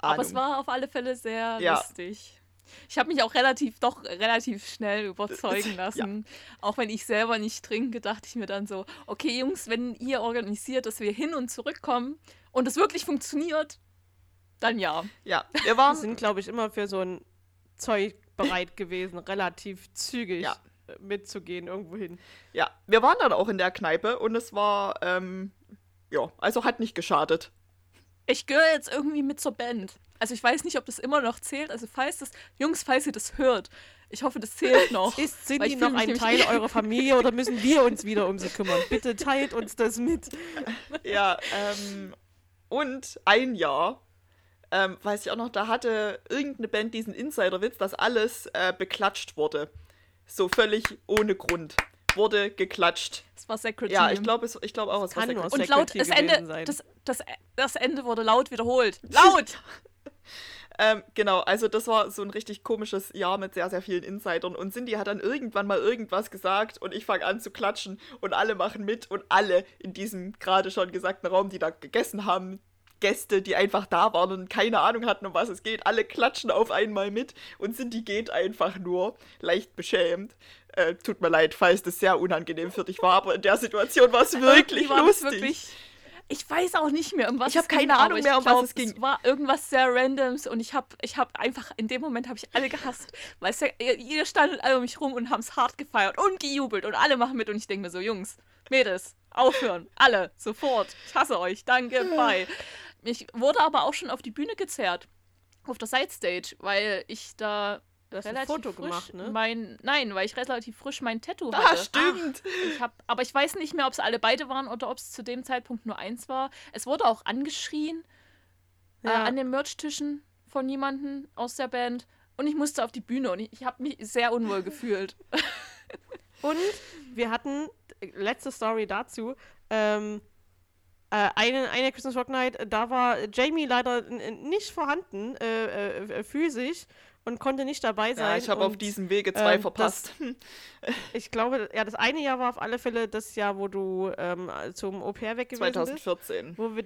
Aber es war auf alle Fälle sehr ja. lustig. Ich habe mich auch relativ, doch relativ schnell überzeugen lassen. Ja. Auch wenn ich selber nicht trinke, dachte ich mir dann so, okay Jungs, wenn ihr organisiert, dass wir hin und zurückkommen und es wirklich funktioniert, dann ja. Ja, wir waren... Wir sind, glaube ich, immer für so ein Zeug bereit gewesen, relativ zügig ja. mitzugehen irgendwo hin. Ja, wir waren dann auch in der Kneipe und es war, ähm, ja, also hat nicht geschadet. Ich gehöre jetzt irgendwie mit zur Band. Also ich weiß nicht, ob das immer noch zählt. Also falls das, Jungs, falls ihr das hört, ich hoffe, das zählt noch. Ist Cindy noch ein Teil eurer Familie oder müssen wir uns wieder um sie kümmern? Bitte teilt uns das mit. Ja, ähm, und ein Jahr, ähm, weiß ich auch noch, da hatte irgendeine Band diesen Insider-Witz, dass alles äh, beklatscht wurde. So völlig ohne Grund wurde geklatscht. Es war Secret Ja, ich glaube glaub auch, es war Secret Und laut, das Ende, das, das, das Ende wurde laut wiederholt. Laut! Ähm, genau, also das war so ein richtig komisches Jahr mit sehr, sehr vielen Insidern. Und Cindy hat dann irgendwann mal irgendwas gesagt und ich fange an zu klatschen und alle machen mit und alle in diesem gerade schon gesagten Raum, die da gegessen haben, Gäste, die einfach da waren und keine Ahnung hatten, um was es geht, alle klatschen auf einmal mit und Cindy geht einfach nur leicht beschämt. Äh, tut mir leid, falls das sehr unangenehm für dich war, aber in der Situation war es wirklich lustig. Wirklich ich weiß auch nicht mehr, um was Ich habe keine ging, Ahnung mehr, um glaub, was es ging. Es war irgendwas sehr randoms und ich habe ich hab einfach, in dem Moment habe ich alle gehasst. Weil es ja, ihr standet alle um mich rum und haben es hart gefeiert und gejubelt und alle machen mit und ich denke mir so, Jungs, Mädels, aufhören, alle, sofort. Ich hasse euch, danke, bye. Ich wurde aber auch schon auf die Bühne gezerrt. Auf der Sidestage, weil ich da Du hast ein Foto gemacht, ne? Mein, nein, weil ich relativ frisch mein Tattoo ah, hatte. Ah, stimmt. Ach, ich hab, aber ich weiß nicht mehr, ob es alle beide waren oder ob es zu dem Zeitpunkt nur eins war. Es wurde auch angeschrien äh, ja. äh, an den Merch-Tischen von jemandem aus der Band. Und ich musste auf die Bühne und ich, ich habe mich sehr unwohl gefühlt. und wir hatten, letzte Story dazu, ähm, äh, eine, eine Christmas Rock Night, da war Jamie leider nicht vorhanden, äh, äh, physisch und konnte nicht dabei sein. Ja, ich habe auf diesem Wege zwei äh, verpasst. Das, ich glaube, ja, das eine Jahr war auf alle Fälle das Jahr, wo du ähm, zum Au pair weg gewesen 2014. bist. 2014. Wo wir,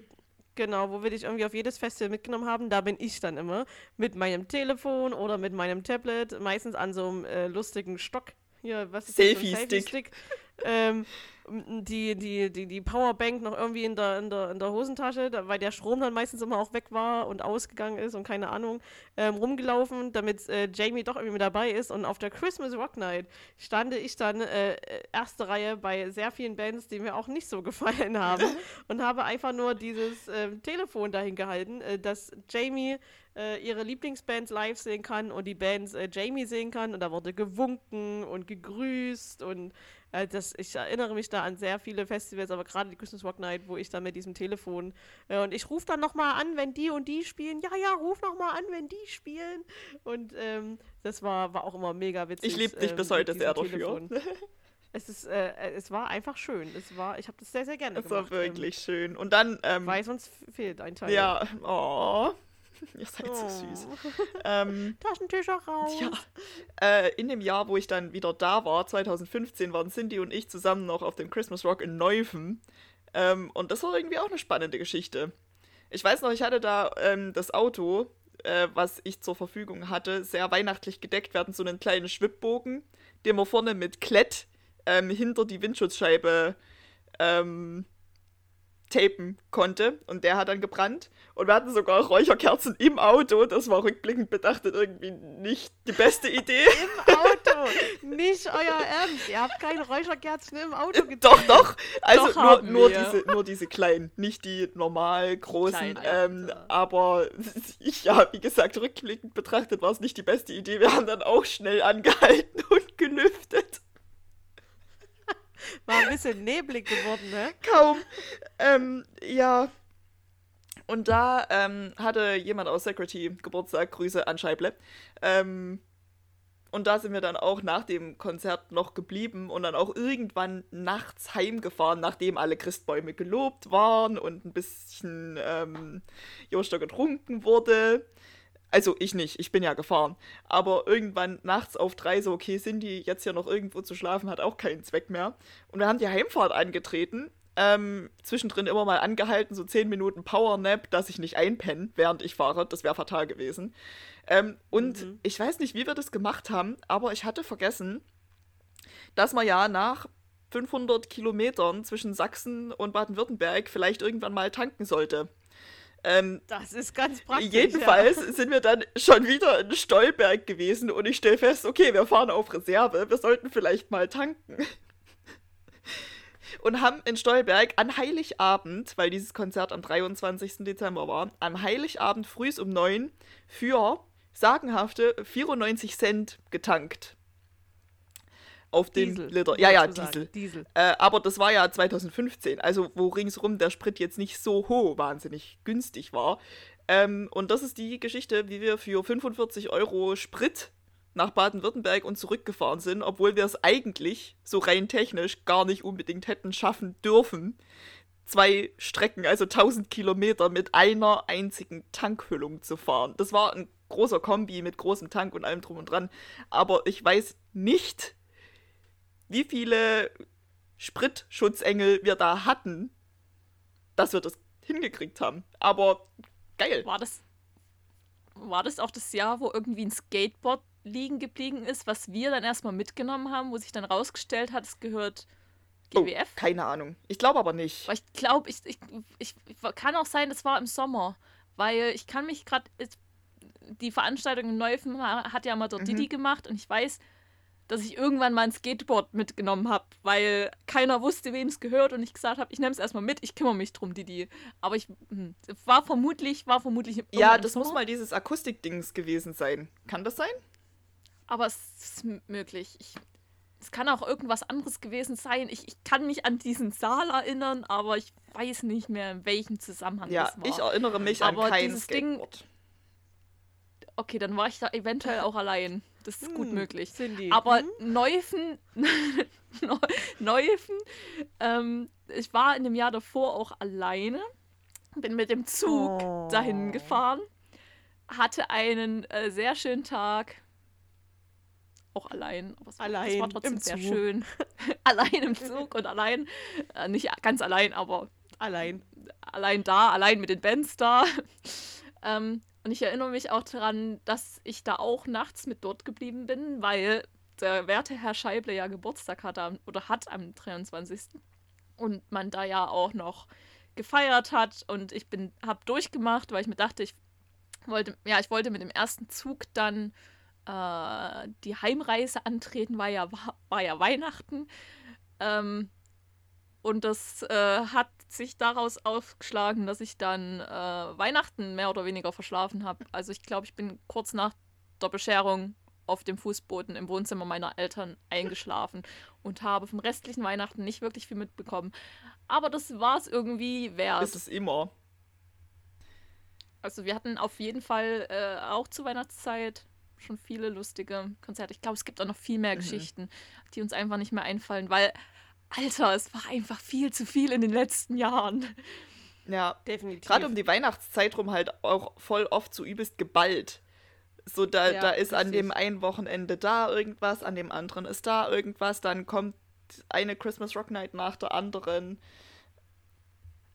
genau, wo wir dich irgendwie auf jedes Festival mitgenommen haben. Da bin ich dann immer mit meinem Telefon oder mit meinem Tablet, meistens an so einem äh, lustigen Stock. Hier, was ist Selfie-Stick. Selfie ähm, die, die, die, die Powerbank noch irgendwie in der, in der, in der Hosentasche, da, weil der Strom dann meistens immer auch weg war und ausgegangen ist und keine Ahnung, ähm, rumgelaufen, damit äh, Jamie doch irgendwie mit dabei ist. Und auf der Christmas Rock Night stande ich dann äh, erste Reihe bei sehr vielen Bands, die mir auch nicht so gefallen haben und habe einfach nur dieses äh, Telefon dahin gehalten, äh, dass Jamie äh, ihre Lieblingsbands live sehen kann und die Bands äh, Jamie sehen kann. Und da wurde gewunken und gegrüßt und äh, das, ich erinnere mich da an sehr viele Festivals, aber gerade die Christmas Rock Night, wo ich da mit diesem Telefon äh, und ich rufe dann nochmal an, wenn die und die spielen. Ja, ja, ruf nochmal an, wenn die spielen. Und ähm, das war, war auch immer mega witzig. Ich liebe dich ähm, bis heute sehr dafür. Es ist, äh, es war einfach schön. Es war, ich habe das sehr, sehr gerne es gemacht. Es war wirklich ähm, schön. Und dann, ähm, weil sonst fehlt ein Teil. Ja, oh. Ihr seid oh. so süß. Ähm, Taschentücher raus. Ja. Äh, in dem Jahr, wo ich dann wieder da war, 2015, waren Cindy und ich zusammen noch auf dem Christmas Rock in Neufen. Ähm, und das war irgendwie auch eine spannende Geschichte. Ich weiß noch, ich hatte da ähm, das Auto, äh, was ich zur Verfügung hatte, sehr weihnachtlich gedeckt. Wir hatten so einen kleinen Schwibbogen, den wir vorne mit Klett ähm, hinter die Windschutzscheibe ähm, tapen konnte und der hat dann gebrannt und wir hatten sogar Räucherkerzen im Auto. Das war rückblickend betrachtet irgendwie nicht die beste Idee. Im Auto? nicht euer Ernst? Ihr habt keine Räucherkerzen im Auto getan? Doch, doch. Also doch nur, nur, diese, nur diese kleinen, nicht die normal großen. Ähm. Aber ja, wie gesagt, rückblickend betrachtet war es nicht die beste Idee. Wir haben dann auch schnell angehalten und gelüftet. War ein bisschen neblig geworden, ne? Kaum. Ähm, ja. Und da ähm, hatte jemand aus Security Geburtstag, Grüße an Scheible, ähm, und da sind wir dann auch nach dem Konzert noch geblieben und dann auch irgendwann nachts heimgefahren, nachdem alle Christbäume gelobt waren und ein bisschen ähm, Joster getrunken wurde. Also ich nicht, ich bin ja gefahren. Aber irgendwann nachts auf drei so, okay, sind die jetzt hier noch irgendwo zu schlafen, hat auch keinen Zweck mehr. Und wir haben die Heimfahrt angetreten ähm, zwischendrin immer mal angehalten, so 10 Minuten Powernap, dass ich nicht einpenne, während ich fahre. Das wäre fatal gewesen. Ähm, und mhm. ich weiß nicht, wie wir das gemacht haben, aber ich hatte vergessen, dass man ja nach 500 Kilometern zwischen Sachsen und Baden-Württemberg vielleicht irgendwann mal tanken sollte. Ähm, das ist ganz praktisch. Jedenfalls ja. sind wir dann schon wieder in Stolberg gewesen und ich stelle fest, okay, wir fahren auf Reserve, wir sollten vielleicht mal tanken und haben in Stolberg an Heiligabend, weil dieses Konzert am 23. Dezember war, am Heiligabend früh um 9 für sagenhafte 94 Cent getankt. Auf den Diesel, Liter. Ja, ja, Diesel. Diesel. Äh, aber das war ja 2015, also wo ringsrum der Sprit jetzt nicht so hoch wahnsinnig günstig war. Ähm, und das ist die Geschichte, wie wir für 45 Euro Sprit nach Baden-Württemberg und zurückgefahren sind, obwohl wir es eigentlich so rein technisch gar nicht unbedingt hätten schaffen dürfen. Zwei Strecken, also 1000 Kilometer mit einer einzigen Tankhüllung zu fahren. Das war ein großer Kombi mit großem Tank und allem drum und dran. Aber ich weiß nicht, wie viele Spritschutzengel wir da hatten, dass wir das hingekriegt haben. Aber geil. War das, war das auch das Jahr, wo irgendwie ein Skateboard liegen geblieben ist, was wir dann erstmal mitgenommen haben, wo sich dann rausgestellt hat, es gehört GWF? Oh, keine Ahnung. Ich glaube aber nicht. Weil ich glaube, ich, ich, ich, kann auch sein, es war im Sommer, weil ich kann mich gerade, die Veranstaltung in Neufen hat ja mal dort mhm. Didi gemacht und ich weiß, dass ich irgendwann mal ein Skateboard mitgenommen habe, weil keiner wusste, wem es gehört und ich gesagt habe, ich nehme es erstmal mit, ich kümmere mich drum, Didi. Aber ich hm, war vermutlich, war vermutlich. Ja, das muss mal dieses Akustikdings gewesen sein. Kann das sein? aber es ist möglich. Ich, es kann auch irgendwas anderes gewesen sein. Ich, ich kann mich an diesen Saal erinnern, aber ich weiß nicht mehr, in welchem Zusammenhang ja, das war. Ja, ich erinnere mich aber an kein Skateboard. Ding, okay, dann war ich da eventuell auch allein. Das ist hm, gut möglich. Cindy. Aber hm? Neufen, Neufen, ähm, ich war in dem Jahr davor auch alleine, bin mit dem Zug oh. dahin gefahren, hatte einen äh, sehr schönen Tag, auch allein. Aber es, allein es war trotzdem sehr Zug. schön. allein im Zug und allein, äh, nicht ganz allein, aber allein. Allein da, allein mit den Bands da. ähm, und ich erinnere mich auch daran, dass ich da auch nachts mit dort geblieben bin, weil der werte Herr Scheible ja Geburtstag hatte oder hat am 23. Und man da ja auch noch gefeiert hat und ich bin habe durchgemacht, weil ich mir dachte, ich wollte ja, ich wollte mit dem ersten Zug dann äh, die Heimreise antreten, war ja, war ja Weihnachten. Ähm, und das äh, hat sich daraus aufgeschlagen, dass ich dann äh, Weihnachten mehr oder weniger verschlafen habe. Also ich glaube, ich bin kurz nach der Bescherung auf dem Fußboden im Wohnzimmer meiner Eltern eingeschlafen und habe vom restlichen Weihnachten nicht wirklich viel mitbekommen. Aber das war es irgendwie wert. Ist es immer. Also wir hatten auf jeden Fall äh, auch zur Weihnachtszeit schon viele lustige Konzerte. Ich glaube, es gibt auch noch viel mehr mhm. Geschichten, die uns einfach nicht mehr einfallen, weil, Alter, es war einfach viel zu viel in den letzten Jahren. Ja, definitiv. Gerade um die Weihnachtszeit rum halt auch voll oft so übelst geballt. So, da, ja, da ist richtig. an dem einen Wochenende da irgendwas, an dem anderen ist da irgendwas, dann kommt eine Christmas Rock Night nach der anderen.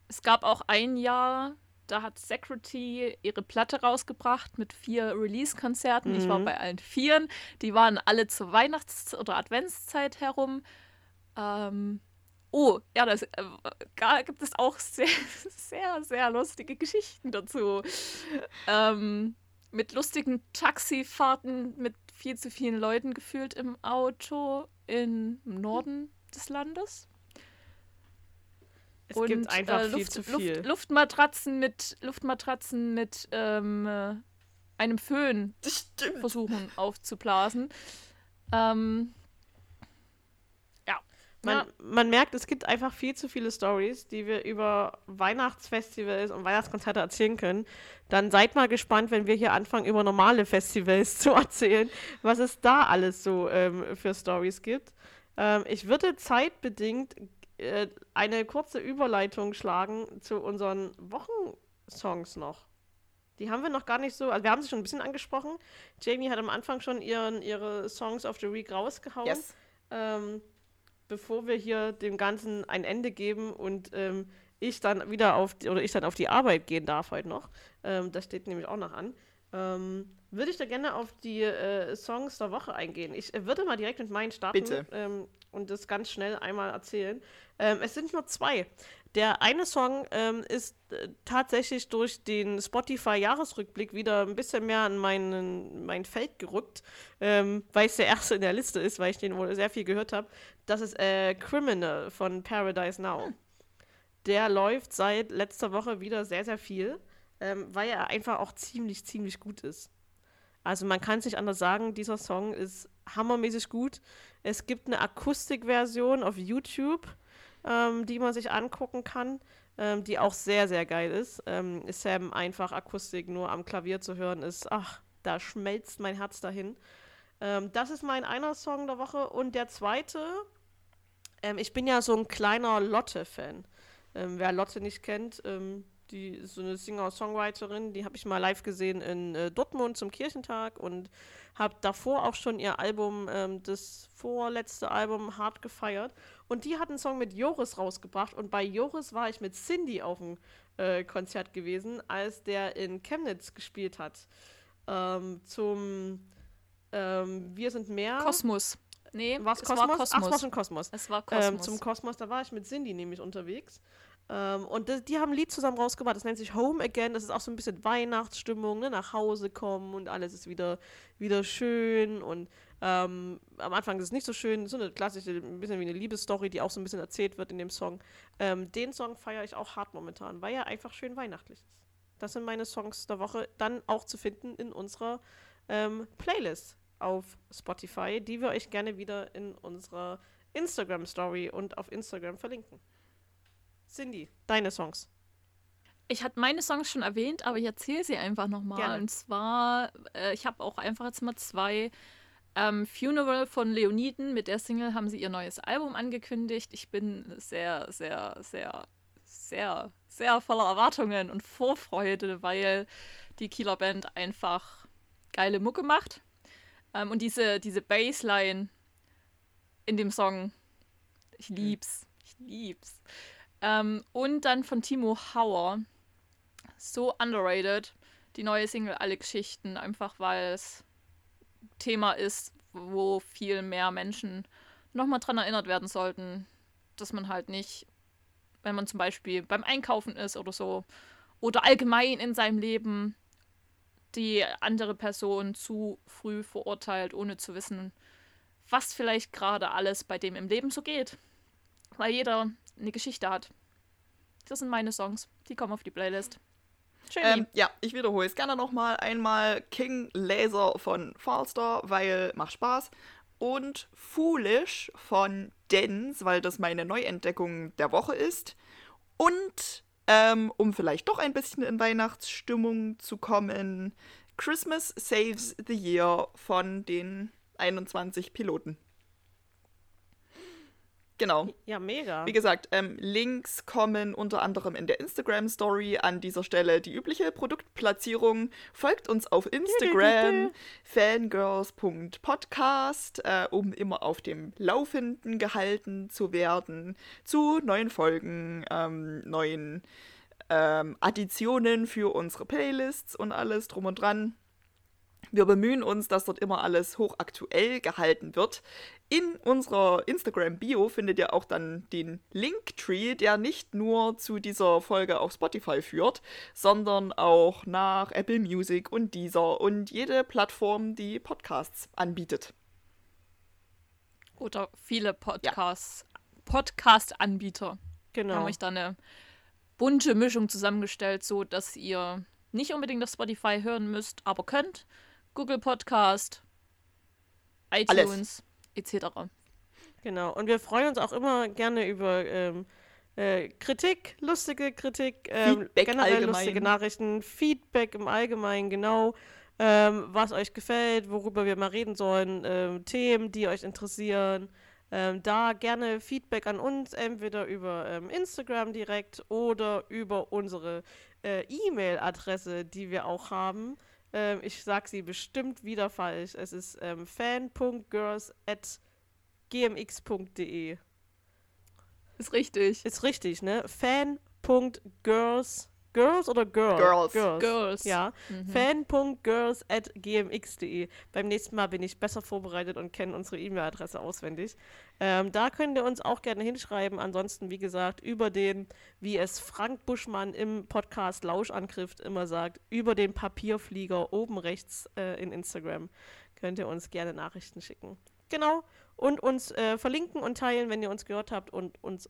Es gab auch ein Jahr, da hat Security ihre Platte rausgebracht mit vier Release-Konzerten. Mhm. Ich war mhm. bei allen vieren. Die waren alle zur Weihnachts- oder Adventszeit herum. Ähm, oh, ja, das, äh, da gibt es auch sehr, sehr, sehr lustige Geschichten dazu. Ähm, mit lustigen Taxifahrten mit viel zu vielen Leuten gefühlt im Auto im Norden des Landes. Es und, gibt einfach äh, Luft, viel zu viel. Luft, Luftmatratzen mit, Luftmatratzen mit ähm, äh, einem Föhn versuchen aufzublasen. Ähm. Man, ja. man merkt, es gibt einfach viel zu viele Stories, die wir über Weihnachtsfestivals und Weihnachtskonzerte erzählen können. Dann seid mal gespannt, wenn wir hier anfangen, über normale Festivals zu erzählen, was es da alles so ähm, für Stories gibt. Ähm, ich würde zeitbedingt äh, eine kurze Überleitung schlagen zu unseren Wochensongs noch. Die haben wir noch gar nicht so, also wir haben sie schon ein bisschen angesprochen. Jamie hat am Anfang schon ihren, ihre Songs of the Week rausgehauen. Yes. Ähm, bevor wir hier dem Ganzen ein Ende geben und ähm, ich dann wieder auf die, oder ich dann auf die Arbeit gehen darf heute noch. Ähm, das steht nämlich auch noch an. Ähm, würde ich da gerne auf die äh, Songs der Woche eingehen. Ich äh, würde mal direkt mit meinen starten Bitte. Ähm, und das ganz schnell einmal erzählen. Ähm, es sind nur zwei. Der eine Song ähm, ist äh, tatsächlich durch den Spotify-Jahresrückblick wieder ein bisschen mehr an meinen, mein Feld gerückt, ähm, weil es der erste in der Liste ist, weil ich den wohl sehr viel gehört habe. Das ist äh, Criminal von Paradise Now. Der läuft seit letzter Woche wieder sehr, sehr viel, ähm, weil er einfach auch ziemlich, ziemlich gut ist. Also man kann es nicht anders sagen, dieser Song ist hammermäßig gut. Es gibt eine Akustikversion auf YouTube ähm, die man sich angucken kann, ähm, die auch sehr, sehr geil ist. Ähm, Sam einfach Akustik nur am Klavier zu hören ist, ach, da schmelzt mein Herz dahin. Ähm, das ist mein einer Song der Woche. Und der zweite, ähm, ich bin ja so ein kleiner Lotte-Fan. Ähm, wer Lotte nicht kennt, die ist so eine Singer-Songwriterin, die habe ich mal live gesehen in äh, Dortmund zum Kirchentag und habe davor auch schon ihr Album, ähm, das vorletzte Album, hart gefeiert. Und die hat einen Song mit Joris rausgebracht. Und bei Joris war ich mit Cindy auf dem äh, Konzert gewesen, als der in Chemnitz gespielt hat. Ähm, zum ähm, Wir sind mehr. Kosmos. Nee, War's es Kosmos? war Kosmos. Ach, es war schon Kosmos. Es war ähm, Kosmos. zum Kosmos, da war ich mit Cindy nämlich unterwegs. Ähm, und das, die haben ein Lied zusammen rausgebracht, das nennt sich Home Again. Das ist auch so ein bisschen Weihnachtsstimmung, ne? nach Hause kommen und alles ist wieder, wieder schön. Und ähm, am Anfang ist es nicht so schön, so eine klassische, ein bisschen wie eine Liebesstory, die auch so ein bisschen erzählt wird in dem Song. Ähm, den Song feiere ich auch hart momentan, weil er einfach schön weihnachtlich ist. Das sind meine Songs der Woche, dann auch zu finden in unserer ähm, Playlist auf Spotify, die wir euch gerne wieder in unserer Instagram-Story und auf Instagram verlinken. Cindy, deine Songs. Ich hatte meine Songs schon erwähnt, aber ich erzähle sie einfach nochmal. Und zwar, äh, ich habe auch einfach jetzt mal zwei. Ähm, Funeral von Leoniden, mit der Single haben sie ihr neues Album angekündigt. Ich bin sehr, sehr, sehr, sehr, sehr voller Erwartungen und Vorfreude, weil die Kieler Band einfach geile Mucke macht. Ähm, und diese, diese Bassline in dem Song, ich lieb's. Ich lieb's. Ähm, und dann von Timo Hauer. So underrated. Die neue Single Alle Geschichten. Einfach weil es Thema ist, wo viel mehr Menschen nochmal dran erinnert werden sollten, dass man halt nicht, wenn man zum Beispiel beim Einkaufen ist oder so, oder allgemein in seinem Leben die andere Person zu früh verurteilt, ohne zu wissen, was vielleicht gerade alles bei dem im Leben so geht. Weil jeder eine Geschichte hat. Das sind meine Songs. Die kommen auf die Playlist. Ähm, ja, ich wiederhole es gerne nochmal. Einmal King Laser von Falstar, weil macht Spaß. Und Foolish von Dens, weil das meine Neuentdeckung der Woche ist. Und ähm, um vielleicht doch ein bisschen in Weihnachtsstimmung zu kommen, Christmas Saves the Year von den 21 Piloten. Genau. Ja, mega. Wie gesagt, ähm, Links kommen unter anderem in der Instagram-Story. An dieser Stelle die übliche Produktplatzierung. Folgt uns auf Instagram, fangirls.podcast, äh, um immer auf dem Laufenden gehalten zu werden zu neuen Folgen, ähm, neuen ähm, Additionen für unsere Playlists und alles drum und dran. Wir bemühen uns, dass dort immer alles hochaktuell gehalten wird. In unserer Instagram-Bio findet ihr auch dann den Linktree, der nicht nur zu dieser Folge auf Spotify führt, sondern auch nach Apple Music und Deezer und jede Plattform, die Podcasts anbietet. Oder viele Podcasts, ja. Podcast-Anbieter. Genau. Haben euch da eine bunte Mischung zusammengestellt, so dass ihr nicht unbedingt auf Spotify hören müsst, aber könnt. Google Podcast, iTunes etc. Genau. Und wir freuen uns auch immer gerne über ähm, äh, Kritik, lustige Kritik, ähm, generell allgemein. lustige Nachrichten, Feedback im Allgemeinen, genau. Ähm, was euch gefällt, worüber wir mal reden sollen, ähm, Themen, die euch interessieren. Ähm, da gerne Feedback an uns, entweder über ähm, Instagram direkt oder über unsere äh, E-Mail-Adresse, die wir auch haben. Ähm, ich sage sie bestimmt wieder falsch. Es ist ähm, fan.girls.gmx.de. Ist richtig. Ist richtig, ne? Fan.girls. Girls oder Girls? Girls. Girls. Girls. Ja. Mhm. Fan.girls at gmx.de. Beim nächsten Mal bin ich besser vorbereitet und kenne unsere E-Mail-Adresse auswendig. Ähm, da könnt ihr uns auch gerne hinschreiben. Ansonsten, wie gesagt, über den, wie es Frank Buschmann im Podcast Lauschangriff immer sagt, über den Papierflieger oben rechts äh, in Instagram könnt ihr uns gerne Nachrichten schicken. Genau. Und uns äh, verlinken und teilen, wenn ihr uns gehört habt und uns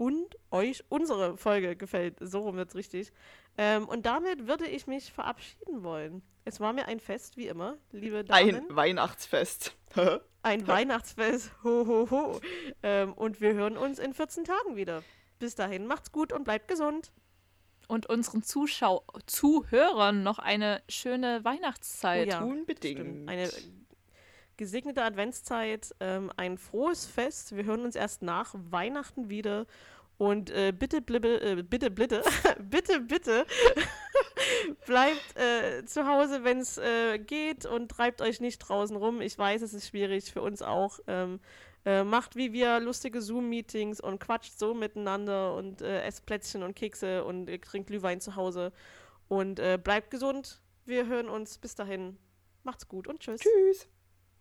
und euch unsere Folge gefällt. So rum wird's richtig. Ähm, und damit würde ich mich verabschieden wollen. Es war mir ein Fest, wie immer, liebe Damen. Ein Weihnachtsfest. ein Weihnachtsfest. Ho, ho, ho. Ähm, und wir hören uns in 14 Tagen wieder. Bis dahin, macht's gut und bleibt gesund. Und unseren Zuschau Zuhörern noch eine schöne Weihnachtszeit. Oh ja, Unbedingt. Stimmt. Eine gesegnete Adventszeit, ähm, ein frohes Fest. Wir hören uns erst nach Weihnachten wieder. Und äh, bitte, blibbe, äh, bitte, bitte, bitte, bitte, bleibt äh, zu Hause, wenn es äh, geht und treibt euch nicht draußen rum. Ich weiß, es ist schwierig für uns auch. Ähm, äh, macht wie wir lustige Zoom-Meetings und quatscht so miteinander und äh, esst Plätzchen und Kekse und trinkt Glühwein zu Hause. Und bleibt gesund. Wir hören uns. Bis dahin. Macht's gut und tschüss. Tschüss.